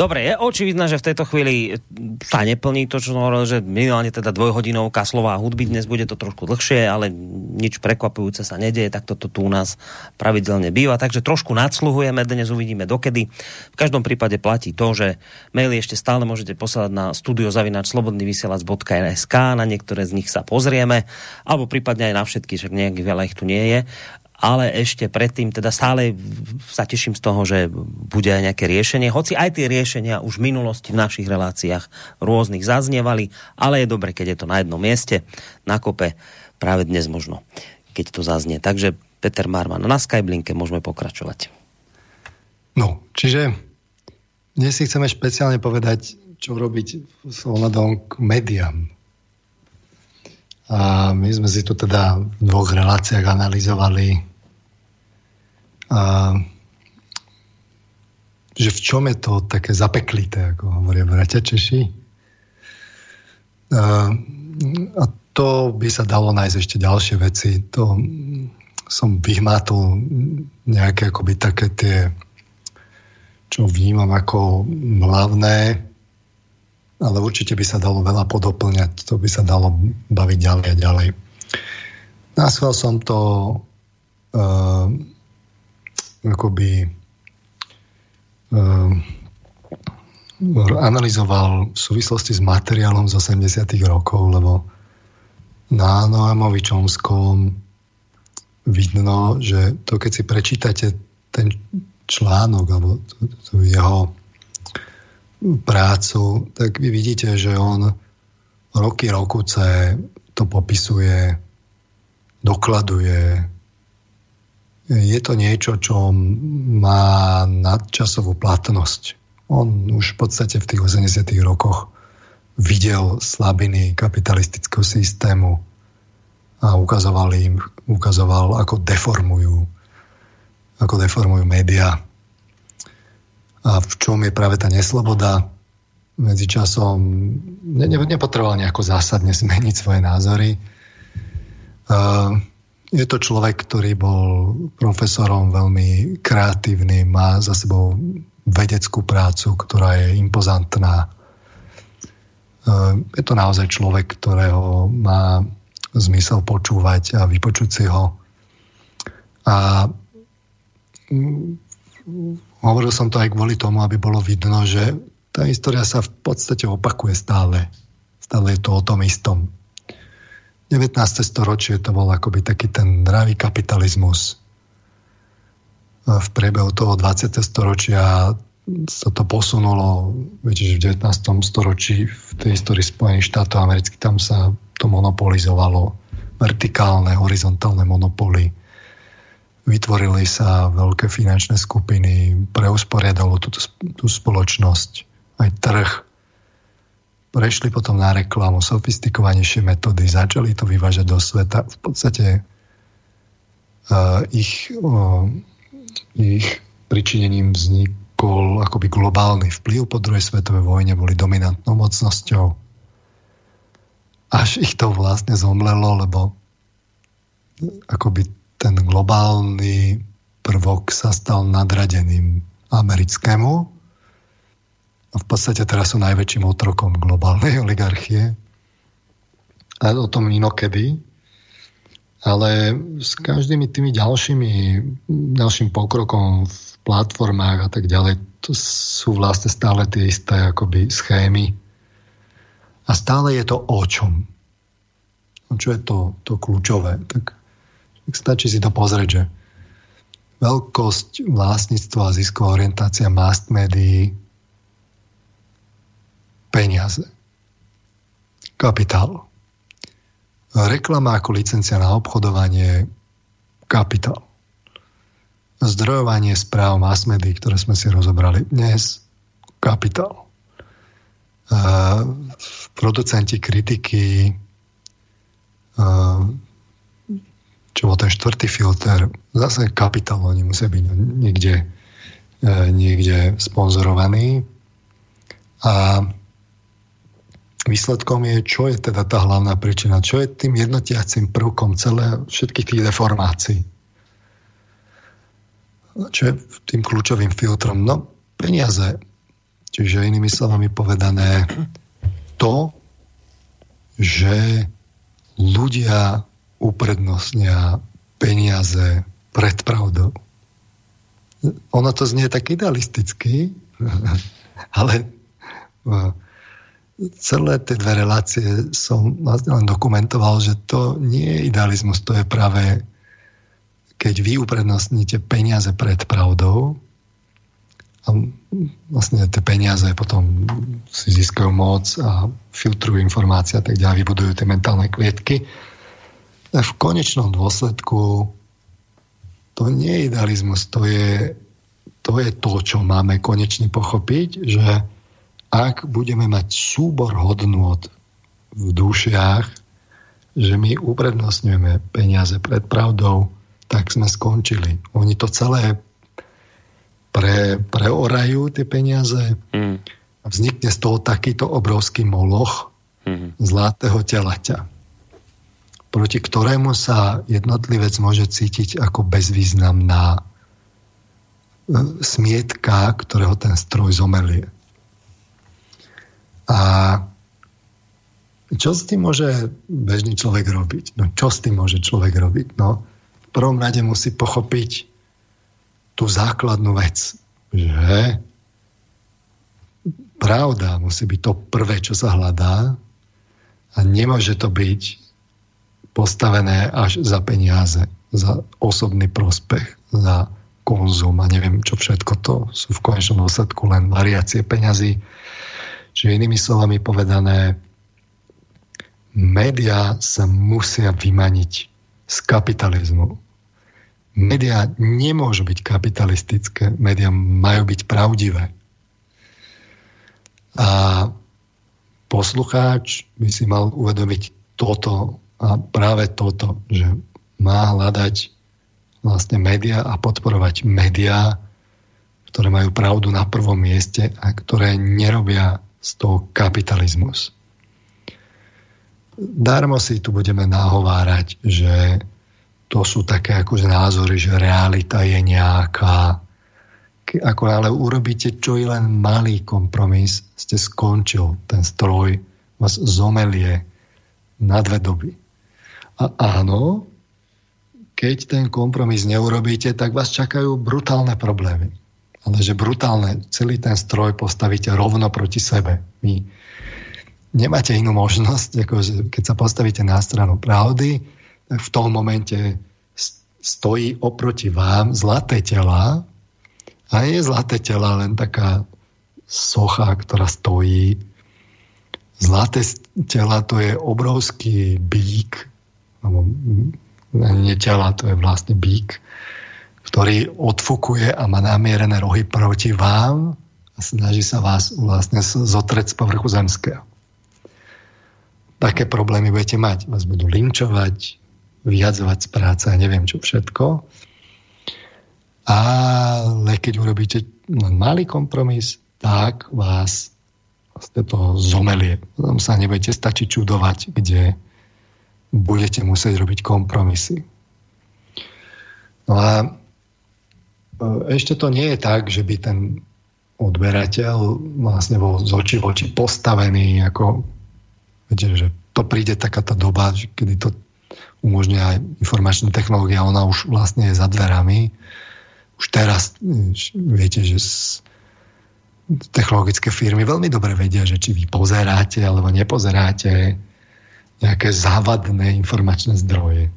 Dobre, je očividné, že v tejto chvíli sa neplní to, čo hovoril, že minimálne teda dvojhodinovka slová hudby, dnes bude to trošku dlhšie, ale nič prekvapujúce sa nedieje, tak toto tu u nás pravidelne býva, takže trošku nadsluhujeme, dnes uvidíme dokedy. V každom prípade platí to, že maily ešte stále môžete poslať na studiozavinačslobodnyvysielac.sk, na niektoré z nich sa pozrieme, alebo prípadne aj na všetky, že nejak veľa ich tu nie je ale ešte predtým teda stále sa teším z toho, že bude aj nejaké riešenie, hoci aj tie riešenia už v minulosti v našich reláciách rôznych zaznievali, ale je dobre, keď je to na jednom mieste, na kope práve dnes možno, keď to zaznie. Takže Peter Marman, na Skyblinke môžeme pokračovať.
No, čiže dnes si chceme špeciálne povedať, čo robiť s ohľadom k médiám. A my sme si tu teda v dvoch reláciách analyzovali a, že v čom je to také zapeklité, ako hovoria bratia Češi. A, a to by sa dalo nájsť ešte ďalšie veci. To som vyhmátol nejaké akoby také tie, čo vnímam ako hlavné, ale určite by sa dalo veľa podoplňať, to by sa dalo baviť ďalej a ďalej. Naschval som to uh, akoby uh, analyzoval v súvislosti s materiálom z 80 rokov, lebo na Noamovi Čomskom vidno, že to keď si prečítate ten článok alebo tú jeho prácu, tak vy vidíte, že on roky rokuce to popisuje, dokladuje, je to niečo, čo má nadčasovú platnosť. On už v podstate v tých 80. rokoch videl slabiny kapitalistického systému a ukazoval im, ukazoval, ako deformujú, ako deformujú médiá a v čom je práve tá nesloboda. Medzičasom ne, ne, nepotreboval nejako zásadne zmeniť svoje názory. Uh, je to človek, ktorý bol profesorom veľmi kreatívny, má za sebou vedeckú prácu, ktorá je impozantná. Uh, je to naozaj človek, ktorého má zmysel počúvať a vypočuť si ho. A hovoril som to aj kvôli tomu, aby bolo vidno, že tá história sa v podstate opakuje stále. Stále je to o tom istom. 19. storočie to bol akoby taký ten dravý kapitalizmus. V priebehu toho 20. storočia sa to posunulo, že v 19. storočí v tej histórii Spojených štátov amerických tam sa to monopolizovalo. Vertikálne, horizontálne monopoly vytvorili sa veľké finančné skupiny, preusporiadalo tú, tú spoločnosť, aj trh. Prešli potom na reklamu, sofistikovanejšie metódy, začali to vyvážať do sveta. V podstate uh, ich, uh, ich pričinením vznikol akoby globálny vplyv po druhej svetovej vojne, boli dominantnou mocnosťou. Až ich to vlastne zomlelo, lebo akoby ten globálny prvok sa stal nadradeným americkému a v podstate teraz sú najväčším otrokom globálnej oligarchie. A o tom inokedy. Ale s každými tými ďalšími, ďalším pokrokom v platformách a tak ďalej, to sú vlastne stále tie isté akoby schémy. A stále je to o čom? Čo je to, to kľúčové? Tak stačí si to pozrieť, že veľkosť vlastníctva a zisková orientácia mass médií peniaze, kapitál. Reklama ako licencia na obchodovanie, kapitál. Zdrojovanie správ mass médií, ktoré sme si rozobrali dnes, kapitál. Uh, producenti kritiky, uh, čo bol ten štvrtý filter, zase kapitál, oni musia byť niekde, e, niekde sponzorovaní. A výsledkom je, čo je teda tá hlavná príčina, čo je tým jednotiacím prvkom celé všetkých tých deformácií. Čo je tým kľúčovým filtrom? No, peniaze. Čiže inými slovami povedané, to, že ľudia uprednostnia peniaze pred pravdou. Ono to znie tak idealisticky, ale e, celé tie dve relácie som vlastne len dokumentoval, že to nie je idealizmus, to je práve keď vy uprednostníte peniaze pred pravdou a vlastne tie peniaze potom si získajú moc a filtrujú informácie a tak ďalej, vybudujú tie mentálne klietky. V konečnom dôsledku to nie je idealizmus, to je, to je to, čo máme konečne pochopiť, že ak budeme mať súbor hodnôt v dušiach, že my uprednostňujeme peniaze pred pravdou, tak sme skončili. Oni to celé pre, preorajú tie peniaze mm. a vznikne z toho takýto obrovský moloch mm. zlatého telaťa proti ktorému sa jednotlivec môže cítiť ako bezvýznamná e, smietka, ktorého ten stroj zomelie. A čo s tým môže bežný človek robiť? No čo s tým môže človek robiť? No, v prvom rade musí pochopiť tú základnú vec, že pravda musí byť to prvé, čo sa hľadá a nemôže to byť postavené až za peniaze, za osobný prospech, za konzum a neviem čo všetko to sú v konečnom dôsledku len variácie peňazí. Čiže inými slovami povedané, média sa musia vymaniť z kapitalizmu. Média nemôžu byť kapitalistické, média majú byť pravdivé. A poslucháč by si mal uvedomiť toto a práve toto, že má hľadať vlastne média a podporovať médiá, ktoré majú pravdu na prvom mieste a ktoré nerobia z toho kapitalizmus. Darmo si tu budeme nahovárať, že to sú také akože názory, že realita je nejaká. Ako ale urobíte čo i len malý kompromis, ste skončil. Ten stroj vás zomelie na dve doby. A áno, keď ten kompromis neurobíte, tak vás čakajú brutálne problémy. Ale že brutálne, celý ten stroj postavíte rovno proti sebe. My nemáte inú možnosť, ako že keď sa postavíte na stranu pravdy, v tom momente stojí oproti vám zlaté tela a je zlaté tela len taká socha, ktorá stojí. Zlaté tela to je obrovský bík, alebo nie tela, to je vlastne bík, ktorý odfukuje a má namierené rohy proti vám a snaží sa vás vlastne zotreť z povrchu zemského. Také problémy budete mať. Vás budú linčovať, vyhadzovať z práce a neviem čo všetko. Ale keď urobíte malý kompromis, tak vás vlastne to zomelie. Tam sa nebudete stačiť čudovať, kde budete musieť robiť kompromisy. No a ešte to nie je tak, že by ten odberateľ vlastne bol z očí v oči postavený, ako viete, že to príde taká tá doba, kedy to umožňuje aj informačná technológia, ona už vlastne je za dverami. Už teraz viete, že technologické firmy veľmi dobre vedia, že či vy pozeráte alebo nepozeráte nejaké závadné informačné zdroje.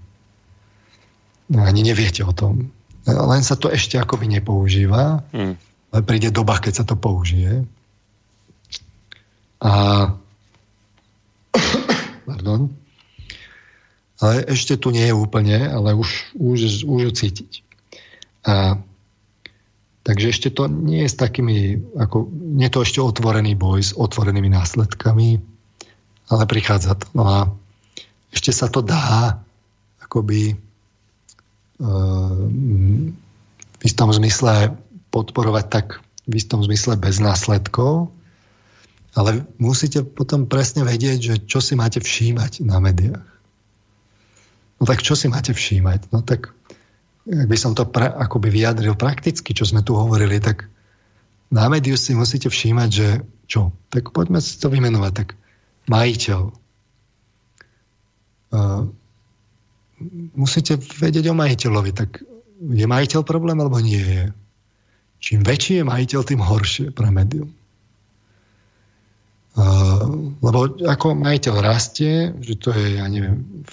No, ani neviete o tom. Len sa to ešte akoby nepoužíva, hmm. ale príde doba, keď sa to použije. A pardon, ale ešte tu nie je úplne, ale už, už, už ju cítiť. A, takže ešte to nie je s takými, ako, nie je to ešte otvorený boj s otvorenými následkami, ale prichádza to. No a ešte sa to dá akoby v istom zmysle podporovať tak v istom zmysle bez následkov, ale musíte potom presne vedieť, že čo si máte všímať na médiách. No tak čo si máte všímať? No tak, ak by som to pra, akoby vyjadril prakticky, čo sme tu hovorili, tak na médiu si musíte všímať, že čo? Tak poďme si to vymenovať. Tak majiteľ. Musíte vedieť o majiteľovi. Tak je majiteľ problém, alebo nie je? Čím väčší je majiteľ, tým horšie pre médium. Uh, lebo ako majiteľ rastie, že to je, ja neviem,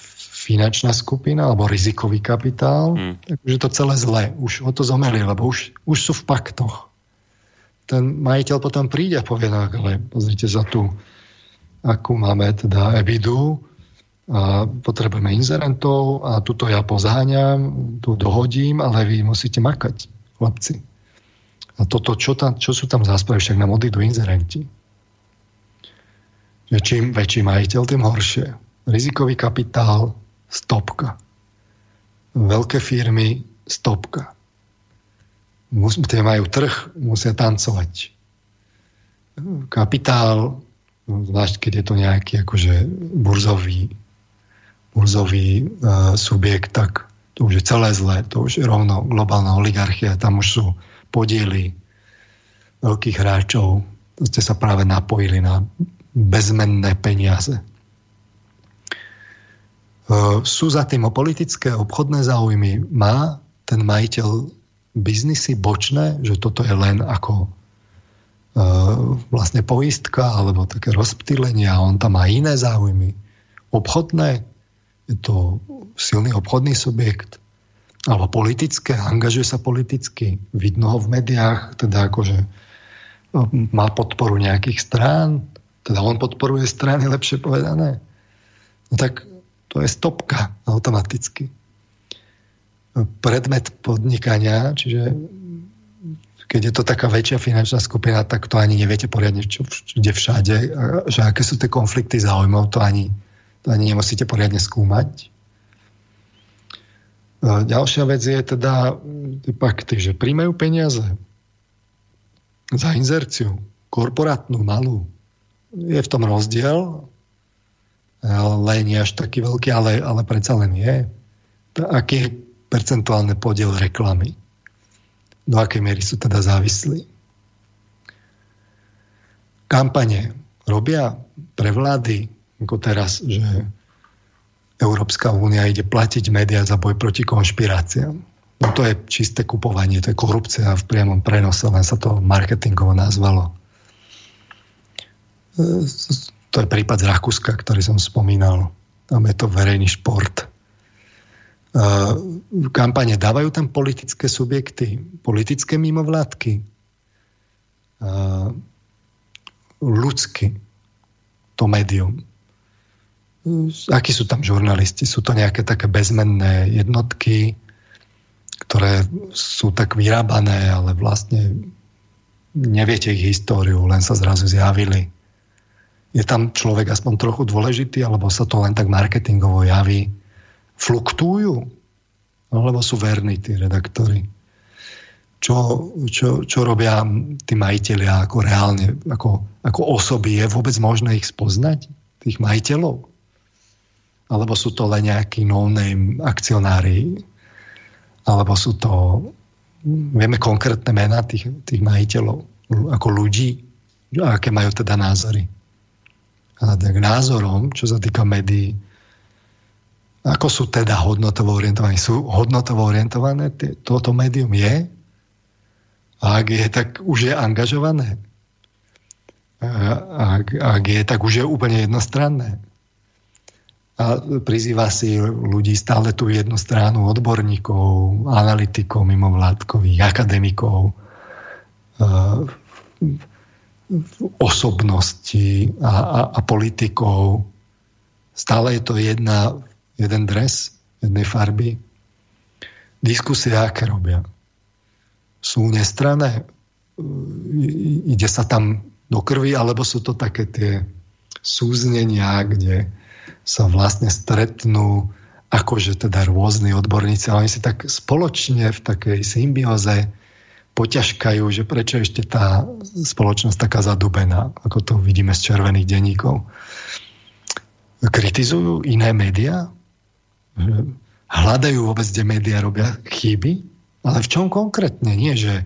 finančná skupina alebo rizikový kapitál, mm. takže to celé zle. Už o to zomeli, lebo už, už sú v paktoch. Ten majiteľ potom príde a povie, no, ale pozrite za tú, akú máme teda evidu, a potrebujeme inzerentov a tuto ja pozáňam, tu dohodím, ale vy musíte makať, chlapci. A toto, čo, tam, čo sú tam záspravy, však nám odídu inzerenti. Že čím väčší majiteľ, tým horšie. Rizikový kapitál, stopka. Veľké firmy, stopka. Mus, tie majú trh, musia tancovať. Kapitál, zvlášť keď je to nejaký akože burzový, burzový uh, subjekt, tak to už je celé zlé, to už je rovno globálna oligarchia, tam už sú podiely veľkých hráčov, ste sa práve napojili na bezmenné peniaze. E, sú za tým o politické, obchodné záujmy. Má ten majiteľ biznisy bočné, že toto je len ako e, vlastne poistka alebo také rozptýlenie a on tam má iné záujmy. Obchodné, je to silný obchodný subjekt, alebo politické, angažuje sa politicky, vidno ho v médiách, teda akože e, má podporu nejakých strán, teda on podporuje strany, lepšie povedané. No tak to je stopka automaticky. predmet podnikania, čiže keď je to taká väčšia finančná skupina, tak to ani neviete poriadne, čo, kde všade, že aké sú tie konflikty záujmov, to ani, to ani nemusíte poriadne skúmať. Ďalšia vec je teda pakty, že príjmajú peniaze za inzerciu, korporátnu, malú. Je v tom rozdiel, ale nie až taký veľký, ale, ale predsa len je. Aký je percentuálne podiel reklamy? do akej miery sú teda závislí. Kampane robia pre vlády, ako teraz, že Európska únia ide platiť médiá za boj proti konšpiráciám. No to je čisté kupovanie, to je korupcia v priamom prenose, len sa to marketingovo nazvalo. To je prípad z Rakúska, ktorý som spomínal. Tam je to verejný šport kampane dávajú tam politické subjekty, politické mimovládky, ľudský to médium. Akí sú tam žurnalisti? Sú to nejaké také bezmenné jednotky, ktoré sú tak vyrábané, ale vlastne neviete ich históriu, len sa zrazu zjavili. Je tam človek aspoň trochu dôležitý, alebo sa to len tak marketingovo javí? fluktujú? Alebo sú verní tí redaktori? Čo, čo, čo robia tí majiteľia ako reálne, ako, ako osoby? Je vôbec možné ich spoznať, tých majiteľov? Alebo sú to len nejakí no-name akcionári? Alebo sú to, vieme konkrétne mená tých, tých majiteľov, ako ľudí? A aké majú teda názory? A tak názorom, čo sa týka médií, ako sú teda hodnotovo orientovaní? Sú hodnotovo orientované? Toto médium je? A ak je, tak už je angažované? A ak, ak je, tak už je úplne jednostranné. A prizýva si ľudí stále tú jednu stranu odborníkov, analytikov, mimovládkových, akademikov, osobnosti a, a, a politikov. Stále je to jedna jeden dres jednej farby. Diskusie, aké robia? Sú nestrané? Ide sa tam do krvi, alebo sú to také tie súznenia, kde sa vlastne stretnú akože teda rôzni odborníci, ale oni si tak spoločne v takej symbióze poťažkajú, že prečo ešte tá spoločnosť taká zadubená, ako to vidíme z červených denníkov. Kritizujú iné médiá? hľadajú vôbec, kde médiá robia chyby, ale v čom konkrétne? Nie, že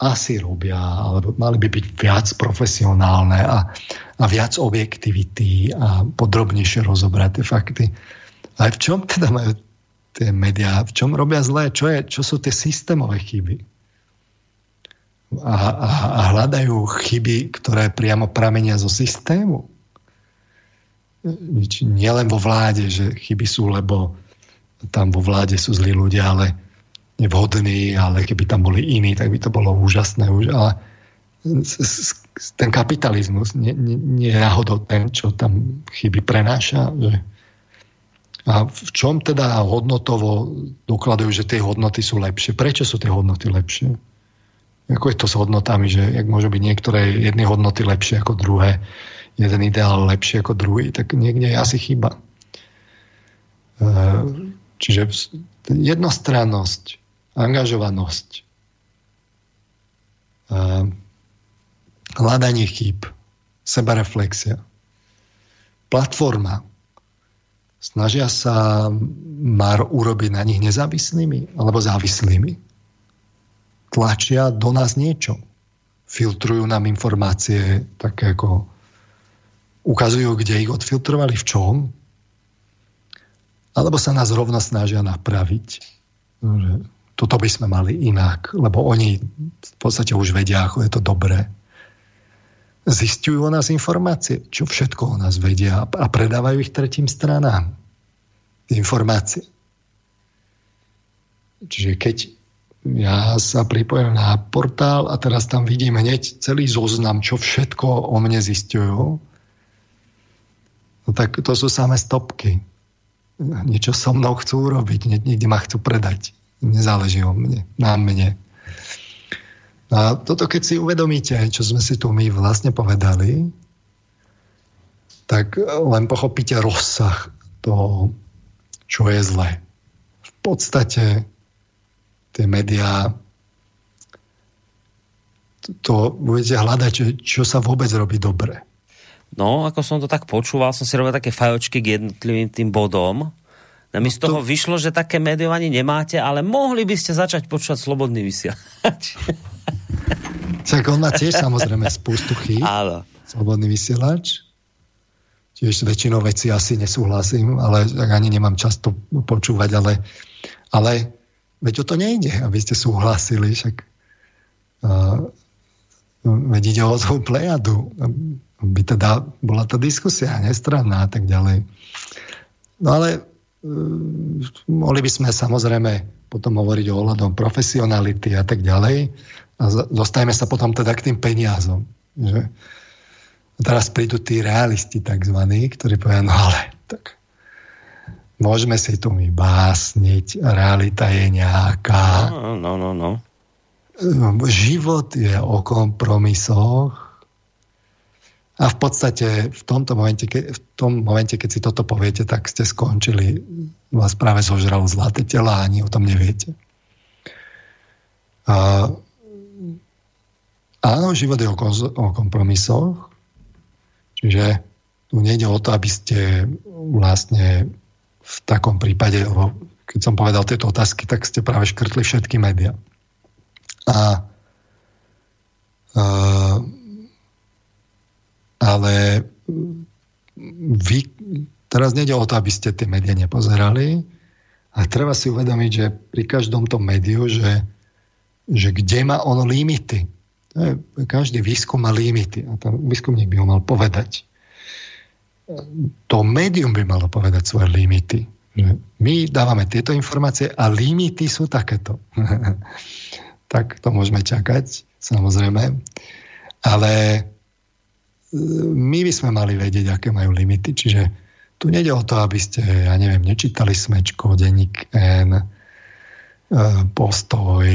asi robia, alebo mali by byť viac profesionálne a, a viac objektivity a podrobnejšie rozobrať tie fakty. Ale v čom teda majú tie médiá, v čom robia zlé, čo, je, čo sú tie systémové chyby? A, a, a hľadajú chyby, ktoré priamo pramenia zo systému nielen vo vláde, že chyby sú, lebo tam vo vláde sú zlí ľudia, ale nevhodní, ale keby tam boli iní, tak by to bolo úžasné. Ale ten kapitalizmus nie, je náhodou ten, čo tam chyby prenáša. Že... A v čom teda hodnotovo dokladajú, že tie hodnoty sú lepšie? Prečo sú tie hodnoty lepšie? Ako je to s hodnotami, že jak môžu byť niektoré jedny hodnoty lepšie ako druhé? jeden ideál lepší ako druhý, tak niekde je asi chyba. E, čiže jednostrannosť, angažovanosť, hľadanie chýb, sebareflexia, platforma, snažia sa mar urobiť na nich nezávislými alebo závislými. Tlačia do nás niečo. Filtrujú nám informácie také ako ukazujú, kde ich odfiltrovali, v čom, alebo sa nás rovno snažia napraviť. Že toto by sme mali inak, lebo oni v podstate už vedia, ako je to dobré. Zistujú o nás informácie, čo všetko o nás vedia a predávajú ich tretím stranám. Informácie. Čiže keď ja sa pripojím na portál a teraz tam vidím hneď celý zoznam, čo všetko o mne zistujú, no tak to sú samé stopky. Niečo so mnou chcú urobiť, niekde ma chcú predať. Nezáleží o mne, na mne. A toto keď si uvedomíte, čo sme si tu my vlastne povedali, tak len pochopíte rozsah toho, čo je zlé. V podstate tie médiá to budete hľadať, čo, čo sa vôbec robí dobre.
No, ako som to tak počúval, som si robil také fajočky k jednotlivým tým bodom. A mi z toho to... vyšlo, že také médium ani nemáte, ale mohli by ste začať počúvať Slobodný vysielač.
Tak on má tiež samozrejme spustu chýb.
Áno.
Slobodný vysielač. Tiež väčšinou veci asi nesúhlasím, ale ani nemám často počúvať, ale, ale veď o to nejde, aby ste súhlasili, však uh, veď ide o tú plejadu, by teda bola tá diskusia nestranná a tak ďalej. No ale mohli by sme samozrejme potom hovoriť o ohľadom profesionality a tak ďalej a dostajeme sa potom teda k tým peniazom. Že? A teraz prídu tí realisti takzvaní, ktorí povedia, no ale tak môžeme si tu my básniť, realita je nejaká.
No, no, no, no.
Život je o kompromisoch a v podstate v tomto momente, ke, v tom momente, keď si toto poviete, tak ste skončili, vás práve zožralo zlaté tela a ani o tom neviete. A, áno, život je o, o kompromisoch, čiže tu nejde o to, aby ste vlastne v takom prípade, keď som povedal tieto otázky, tak ste práve škrtli všetky médiá. A, a ale vy, teraz nejde o to, aby ste tie médiá nepozerali, a treba si uvedomiť, že pri každom tom médiu, že, že kde má on limity. Každý výskum má limity a ten výskumník by ho mal povedať to médium by malo povedať svoje limity. My dávame tieto informácie a limity sú takéto. tak to môžeme čakať, samozrejme. Ale my by sme mali vedieť, aké majú limity. Čiže tu nejde o to, aby ste, ja neviem, nečítali smečko, denník N, e, postoj,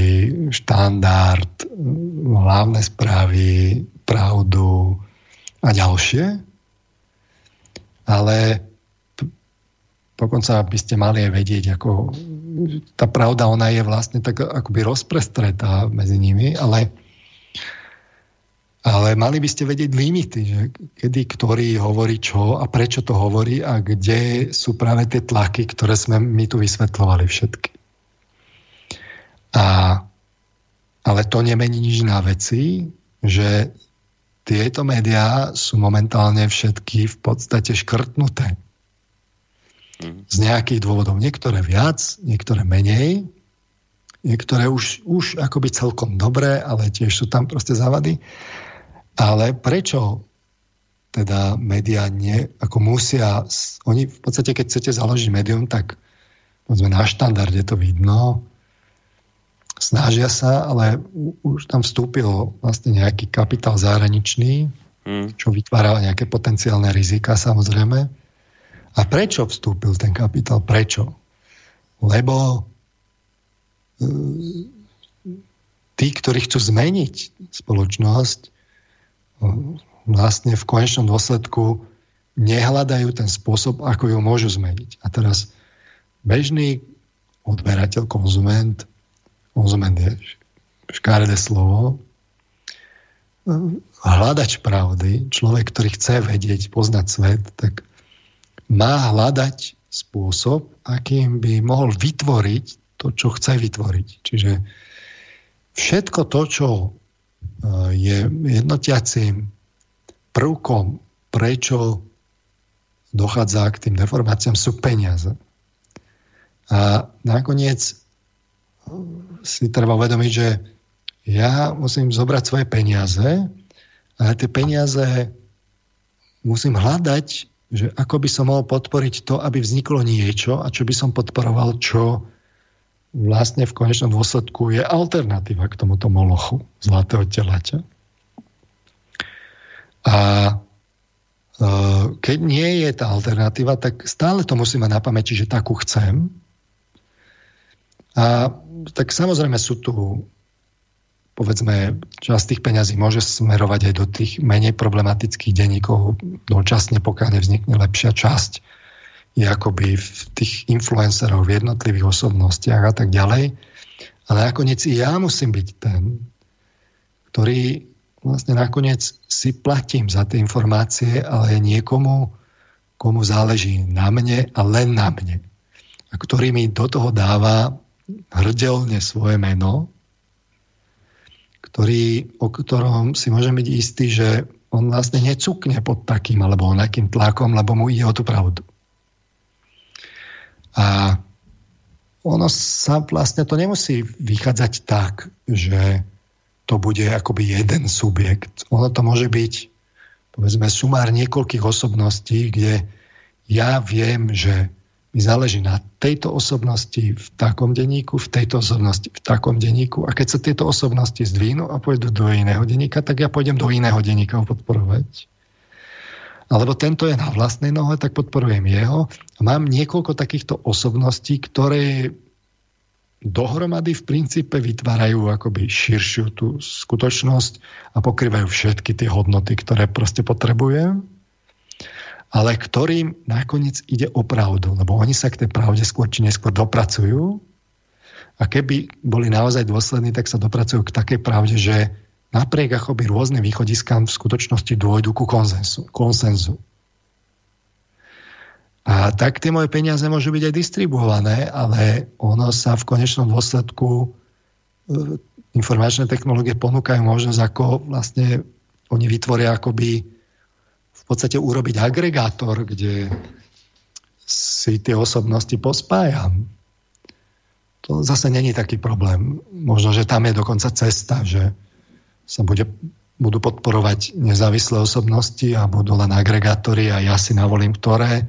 štandard, hlavné správy, pravdu a ďalšie, ale dokonca by ste mali aj vedieť, ako tá pravda, ona je vlastne tak akoby rozprestretá medzi nimi, ale, ale mali by ste vedieť limity, že kedy ktorý hovorí čo a prečo to hovorí a kde sú práve tie tlaky, ktoré sme my tu vysvetľovali všetky. A, ale to nemení nič na veci, že tieto médiá sú momentálne všetky v podstate škrtnuté. Mhm. Z nejakých dôvodov. Niektoré viac, niektoré menej, niektoré už, už akoby celkom dobré, ale tiež sú tam proste závady. Ale prečo teda médiá nie, ako musia, oni v podstate, keď chcete založiť médium, tak povedzme na štandarde to vidno, snažia sa, ale už tam vstúpil vlastne nejaký kapitál zahraničný, hmm. čo vytvára nejaké potenciálne rizika samozrejme. A prečo vstúpil ten kapitál? Prečo? Lebo e, tí, ktorí chcú zmeniť spoločnosť, vlastne v konečnom dôsledku nehľadajú ten spôsob, ako ju môžu zmeniť. A teraz bežný odberateľ, konzument konzument je škáredé slovo, hľadač pravdy, človek, ktorý chce vedieť, poznať svet, tak má hľadať spôsob, akým by mohol vytvoriť to, čo chce vytvoriť. Čiže všetko to, čo je jednotiacím prvkom, prečo dochádza k tým deformáciám, sú peniaze. A nakoniec si treba uvedomiť, že ja musím zobrať svoje peniaze a tie peniaze musím hľadať, že ako by som mohol podporiť to, aby vzniklo niečo a čo by som podporoval, čo vlastne v konečnom dôsledku je alternatíva k tomuto molochu zlatého telaťa. A e, keď nie je tá alternatíva, tak stále to musím mať na pamäti, že takú chcem. A tak samozrejme sú tu povedzme, časť tých peňazí môže smerovať aj do tých menej problematických denníkov dočasne, pokiaľ nevznikne lepšia časť je akoby v tých influencerov, v jednotlivých osobnostiach a tak ďalej. Ale nakoniec i ja musím byť ten, ktorý vlastne nakoniec si platím za tie informácie, ale niekomu, komu záleží na mne a len na mne. A ktorý mi do toho dáva hrdelne svoje meno, ktorý, o ktorom si môžem byť istý, že on vlastne necukne pod takým alebo onakým tlakom, lebo mu ide o tú pravdu. A ono sa vlastne to nemusí vychádzať tak, že to bude akoby jeden subjekt. Ono to môže byť povedzme sumár niekoľkých osobností, kde ja viem, že mi záleží na tejto osobnosti v takom denníku, v tejto osobnosti v takom denníku. A keď sa tieto osobnosti zdvínu a pôjdu do iného denníka, tak ja pôjdem do iného denníka ho podporovať. Alebo tento je na vlastnej nohe, tak podporujem jeho. Mám niekoľko takýchto osobností, ktoré dohromady v princípe vytvárajú akoby širšiu tú skutočnosť a pokrývajú všetky tie hodnoty, ktoré proste potrebujem ale ktorým nakoniec ide o pravdu, lebo oni sa k tej pravde skôr či neskôr dopracujú a keby boli naozaj dôslední, tak sa dopracujú k takej pravde, že napriek akoby rôznym východiskám v skutočnosti dôjdu ku konsenzu. konsenzu. A tak tie moje peniaze môžu byť aj distribuované, ale ono sa v konečnom dôsledku e, informačné technológie ponúkajú možnosť, ako vlastne oni vytvoria akoby v podstate urobiť agregátor, kde si tie osobnosti pospájam. To zase není taký problém. Možno, že tam je dokonca cesta, že sa bude, budú podporovať nezávislé osobnosti a budú len agregátory a ja si navolím ktoré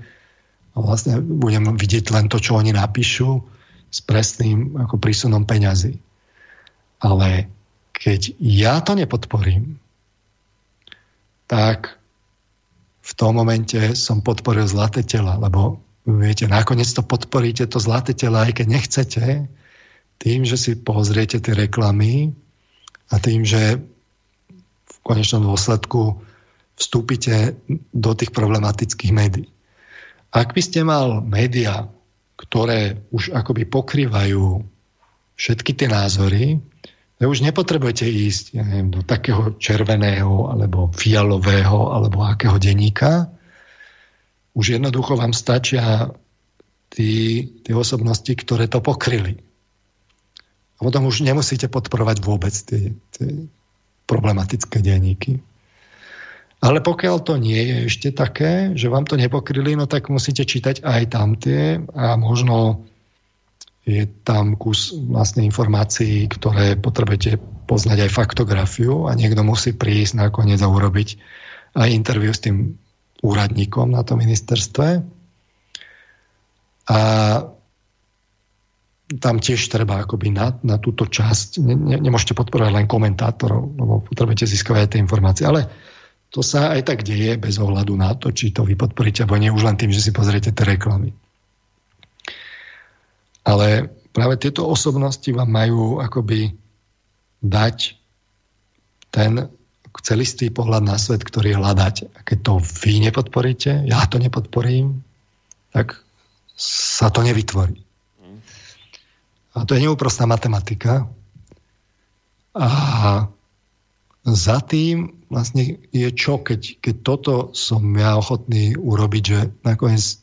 a vlastne budem vidieť len to, čo oni napíšu s presným ako prísunom peňazí. Ale keď ja to nepodporím, tak v tom momente som podporil zlaté tela, lebo viete, nakoniec to podporíte, to zlaté tela, aj keď nechcete, tým, že si pozriete tie reklamy a tým, že v konečnom dôsledku vstúpite do tých problematických médií. Ak by ste mal médiá, ktoré už akoby pokrývajú všetky tie názory, že už nepotrebujete ísť ja neviem, do takého červeného alebo fialového alebo akého denníka. Už jednoducho vám stačia tí, osobnosti, ktoré to pokryli. A potom už nemusíte podporovať vôbec tie, tie problematické denníky. Ale pokiaľ to nie je ešte také, že vám to nepokryli, no tak musíte čítať aj tamtie a možno je tam kus vlastne informácií, ktoré potrebujete poznať aj faktografiu a niekto musí prísť nakoniec a urobiť aj interviu s tým úradníkom na tom ministerstve. A tam tiež treba akoby na, na túto časť, ne, ne, nemôžete podporovať len komentátorov, lebo potrebujete získavať aj tie informácie, ale to sa aj tak deje bez ohľadu na to, či to vy podporíte, alebo nie už len tým, že si pozriete tie reklamy. Ale práve tieto osobnosti vám majú akoby dať ten celistý pohľad na svet, ktorý hľadať. A keď to vy nepodporíte, ja to nepodporím, tak sa to nevytvorí. A to je neúprostná matematika. A za tým vlastne je čo, keď, keď toto som ja ochotný urobiť, že nakoniec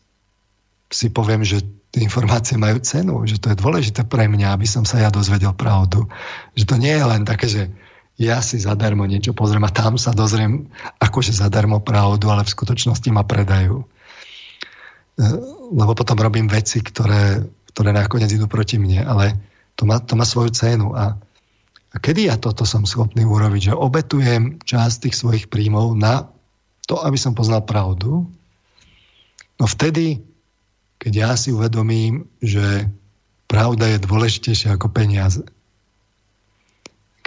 si poviem, že tie informácie majú cenu, že to je dôležité pre mňa, aby som sa ja dozvedel pravdu. Že to nie je len také, že ja si zadarmo niečo pozriem a tam sa dozriem akože zadarmo pravdu, ale v skutočnosti ma predajú. E, lebo potom robím veci, ktoré, ktoré nakoniec idú proti mne, ale to má, to má svoju cenu. A, a kedy ja toto som schopný urobiť? Že obetujem časť tých svojich príjmov na to, aby som poznal pravdu? No vtedy keď ja si uvedomím, že pravda je dôležitejšia ako peniaze.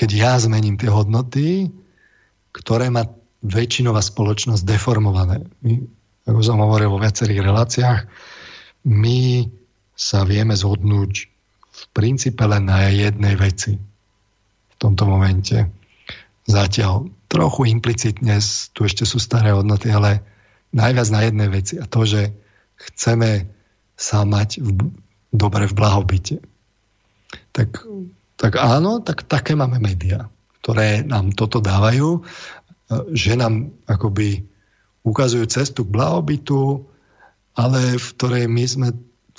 Keď ja zmením tie hodnoty, ktoré má väčšinová spoločnosť deformované. My, ako som hovoril vo viacerých reláciách, my sa vieme zhodnúť v princípe len na jednej veci v tomto momente. Zatiaľ trochu implicitne, tu ešte sú staré hodnoty, ale najviac na jednej veci a to, že chceme sa mať v, dobre v blahobite. Tak, tak áno, tak také máme médiá, ktoré nám toto dávajú, že nám akoby ukazujú cestu k blahobytu, ale v ktorej my sme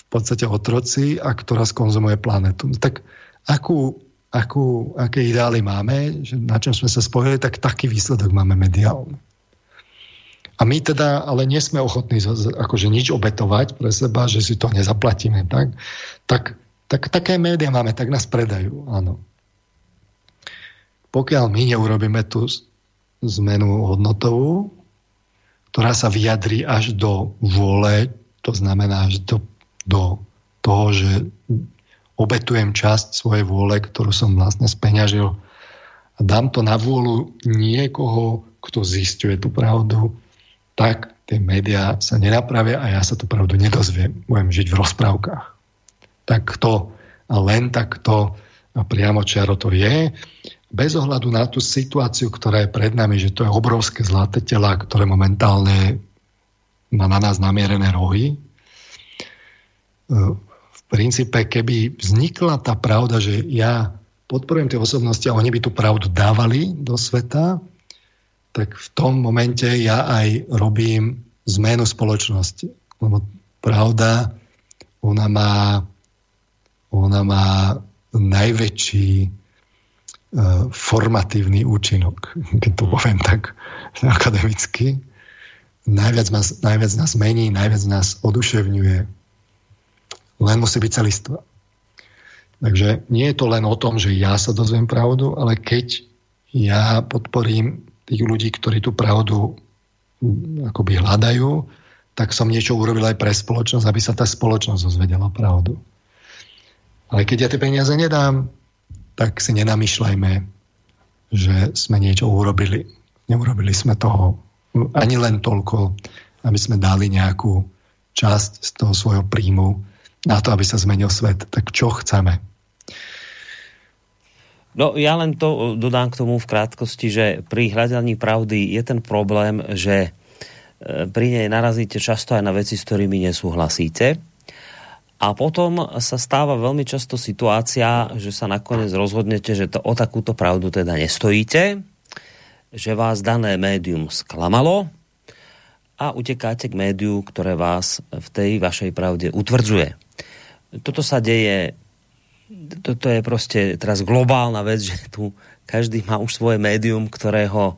podstate otroci a ktorá skonzumuje planetu. Tak akú, akú, aké ideály máme, že na čom sme sa spojili, tak taký výsledok máme mediálny. A my teda ale nie sme ochotní akože nič obetovať pre seba, že si to nezaplatíme. Tak, tak, tak také médiá máme, tak nás predajú. Áno. Pokiaľ my neurobíme tú zmenu hodnotovú, ktorá sa vyjadrí až do vôle, to znamená až do, do toho, že obetujem časť svojej vôle, ktorú som vlastne speňažil a dám to na vôľu niekoho, kto zistuje tú pravdu, tak tie médiá sa nenapravia a ja sa tú pravdu nedozviem. Budem žiť v rozprávkach. Tak to a len takto a priamo čiaro to je. Bez ohľadu na tú situáciu, ktorá je pred nami, že to je obrovské zlaté tela, ktoré momentálne má na nás namierené rohy. V princípe, keby vznikla tá pravda, že ja podporujem tie osobnosti a oni by tú pravdu dávali do sveta, tak v tom momente ja aj robím zmenu spoločnosti. Lebo pravda, ona má, ona má najväčší uh, formatívny účinok, keď to poviem tak akademicky. Najviac nás, najviac nás mení, najviac nás oduševňuje. Len musí byť celistva. Takže nie je to len o tom, že ja sa dozviem pravdu, ale keď ja podporím tých ľudí, ktorí tú pravdu mm, akoby hľadajú, tak som niečo urobil aj pre spoločnosť, aby sa tá spoločnosť dozvedela pravdu. Ale keď ja tie peniaze nedám, tak si nenamýšľajme, že sme niečo urobili. Neurobili sme toho ani len toľko, aby sme dali nejakú časť z toho svojho príjmu na to, aby sa zmenil svet. Tak čo chceme?
No ja len to e, dodám k tomu v krátkosti, že pri hľadaní pravdy je ten problém, že e, pri nej narazíte často aj na veci, s ktorými nesúhlasíte. A potom sa stáva veľmi často situácia, že sa nakoniec rozhodnete, že to o takúto pravdu teda nestojíte, že vás dané médium sklamalo a utekáte k médiu, ktoré vás v tej vašej pravde utvrdzuje. Toto sa deje toto je proste teraz globálna vec, že tu každý má už svoje médium, ktoré ho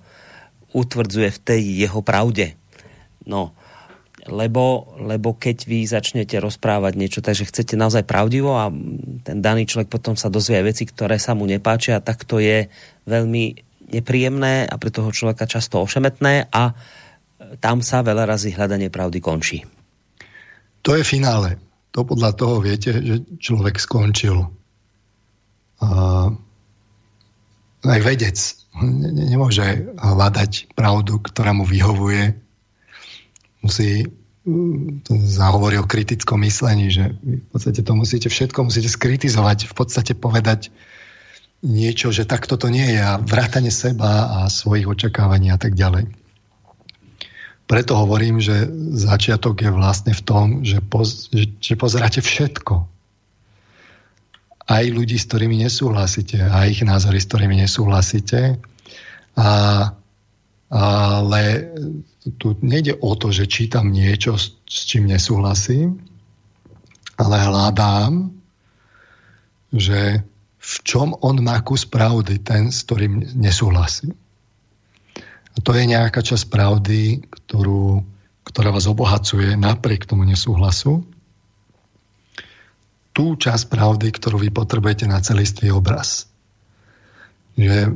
utvrdzuje v tej jeho pravde. No, lebo, lebo keď vy začnete rozprávať niečo, takže chcete naozaj pravdivo a ten daný človek potom sa dozvie veci, ktoré sa mu nepáčia, tak to je veľmi nepríjemné a pre toho človeka často ošemetné a tam sa veľa razy hľadanie pravdy končí.
To je finále. To podľa toho viete, že človek skončil aj vedec nemôže hľadať pravdu, ktorá mu vyhovuje. Musí to zahovorí o kritickom myslení, že v podstate to musíte všetko musíte skritizovať, v podstate povedať niečo, že takto to nie je a vrátanie seba a svojich očakávaní a tak ďalej. Preto hovorím, že začiatok je vlastne v tom, že, poz, že pozeráte všetko aj ľudí, s ktorými nesúhlasíte, aj ich názory, s ktorými nesúhlasíte. A, ale tu nejde o to, že čítam niečo, s, s čím nesúhlasím, ale hľadám, že v čom on má kus pravdy, ten, s ktorým nesúhlasí. To je nejaká časť pravdy, ktorú, ktorá vás obohacuje napriek tomu nesúhlasu tú časť pravdy, ktorú vy potrebujete na celistvý obraz. Že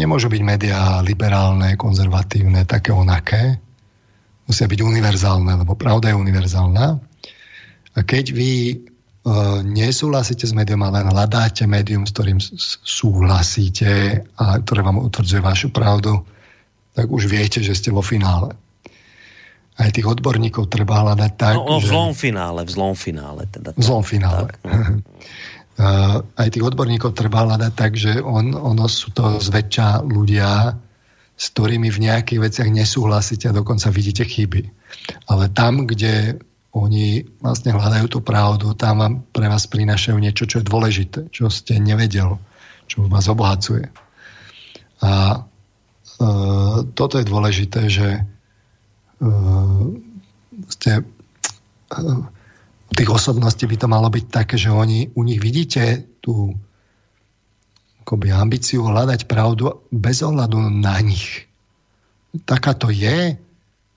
nemôžu byť médiá liberálne, konzervatívne, také onaké. Musia byť univerzálne, lebo pravda je univerzálna. A keď vy uh, nesúhlasíte s médium, ale hľadáte médium, s ktorým súhlasíte a ktoré vám utvrdzuje vašu pravdu, tak už viete, že ste vo finále. aj tých odborníkov treba hľadať tak,
no, no, v zlom finále, v zlom finále. Teda
v zlom finále. Tak. aj tých odborníkov treba hľadať tak, že on, ono sú to zväčša ľudia, s ktorými v nejakých veciach nesúhlasíte a dokonca vidíte chyby. Ale tam, kde oni vlastne hľadajú tú pravdu, tam vám pre vás prinášajú niečo, čo je dôležité, čo ste nevedel, čo vás obohacuje. A toto je dôležité, že ste, tých osobností by to malo byť také, že oni, u nich vidíte tú akoby ambíciu hľadať pravdu bez ohľadu na nich. Taká to je,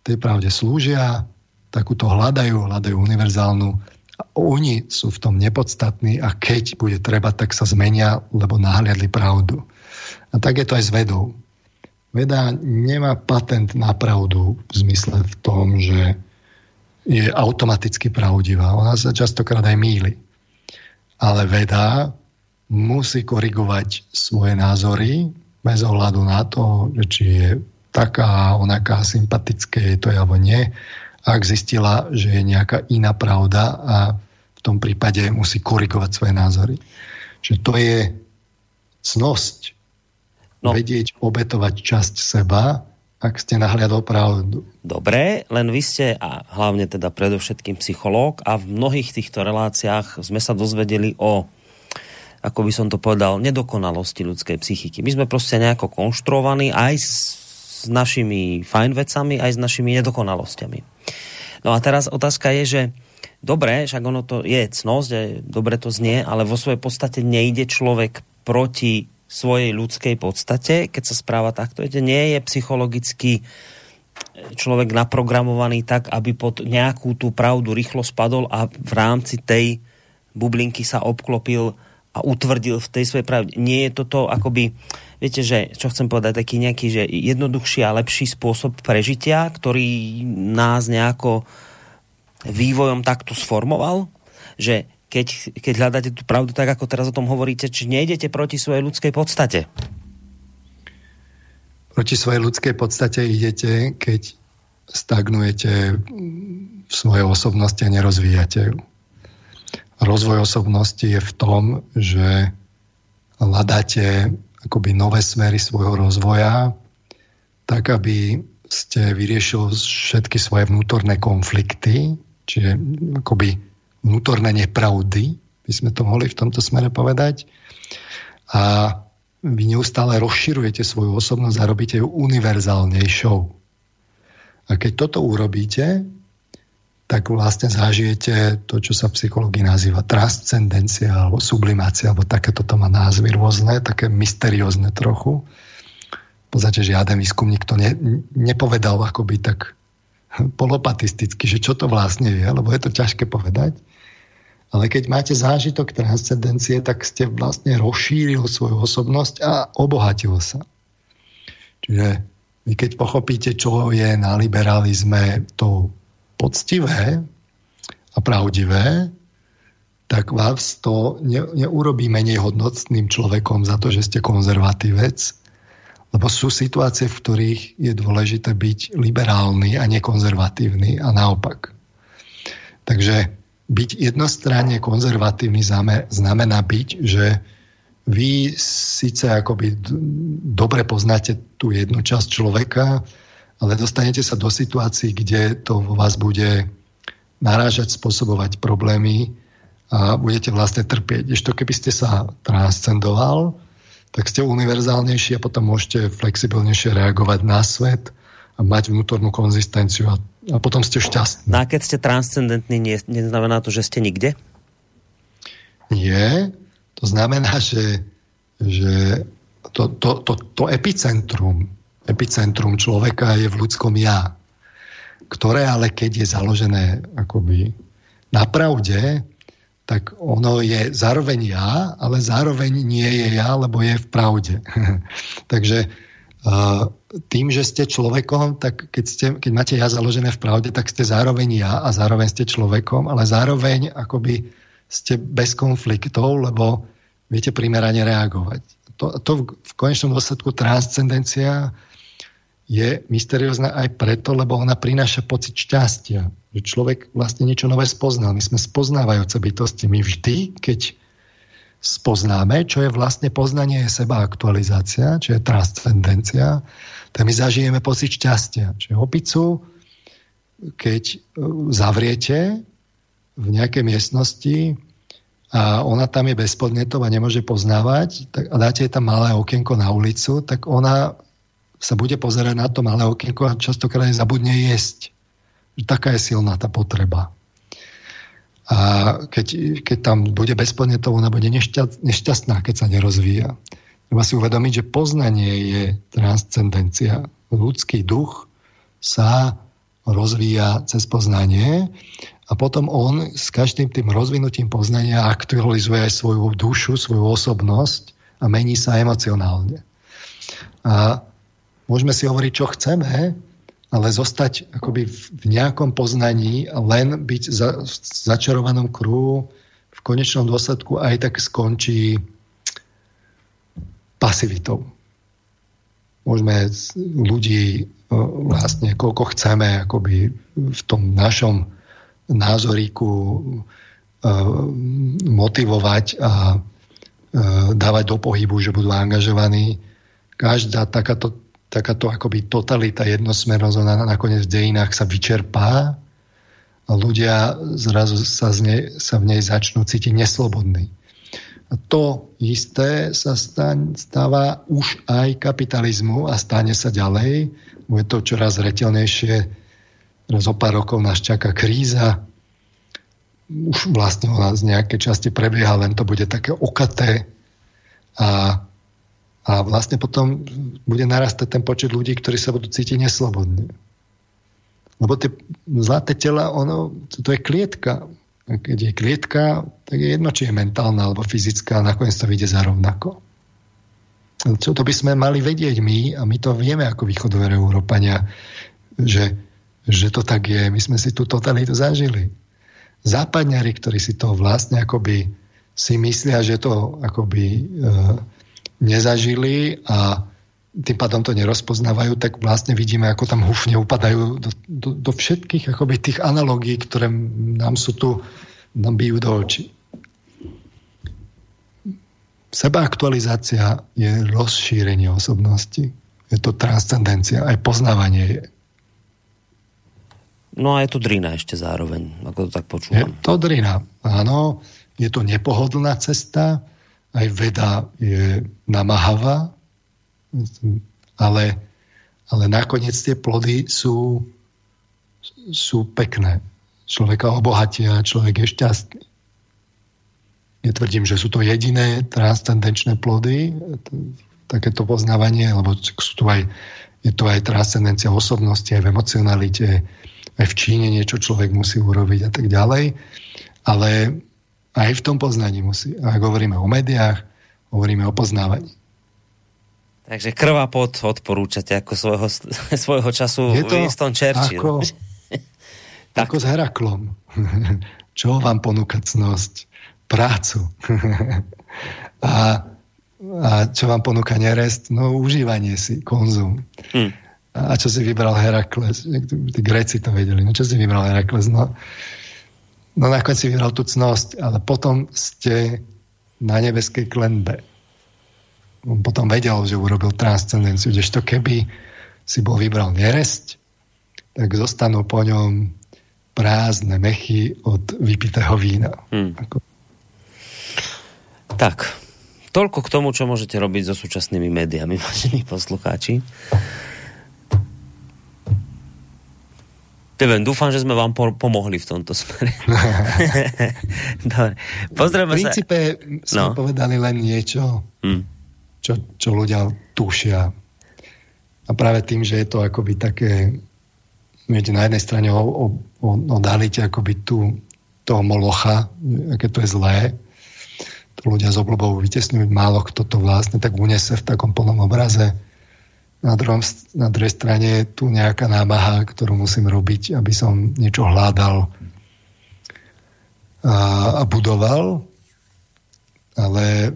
tej pravde slúžia, takúto hľadajú, hľadajú univerzálnu a oni sú v tom nepodstatní a keď bude treba, tak sa zmenia, lebo nahliadli pravdu. A tak je to aj s vedou. Veda nemá patent na pravdu v zmysle v tom, že je automaticky pravdivá. Ona sa častokrát aj míli. Ale veda musí korigovať svoje názory bez ohľadu na to, či je taká, onaká, sympatické je to alebo nie. Ak zistila, že je nejaká iná pravda a v tom prípade musí korigovať svoje názory. Že to je cnosť no. vedieť obetovať časť seba, ak ste nahliadol pravdu.
Dobre, len vy ste a hlavne teda predovšetkým psychológ a v mnohých týchto reláciách sme sa dozvedeli o ako by som to povedal, nedokonalosti ľudskej psychiky. My sme proste nejako konštruovaní aj s, našimi fajn vecami, aj s našimi nedokonalosťami. No a teraz otázka je, že dobre, však ono to je cnosť, dobre to znie, ale vo svojej podstate nejde človek proti svojej ľudskej podstate, keď sa správa takto, nie je psychologicky človek naprogramovaný tak, aby pod nejakú tú pravdu rýchlo spadol a v rámci tej bublinky sa obklopil a utvrdil v tej svojej pravde. Nie je toto akoby, viete, že, čo chcem povedať, taký nejaký, že jednoduchší a lepší spôsob prežitia, ktorý nás nejako vývojom takto sformoval, že keď, keď hľadáte tú pravdu tak, ako teraz o tom hovoríte, či nejdete proti svojej ľudskej podstate?
Proti svojej ľudskej podstate idete, keď stagnujete v svojej osobnosti a nerozvíjate ju. Rozvoj osobnosti je v tom, že hľadáte akoby nové smery svojho rozvoja, tak aby ste vyriešili všetky svoje vnútorné konflikty, čiže akoby vnútorné nepravdy, by sme to mohli v tomto smere povedať. A vy neustále rozširujete svoju osobnosť a robíte ju univerzálnejšou. A keď toto urobíte, tak vlastne zažijete to, čo sa v psychológii nazýva transcendencia alebo sublimácia, alebo takéto to má názvy rôzne, také mysteriózne trochu. V podstate žiaden výskumník to ne, nepovedal akoby tak polopatisticky, že čo to vlastne je, lebo je to ťažké povedať. Ale keď máte zážitok transcendencie, tak ste vlastne rozšíril svoju osobnosť a obohatil sa. Čiže vy keď pochopíte, čo je na liberalizme to poctivé a pravdivé, tak vás to ne, neurobí menej hodnotným človekom za to, že ste konzervatívec, lebo sú situácie, v ktorých je dôležité byť liberálny a nekonzervatívny a naopak. Takže byť jednostranne konzervatívny znamená byť, že vy síce akoby dobre poznáte tú jednu časť človeka, ale dostanete sa do situácií, kde to vo vás bude narážať, spôsobovať problémy a budete vlastne trpieť. Ešte keby ste sa transcendoval, tak ste univerzálnejší a potom môžete flexibilnejšie reagovať na svet a mať vnútornú konzistenciu a, a potom ste šťastní.
No a keď ste transcendentní, nie, neznamená to, že ste nikde?
Nie. To znamená, že, že to, to, to, to epicentrum, epicentrum človeka je v ľudskom ja, ktoré ale keď je založené akoby na pravde, tak ono je zároveň ja, ale zároveň nie je ja, lebo je v pravde. Takže tým, že ste človekom, tak keď, ste, keď máte ja založené v pravde, tak ste zároveň ja a zároveň ste človekom, ale zároveň akoby ste bez konfliktov, lebo viete primerane reagovať. To, to v konečnom dôsledku transcendencia je mysteriózna aj preto, lebo ona prináša pocit šťastia. Že človek vlastne niečo nové spoznal. My sme spoznávajúce bytosti. My vždy, keď spoznáme, čo je vlastne poznanie seba aktualizácia, čo je transcendencia, tak my zažijeme pocit šťastia. Čiže opicu, keď e, zavriete v nejakej miestnosti a ona tam je bez podnetov a nemôže poznávať tak, a dáte jej tam malé okienko na ulicu, tak ona sa bude pozerať na to malé okienko a častokrát zabudne jesť. Taká je silná tá potreba. A keď, keď tam bude bezpodnetov, ona bude nešťastná, keď sa nerozvíja. Treba si uvedomiť, že poznanie je transcendencia. Ľudský duch sa rozvíja cez poznanie a potom on s každým tým rozvinutím poznania aktualizuje aj svoju dušu, svoju osobnosť a mení sa emocionálne. A môžeme si hovoriť, čo chceme, ale zostať akoby v nejakom poznaní len byť za, v začarovanom kruhu v konečnom dôsledku aj tak skončí pasivitou. Môžeme ľudí vlastne koľko chceme akoby v tom našom názoríku motivovať a dávať do pohybu, že budú angažovaní. Každá takáto, takáto akoby totalita, jednosmernosť, ona nakoniec v dejinách sa vyčerpá a ľudia zrazu sa, z nej, sa v nej začnú cítiť neslobodní. A to isté sa stáva už aj kapitalizmu a stane sa ďalej. Bude to čoraz retelnejšie. Raz o pár rokov nás čaká kríza. Už vlastne ona z nejakej časti prebieha, len to bude také okaté. A, a vlastne potom bude narastať ten počet ľudí, ktorí sa budú cítiť neslobodne. Lebo tie zlaté tela, ono, to je klietka keď je klietka, tak je jedno, či je mentálna alebo fyzická, nakoniec to vyjde za. Čo to by sme mali vedieť my, a my to vieme ako východové Európania, že, že to tak je. My sme si tú totalitu zažili. Západňari, ktorí si to vlastne akoby si myslia, že to akoby e, nezažili a tým pádom to nerozpoznávajú, tak vlastne vidíme, ako tam hufne upadajú do, do, do všetkých akoby tých analogií, ktoré nám sú tu, nám bijú do očí. Seba aktualizácia je rozšírenie osobnosti. Je to transcendencia, aj poznávanie je.
No a je to drina ešte zároveň, ako to tak počúvam.
Je to drina, áno. Je to nepohodlná cesta, aj veda je namáhavá, ale, ale nakoniec tie plody sú, sú pekné. Človeka obohatia, človek je šťastný. Netvrdím, že sú to jediné transcendenčné plody, takéto poznávanie, lebo sú tu aj, je to aj transcendencia osobnosti, aj v emocionalite, aj v Číne niečo človek musí urobiť a tak ďalej. Ale aj v tom poznaní musí. Ak hovoríme o médiách, hovoríme o poznávaní.
Takže krvá pot odporúčate ako svojho, svojho času
Je to
Winston Churchill.
Ako, tak. ako s Heraklom. Čo vám ponúka cnosť? Prácu. a, a čo vám ponúka nerest? No užívanie si, konzum. Hm. A čo si vybral Herakles? Tí Gréci to vedeli. No čo si vybral Herakles? No, no nakoniec si vybral tú cnosť, ale potom ste na nebeskej klenbe on potom vedel, že urobil transcendenciu, kdežto keby si bol vybral neresť, tak zostanú po ňom prázdne mechy od vypitého vína. Hmm. Ako...
Tak, toľko k tomu, čo môžete robiť so súčasnými médiami, vážení poslucháči. Neviem, dúfam, že sme vám po- pomohli v tomto smere.
Dobre. Pozrieme sa. V princípe sa... sme no. povedali len niečo. Hmm čo, čo ľudia tušia. A práve tým, že je to akoby také, viete, na jednej strane odhalíte akoby tú, toho molocha, aké to je zlé, to ľudia s obľubou vytesňujú, málo kto to vlastne tak unese v takom plnom obraze. Na, druhom, na druhej strane je tu nejaká námaha, ktorú musím robiť, aby som niečo hľadal a, a budoval, ale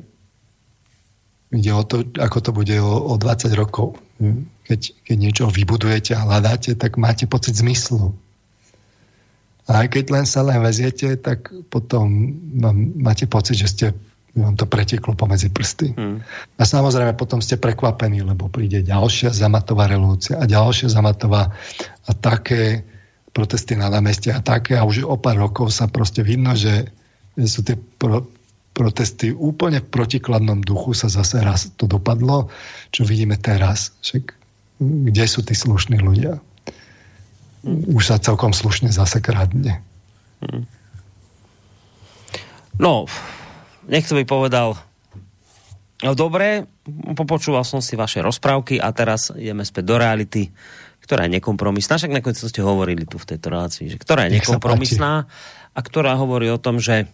Ide o to, ako to bude o, o 20 rokov. Keď keď, keď niečo vybudujete a hľadáte, tak máte pocit zmyslu. A aj keď len sa len veziete, tak potom máte pocit, že ste vám to preteklo pomedzi prsty. Hmm. A samozrejme potom ste prekvapení, lebo príde ďalšia zamatová revolúcia a ďalšia zamatová a také protesty na námestie a také a už o pár rokov sa proste vidno, že sú tie pro, protesty úplne v protikladnom duchu sa zase raz to dopadlo, čo vidíme teraz. Však kde sú tí slušní ľudia? Hmm. Už sa celkom slušne zase kradne. Hmm.
No, Niekto by povedal, no dobre, popočúval som si vaše rozprávky a teraz ideme späť do reality, ktorá je nekompromisná. Však nakoniec ste hovorili tu v tejto relácii, že ktorá je nekompromisná a ktorá hovorí o tom, že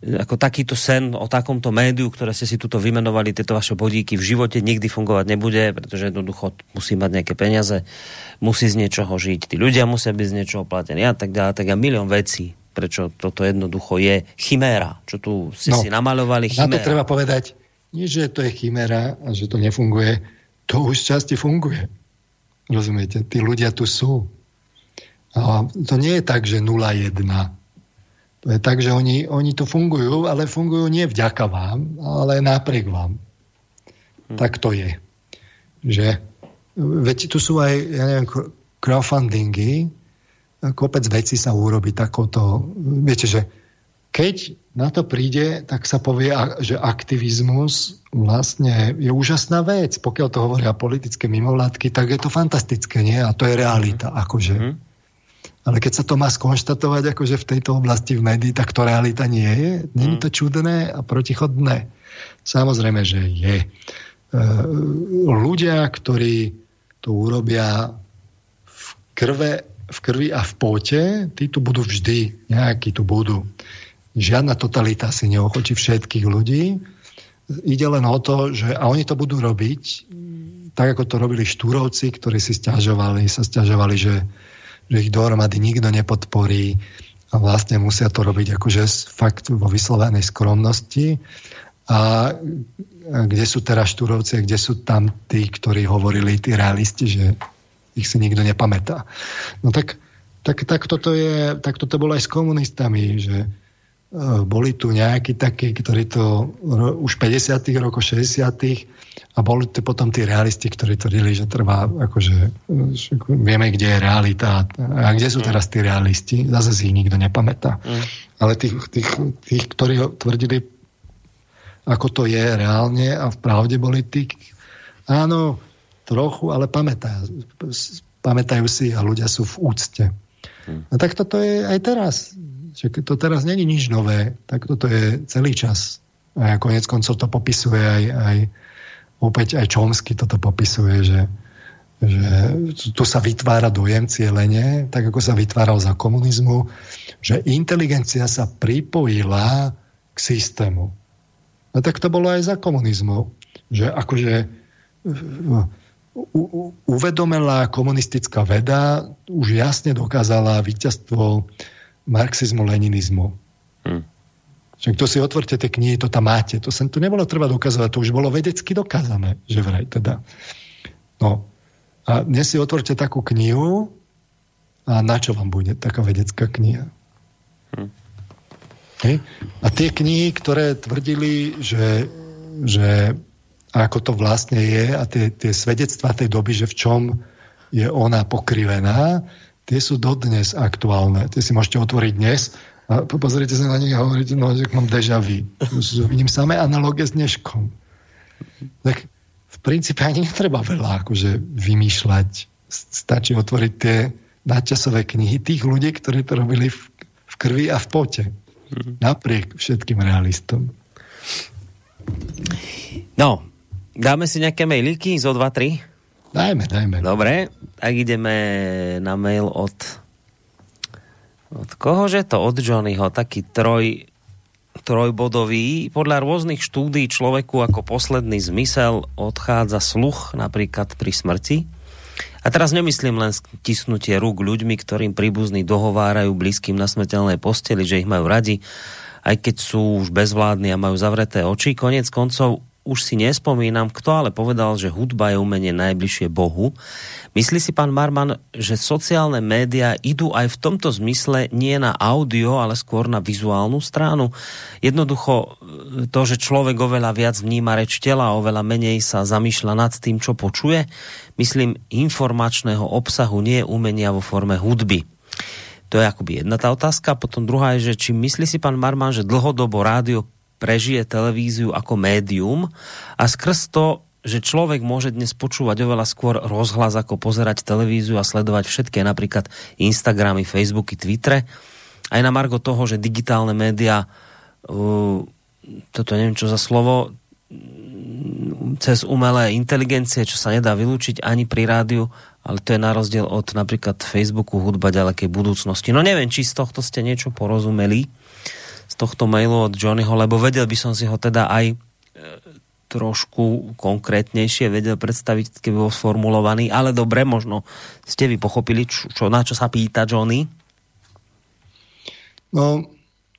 ako takýto sen o takomto médiu, ktoré ste si tuto vymenovali, tieto vaše bodíky v živote nikdy fungovať nebude, pretože jednoducho musí mať nejaké peniaze, musí z niečoho žiť, tí ľudia musia byť z niečoho platení a tak ďalej, tak a milión vecí prečo toto jednoducho je chiméra, čo tu ste no, si namalovali chiméra.
Na to treba povedať, nie že to je chiméra a že to nefunguje, to už časti funguje. Rozumiete? Tí ľudia tu sú. A to nie je tak, že 0,1. To je tak, že oni, oni tu fungujú, ale fungujú nie vďaka vám, ale napriek vám. Hm. Tak to je. Že, veď tu sú aj, ja neviem, crowdfundingy, kopec vecí sa urobi takouto... Viete, že keď na to príde, tak sa povie, že aktivizmus vlastne je úžasná vec. Pokiaľ to hovoria politické mimovládky, tak je to fantastické, nie? A to je realita, mm. akože. Mm. Ale keď sa to má skonštatovať akože v tejto oblasti v médii, tak to realita nie je. Není mhm. to čudné a protichodné? Samozrejme, že je. E, ľudia, ktorí to urobia v krve v krvi a v pote, tí tu budú vždy, nejakí tu budú. Žiadna totalita si neochotí všetkých ľudí. Ide len o to, že a oni to budú robiť, tak ako to robili štúrovci, ktorí si stiažovali, sa stiažovali, že, že ich dohromady nikto nepodporí a vlastne musia to robiť akože fakt vo vyslovenej skromnosti. A kde sú teraz štúrovci kde sú tam tí, ktorí hovorili, tí realisti, že ich si nikto nepamätá. No tak, tak, tak, toto, je, tak toto bolo aj s komunistami, že e, boli tu nejakí takí, ktorí to už 50 rokov, 60 a boli tu potom tí realisti, ktorí tvrdili, že trvá, akože vieme, kde je realita a kde sú mm. teraz tí realisti, zase si ich nikto nepamätá. Mm. Ale tých, tých, tých, ktorí tvrdili, ako to je reálne a v pravde boli tí, áno, trochu, ale pamätajú, pamätajú si a ľudia sú v úcte. A tak toto je aj teraz. Že to teraz není nič nové, tak toto je celý čas. A konec koncov to popisuje aj, aj opäť aj Čomsky toto popisuje, že, že tu sa vytvára dojem cieľenie, tak ako sa vytváral za komunizmu, že inteligencia sa pripojila k systému. A tak to bolo aj za komunizmu. Že akože uvedomelá komunistická veda už jasne dokázala víťazstvo marxizmu-leninizmu. Hmm. Však to si otvorte tie knihy, to tam máte. To sa tu nebolo treba dokazovať, to už bolo vedecky dokázané, že vraj teda. No. A dnes si otvorte takú knihu a na čo vám bude taká vedecká kniha? Hej? A tie knihy, ktoré tvrdili, že, že a ako to vlastne je a tie, tie svedectvá tej doby, že v čom je ona pokrivená, tie sú dodnes aktuálne. Tie si môžete otvoriť dnes a pozrite sa na nich a hovoríte, no, že mám deja vu. Vidím samé analogie s dneškom. Tak v princípe ani netreba veľa akože vymýšľať. Stačí otvoriť tie nadčasové knihy tých ľudí, ktorí to robili v, v krvi a v pote. Mhm. Napriek všetkým realistom.
No, Dáme si nejaké mailíky zo 2-3?
Dajme, dajme.
Dobre, tak ideme na mail od od kohože to? Od Johnnyho, taký troj, trojbodový. Podľa rôznych štúdí človeku ako posledný zmysel odchádza sluch napríklad pri smrti. A teraz nemyslím len stisnutie rúk ľuďmi, ktorým príbuzní dohovárajú blízkym na smrteľnej posteli, že ich majú radi, aj keď sú už bezvládni a majú zavreté oči. Konec koncov už si nespomínam, kto ale povedal, že hudba je umenie najbližšie Bohu. Myslí si pán Marman, že sociálne médiá idú aj v tomto zmysle nie na audio, ale skôr na vizuálnu stranu? Jednoducho e, to, že človek oveľa viac vníma reč tela, oveľa menej sa zamýšľa nad tým, čo počuje, myslím, informačného obsahu, nie umenia vo forme hudby. To je akoby jedna tá otázka. Potom druhá je, že či myslí si pán Marman, že dlhodobo rádio prežije televíziu ako médium a skrz to, že človek môže dnes počúvať oveľa skôr rozhlas ako pozerať televíziu a sledovať všetké napríklad Instagramy, Facebooky, Twittere. Aj na margo toho, že digitálne médiá, uh, toto neviem čo za slovo, cez umelé inteligencie, čo sa nedá vylúčiť ani pri rádiu, ale to je na rozdiel od napríklad Facebooku hudba ďalekej budúcnosti. No neviem, či z tohto ste niečo porozumeli tohto mailu od Johnnyho, lebo vedel by som si ho teda aj e, trošku konkrétnejšie vedel predstaviť, keby bol sformulovaný, ale dobre, možno ste vy pochopili, čo, čo, na čo sa pýta Johnny?
No,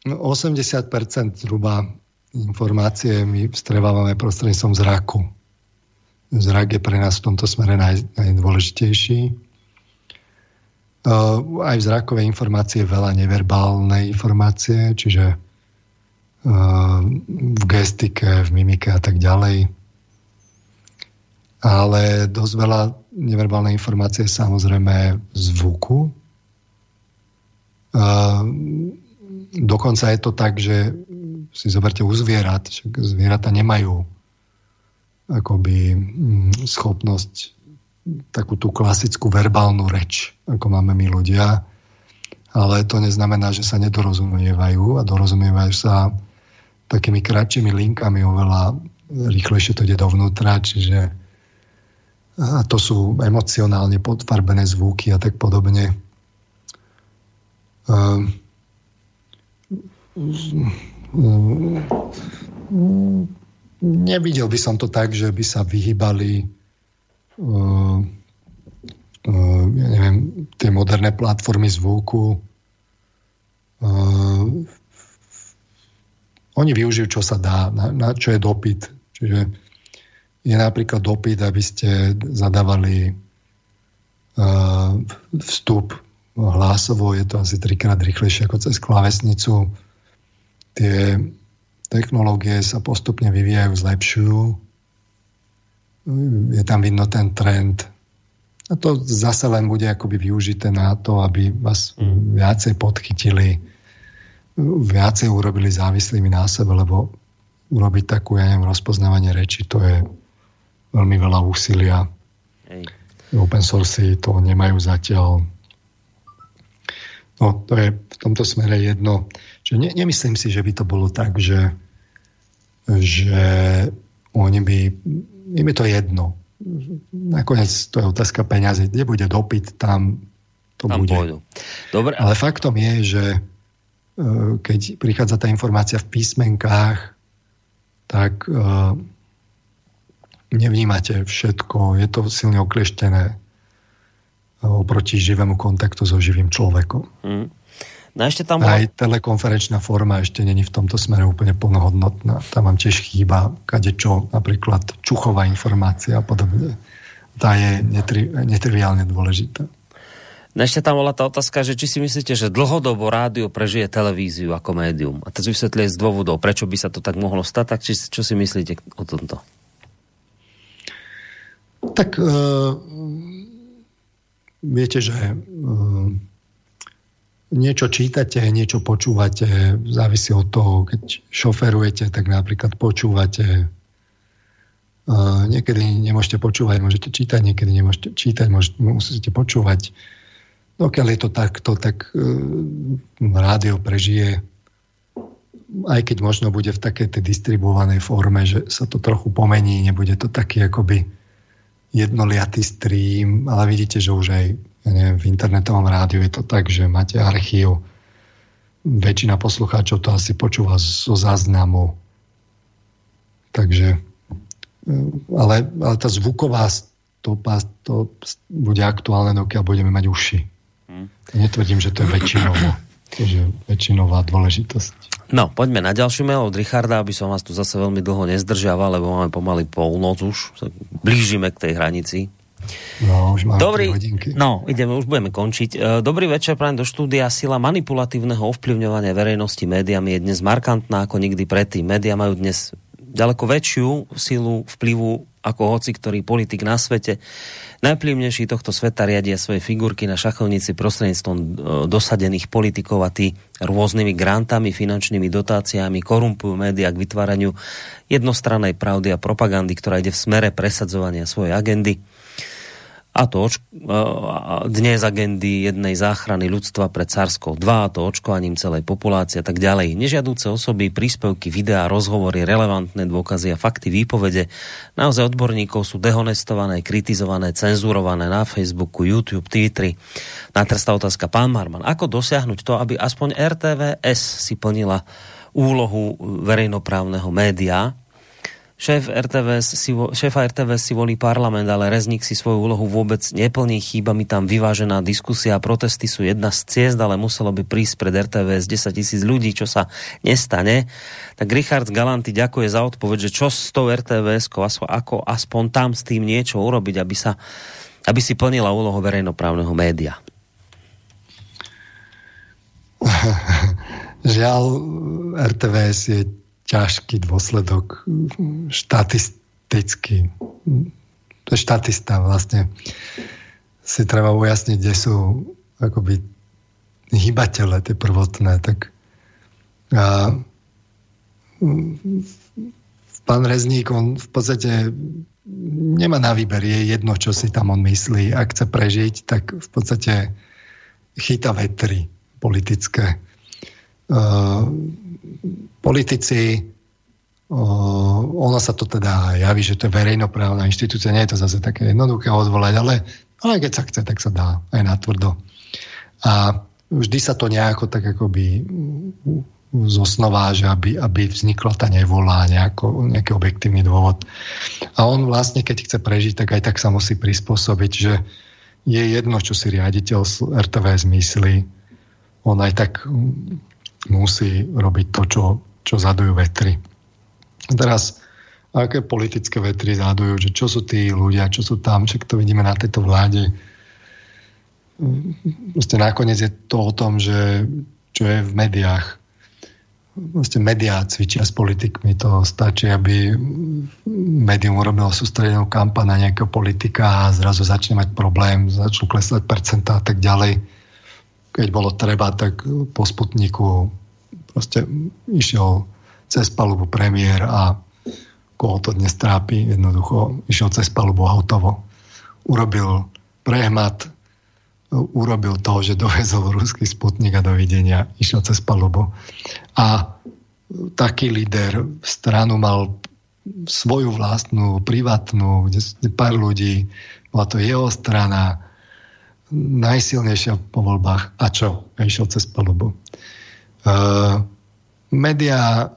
80% zhruba informácie my vstrevávame prostredníctvom zraku. Zrak je pre nás v tomto smere naj, najdôležitejší. Uh, aj v zrakovej informácie veľa neverbálnej informácie, čiže v gestike, v mimike a tak ďalej. Ale dosť veľa neverbálnej informácie samozrejme zvuku. Uh, dokonca je to tak, že si zoberte u zvierat, zvieratá nemajú akoby mm, schopnosť takú tú klasickú verbálnu reč, ako máme my ľudia, ale to neznamená, že sa nedorozumievajú a dorozumievajú sa takými kratšími linkami oveľa rýchlejšie to ide dovnútra, čiže a to sú emocionálne podfarbené zvuky a tak podobne. Um, nevidel by som to tak, že by sa vyhybali uh, uh, ja neviem, tie moderné platformy zvuku. Oni využijú, čo sa dá, na, na čo je dopyt. Čiže je napríklad dopyt, aby ste zadávali uh, vstup hlasovo, je to asi trikrát rýchlejšie ako cez klávesnicu. Tie technológie sa postupne vyvíjajú, zlepšujú je tam vidno ten trend. A to zase len bude akoby využité na to, aby vás mm. viacej podchytili, viacej urobili závislými na sebe, lebo urobiť takú, ja neviem, rozpoznávanie reči, to je veľmi veľa úsilia. Hej. Open source to nemajú zatiaľ. No, to je v tomto smere jedno. Že ne, nemyslím si, že by to bolo tak, že, že oni by im je to jedno. Nakoniec to je otázka peňazí. Kde bude dopyt, tam to tam bude. Pôjdu. Dobre. Ale faktom je, že keď prichádza tá informácia v písmenkách, tak e, nevnímate všetko, je to silne okleštené oproti živému kontaktu so živým človekom. Mm. No ešte tam bola... Aj telekonferenčná forma ešte není v tomto smere úplne plnohodnotná. Tam vám tiež chýba kadečo, napríklad čuchová informácia a podobne. Tá je netri, netriviálne dôležitá.
No ešte tam bola tá otázka, že či si myslíte, že dlhodobo rádio prežije televíziu ako médium. A to vysvetlili z dôvodov, prečo by sa to tak mohlo stať, tak či, čo si myslíte o tomto?
Tak uh, viete, že uh, niečo čítate, niečo počúvate, závisí od toho, keď šoferujete, tak napríklad počúvate. niekedy nemôžete počúvať, môžete čítať, niekedy nemôžete čítať, môžete, musíte počúvať. Dokiaľ je to takto, tak uh, rádio prežije, aj keď možno bude v takej tej distribuovanej forme, že sa to trochu pomení, nebude to taký akoby jednoliatý stream, ale vidíte, že už aj ja neviem, v internetovom rádiu je to tak, že máte archív. Väčšina poslucháčov to asi počúva zo záznamu. Takže, e, ale, ale tá zvuková stopa to bude aktuálne, dokiaľ budeme mať uši. Hmm. Netvrdím, že to je väčšinová, že väčšinová dôležitosť.
No, poďme na ďalší mail od Richarda, aby som vás tu zase veľmi dlho nezdržiaval, lebo máme pomaly polnoc už. Blížime k tej hranici.
No, už máme
Dobrý, no, ideme, už budeme končiť. E, dobrý večer, prajem do štúdia. Sila manipulatívneho ovplyvňovania verejnosti médiami je dnes markantná ako nikdy predtým. Média majú dnes ďaleko väčšiu silu vplyvu ako hoci ktorý politik na svete. Najplivnejší tohto sveta riadia svoje figurky na šachovnici prostredníctvom e, dosadených politikov a tí rôznymi grantami, finančnými dotáciami korumpujú médiá k vytváraniu jednostrannej pravdy a propagandy, ktorá ide v smere presadzovania svojej agendy a to dnes agendy jednej záchrany ľudstva pred Carskou 2, a to očkovaním celej populácie a tak ďalej. Nežiadúce osoby, príspevky, videá, rozhovory, relevantné dôkazy a fakty, výpovede naozaj odborníkov sú dehonestované, kritizované, cenzurované na Facebooku, YouTube, Twitteri. Natrstá otázka, pán Marman, ako dosiahnuť to, aby aspoň RTVS si plnila úlohu verejnoprávneho média, Šéf RTVS si, šéfa RTVS si volí parlament, ale Rezník si svoju úlohu vôbec neplní. Chýba mi tam vyvážená diskusia. Protesty sú jedna z ciest, ale muselo by prísť pred RTVS 10 tisíc ľudí, čo sa nestane. Tak Richard Galanty ďakuje za odpoveď, že čo s tou RTVS, ako aspoň tam s tým niečo urobiť, aby, sa, aby si plnila úlohu verejnoprávneho média.
Žiaľ, RTVS je ťažký dôsledok štatistický. To je štatista vlastne. Si treba ujasniť, kde sú akoby hybatele, tie prvotné. Tak a, pán Rezník, on v podstate nemá na výber, je jedno, čo si tam on myslí. Ak chce prežiť, tak v podstate chyta vetry politické. Uh, politici, ono sa to teda javí, že to je verejnoprávna inštitúcia, nie je to zase také jednoduché odvolať, ale, ale keď sa chce, tak sa dá aj na tvrdo. A vždy sa to nejako tak akoby zosnová, že aby, aby vznikla tá nevolá, nejako, nejaký objektívny dôvod. A on vlastne, keď chce prežiť, tak aj tak sa musí prispôsobiť, že je jedno, čo si riaditeľ RTV zmyslí, on aj tak musí robiť to, čo, čo zadujú vetry. Teraz, aké politické vetry zadujú, že čo sú tí ľudia, čo sú tam, však to vidíme na tejto vláde. Proste nakoniec je to o tom, že čo je v médiách. Proste médiá cvičia s politikmi. To stačí, aby médium urobilo sústredenú kampaň na nejakého politika a zrazu začne mať problém, začnú klesať percentá a tak ďalej keď bolo treba, tak po Sputniku proste išiel cez palubu premiér a koho to dnes trápi, jednoducho išiel cez palubu hotovo. Urobil prehmat, urobil to, že dovezol ruský Sputnik a dovidenia, išiel cez palubu. A taký líder stranu mal svoju vlastnú, privátnu, pár ľudí, bola to jeho strana, najsilnejšia po voľbách. A čo? A išiel cez palubu. Uh, Media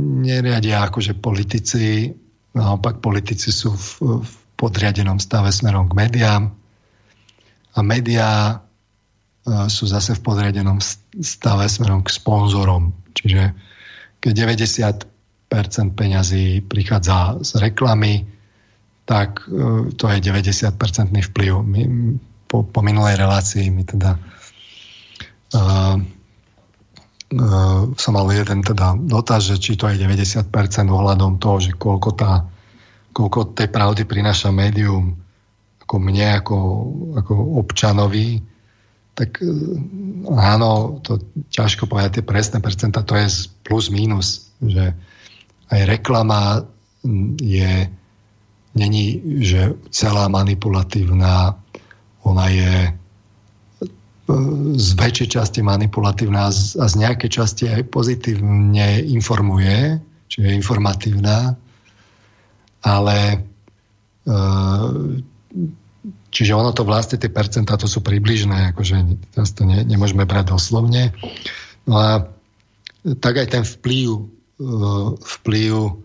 neriadia akože politici, naopak politici sú v, v podriadenom stave smerom k médiám a médiá uh, sú zase v podriadenom stave smerom k sponzorom. Čiže keď 90% peňazí prichádza z reklamy, tak uh, to je 90% vplyv. My, po, po minulej relácii mi teda uh, som mal jeden teda dotaz, že či to je 90% ohľadom toho, že koľko, tá, koľko tej pravdy prináša médium ako mne, ako, ako občanovi, tak uh, áno, to ťažko povedať tie presné percenta, to je plus minus, že aj reklama je není, že celá manipulatívna ona je z väčšej časti manipulatívna a z, nejakej časti aj pozitívne informuje, čiže je informatívna, ale e, čiže ono to vlastne, tie percentá to sú približné, akože teraz to ne, nemôžeme brať doslovne. No a tak aj ten vplyv, e, vplyv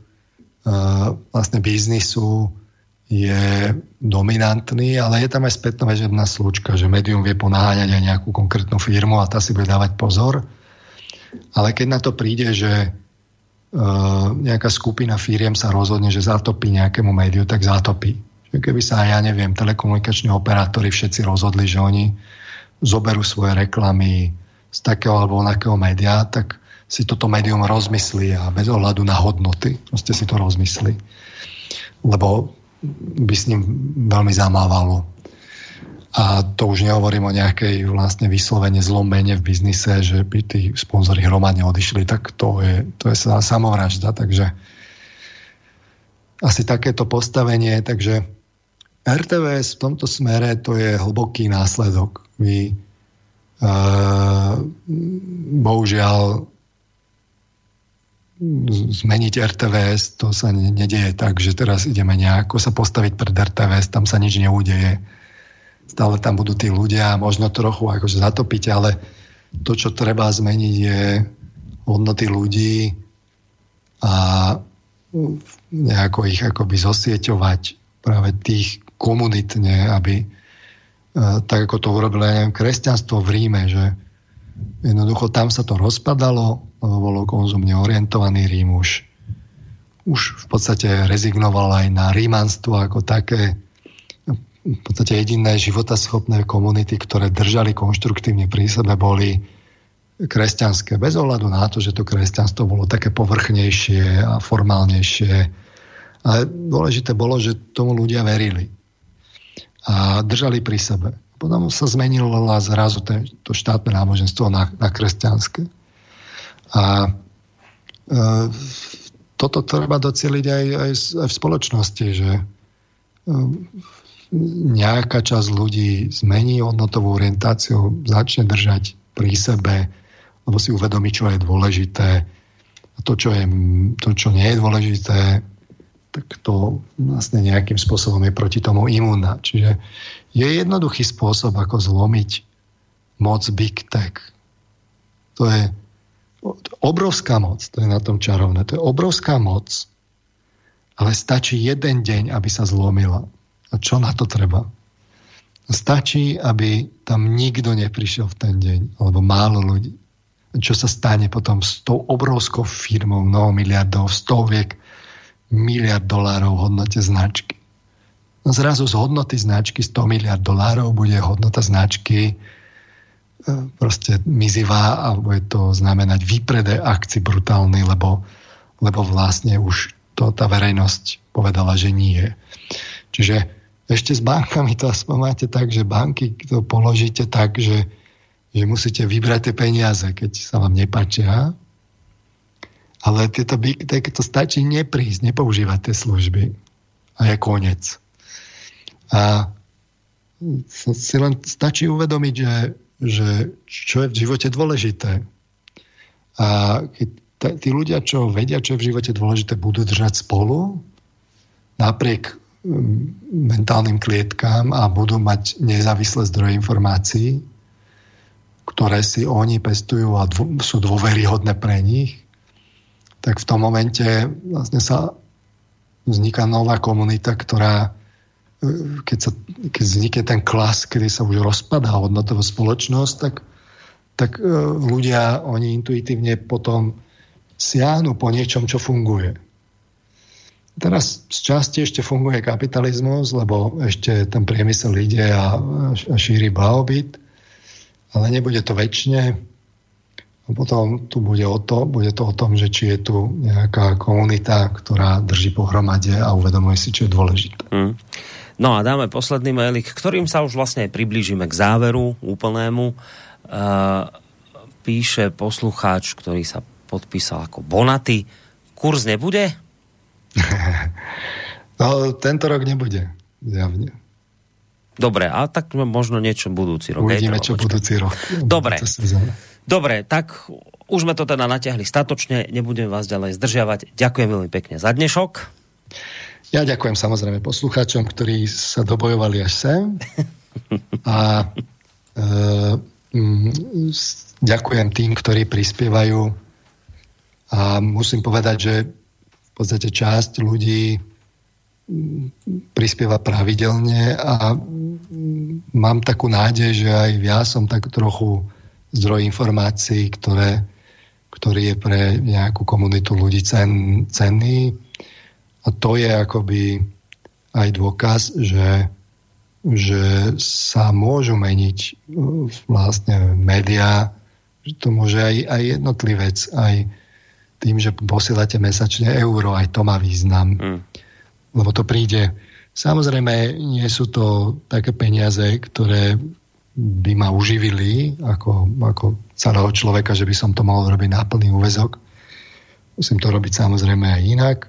vlastne biznisu je dominantný, ale je tam aj spätná väžebná slučka, že médium vie ponáhľať aj nejakú konkrétnu firmu a tá si bude dávať pozor. Ale keď na to príde, že uh, nejaká skupina firiem sa rozhodne, že zatopí nejakému médiu, tak zatopí. Keby sa, ja neviem, telekomunikační operátori všetci rozhodli, že oni zoberú svoje reklamy z takého alebo onakého média, tak si toto médium rozmyslí a bez ohľadu na hodnoty proste si to rozmyslí. Lebo by s ním veľmi zamávalo. A to už nehovorím o nejakej vlastne vyslovene zlom v biznise, že by tí sponzori hromadne odišli, tak to je, to je samovražda. Takže asi takéto postavenie. Takže RTVS v tomto smere to je hlboký následok. Vy uh, bohužiaľ zmeniť RTVS, to sa nedieje tak, že teraz ideme nejako sa postaviť pred RTVS, tam sa nič neudeje. Stále tam budú tí ľudia, možno trochu akože zatopiť, ale to, čo treba zmeniť, je hodnoty ľudí a nejako ich akoby zosieťovať práve tých komunitne, aby e, tak ako to urobilo ja neviem, kresťanstvo v Ríme, že Jednoducho tam sa to rozpadalo, bolo konzumne orientovaný Rím už, už v podstate rezignoval aj na rímanstvo ako také v podstate jediné životaschopné komunity, ktoré držali konštruktívne pri sebe, boli kresťanské. Bez ohľadu na to, že to kresťanstvo bolo také povrchnejšie a formálnejšie. Ale dôležité bolo, že tomu ľudia verili. A držali pri sebe. Potom sa zmenilo zrazu to štátne náboženstvo na, na kresťanské. A e, toto treba doceliť aj, aj, aj v spoločnosti, že e, nejaká časť ľudí zmení hodnotovú orientáciu, začne držať pri sebe, lebo si uvedomí, čo je dôležité. A to, čo, je, to, čo nie je dôležité, tak to vlastne nejakým spôsobom je proti tomu imúnna. Čiže je jednoduchý spôsob, ako zlomiť moc Big Tech. To je obrovská moc, to je na tom čarovné, to je obrovská moc, ale stačí jeden deň, aby sa zlomila. A čo na to treba? Stačí, aby tam nikto neprišiel v ten deň, alebo málo ľudí. Čo sa stane potom s tou obrovskou firmou, mnoho miliardov, stoviek miliard dolárov v hodnote značky? No zrazu z hodnoty značky 100 miliard dolárov bude hodnota značky proste mizivá a bude to znamenať výprede akci brutálny, lebo, lebo vlastne už to tá verejnosť povedala, že nie. Čiže ešte s bankami to aspoň máte tak, že banky to položíte tak, že, že musíte vybrať tie peniaze, keď sa vám nepáčia. Ale tieto big tech, to stačí neprísť, nepoužívať tie služby. A je koniec. A si len stačí uvedomiť, že, že čo je v živote dôležité. A tí ľudia, čo vedia, čo je v živote dôležité, budú držať spolu napriek um, mentálnym klietkám a budú mať nezávislé zdroje informácií, ktoré si oni pestujú a dvo, sú dôveryhodné pre nich, tak v tom momente vlastne sa vzniká nová komunita, ktorá keď, sa, keď vznikne ten klas, kedy sa už rozpadá hodnotová spoločnosť, tak, tak e, ľudia, oni intuitívne potom siahnu po niečom, čo funguje. Teraz z časti ešte funguje kapitalizmus, lebo ešte ten priemysel ide a, a šíri blahobyt, ale nebude to väčšine. A potom tu bude, o to, bude to o tom, že či je tu nejaká komunita, ktorá drží pohromade a uvedomuje si, čo je dôležité. Mm.
No a dáme posledný mailik, ktorým sa už vlastne priblížime k záveru úplnému. Uh, píše poslucháč, ktorý sa podpísal ako Bonaty. Kurs nebude?
no, tento rok nebude, zjavne.
Dobre, a tak možno niečo budúci rok.
Uvidíme, čo budúci rok.
Dobre. Dobre, tak už sme to teda natiahli statočne, nebudem vás ďalej zdržiavať. Ďakujem veľmi pekne za dnešok.
Ja ďakujem samozrejme poslucháčom, ktorí sa dobojovali až sem. A e, m, ďakujem tým, ktorí prispievajú. A musím povedať, že v podstate časť ľudí prispieva pravidelne a mám takú nádej, že aj ja som tak trochu zdroj informácií, ktoré ktorý je pre nejakú komunitu ľudí cen, cenný. A to je akoby aj dôkaz, že, že sa môžu meniť uh, vlastne médiá, že to môže aj, aj jednotlivec, aj tým, že posielate mesačne euro, aj to má význam. Mm. Lebo to príde. Samozrejme, nie sú to také peniaze, ktoré by ma uživili ako, ako celého človeka, že by som to mohol robiť na plný úvezok. Musím to robiť samozrejme aj inak.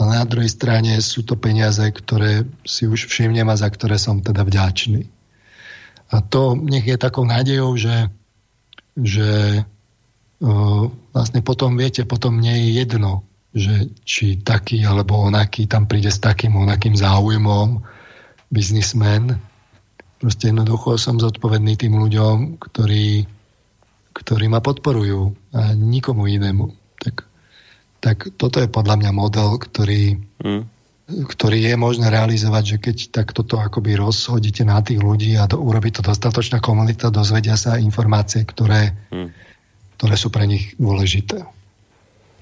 Ale na druhej strane sú to peniaze, ktoré si už všimnem a za ktoré som teda vďačný. A to nech je takou nádejou, že, že uh, vlastne potom, viete, potom nie je jedno, že či taký alebo onaký tam príde s takým onakým záujmom biznismen, Proste jednoducho som zodpovedný tým ľuďom, ktorí, ktorí ma podporujú a nikomu inému. Tak, toto je podľa mňa model, ktorý, mm. ktorý je možné realizovať, že keď tak toto akoby rozhodíte na tých ľudí a do, urobí to dostatočná komunita, dozvedia sa informácie, ktoré, mm. ktoré sú pre nich dôležité.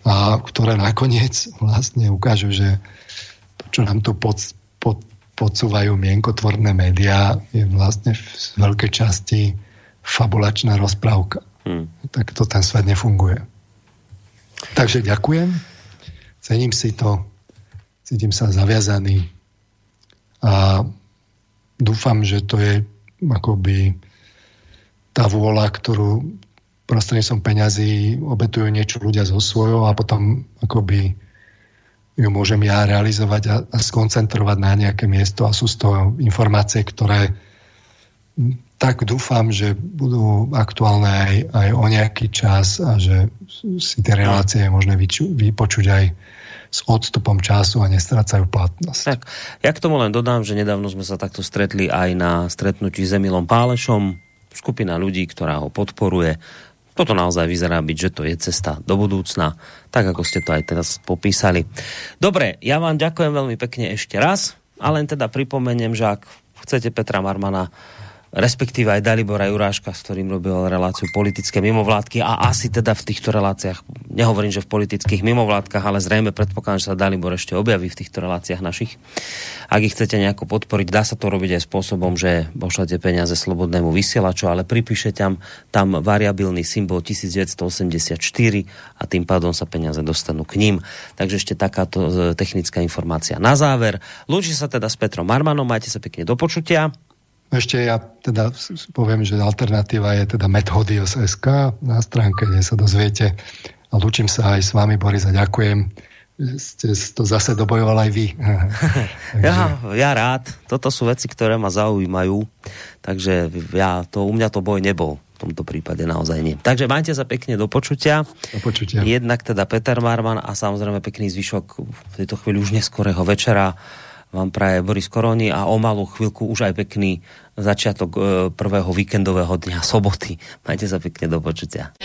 A ktoré nakoniec vlastne ukážu, že to, čo nám tu pod, pod, podsúvajú mienkotvorné médiá, je vlastne v veľkej časti fabulačná rozprávka. Hmm. Tak to ten svet nefunguje. Takže ďakujem, cením si to, cítim sa zaviazaný. A dúfam, že to je akoby tá vôľa, ktorú prostredníctvom peňazí obetujú niečo ľudia zo svojho a potom akoby ju môžem ja realizovať a, a skoncentrovať na nejaké miesto a sú z toho informácie, ktoré tak dúfam, že budú aktuálne aj, aj o nejaký čas a že si tie relácie je možné vyču, vypočuť aj s odstupom času a nestrácajú platnosť.
Tak, ja k tomu len dodám, že nedávno sme sa takto stretli aj na stretnutí s Emilom Pálešom, skupina ľudí, ktorá ho podporuje toto naozaj vyzerá byť, že to je cesta do budúcna, tak ako ste to aj teraz popísali. Dobre, ja vám ďakujem veľmi pekne ešte raz a len teda pripomeniem, že ak chcete Petra Marmana respektíve aj Dalibora Juráška, s ktorým robil reláciu politické mimovládky a asi teda v týchto reláciách, nehovorím, že v politických mimovládkach, ale zrejme predpokladám, že sa Dalibor ešte objaví v týchto reláciách našich. Ak ich chcete nejako podporiť, dá sa to robiť aj spôsobom, že pošlete peniaze slobodnému vysielaču, ale pripíšete tam, tam variabilný symbol 1984 a tým pádom sa peniaze dostanú k ním. Takže ešte takáto e, technická informácia na záver. Lúči sa teda s Petrom Marmanom, majte sa pekne do počutia.
Ešte ja teda poviem, že alternatíva je teda methodios.sk na stránke, kde sa dozviete. A lúčim sa aj s vami, Boris, a ďakujem. Ste to zase dobojoval aj vy.
ja, ja rád. Toto sú veci, ktoré ma zaujímajú. Takže ja, to, u mňa to boj nebol. V tomto prípade naozaj nie. Takže majte sa pekne do počutia.
Do počutia.
Jednak teda Peter Marman a samozrejme pekný zvyšok v tejto chvíli už neskorého večera vám praje Boris Koroni a o malú chvíľku už aj pekný začiatok e, prvého víkendového dňa soboty. Majte sa pekne do počutia.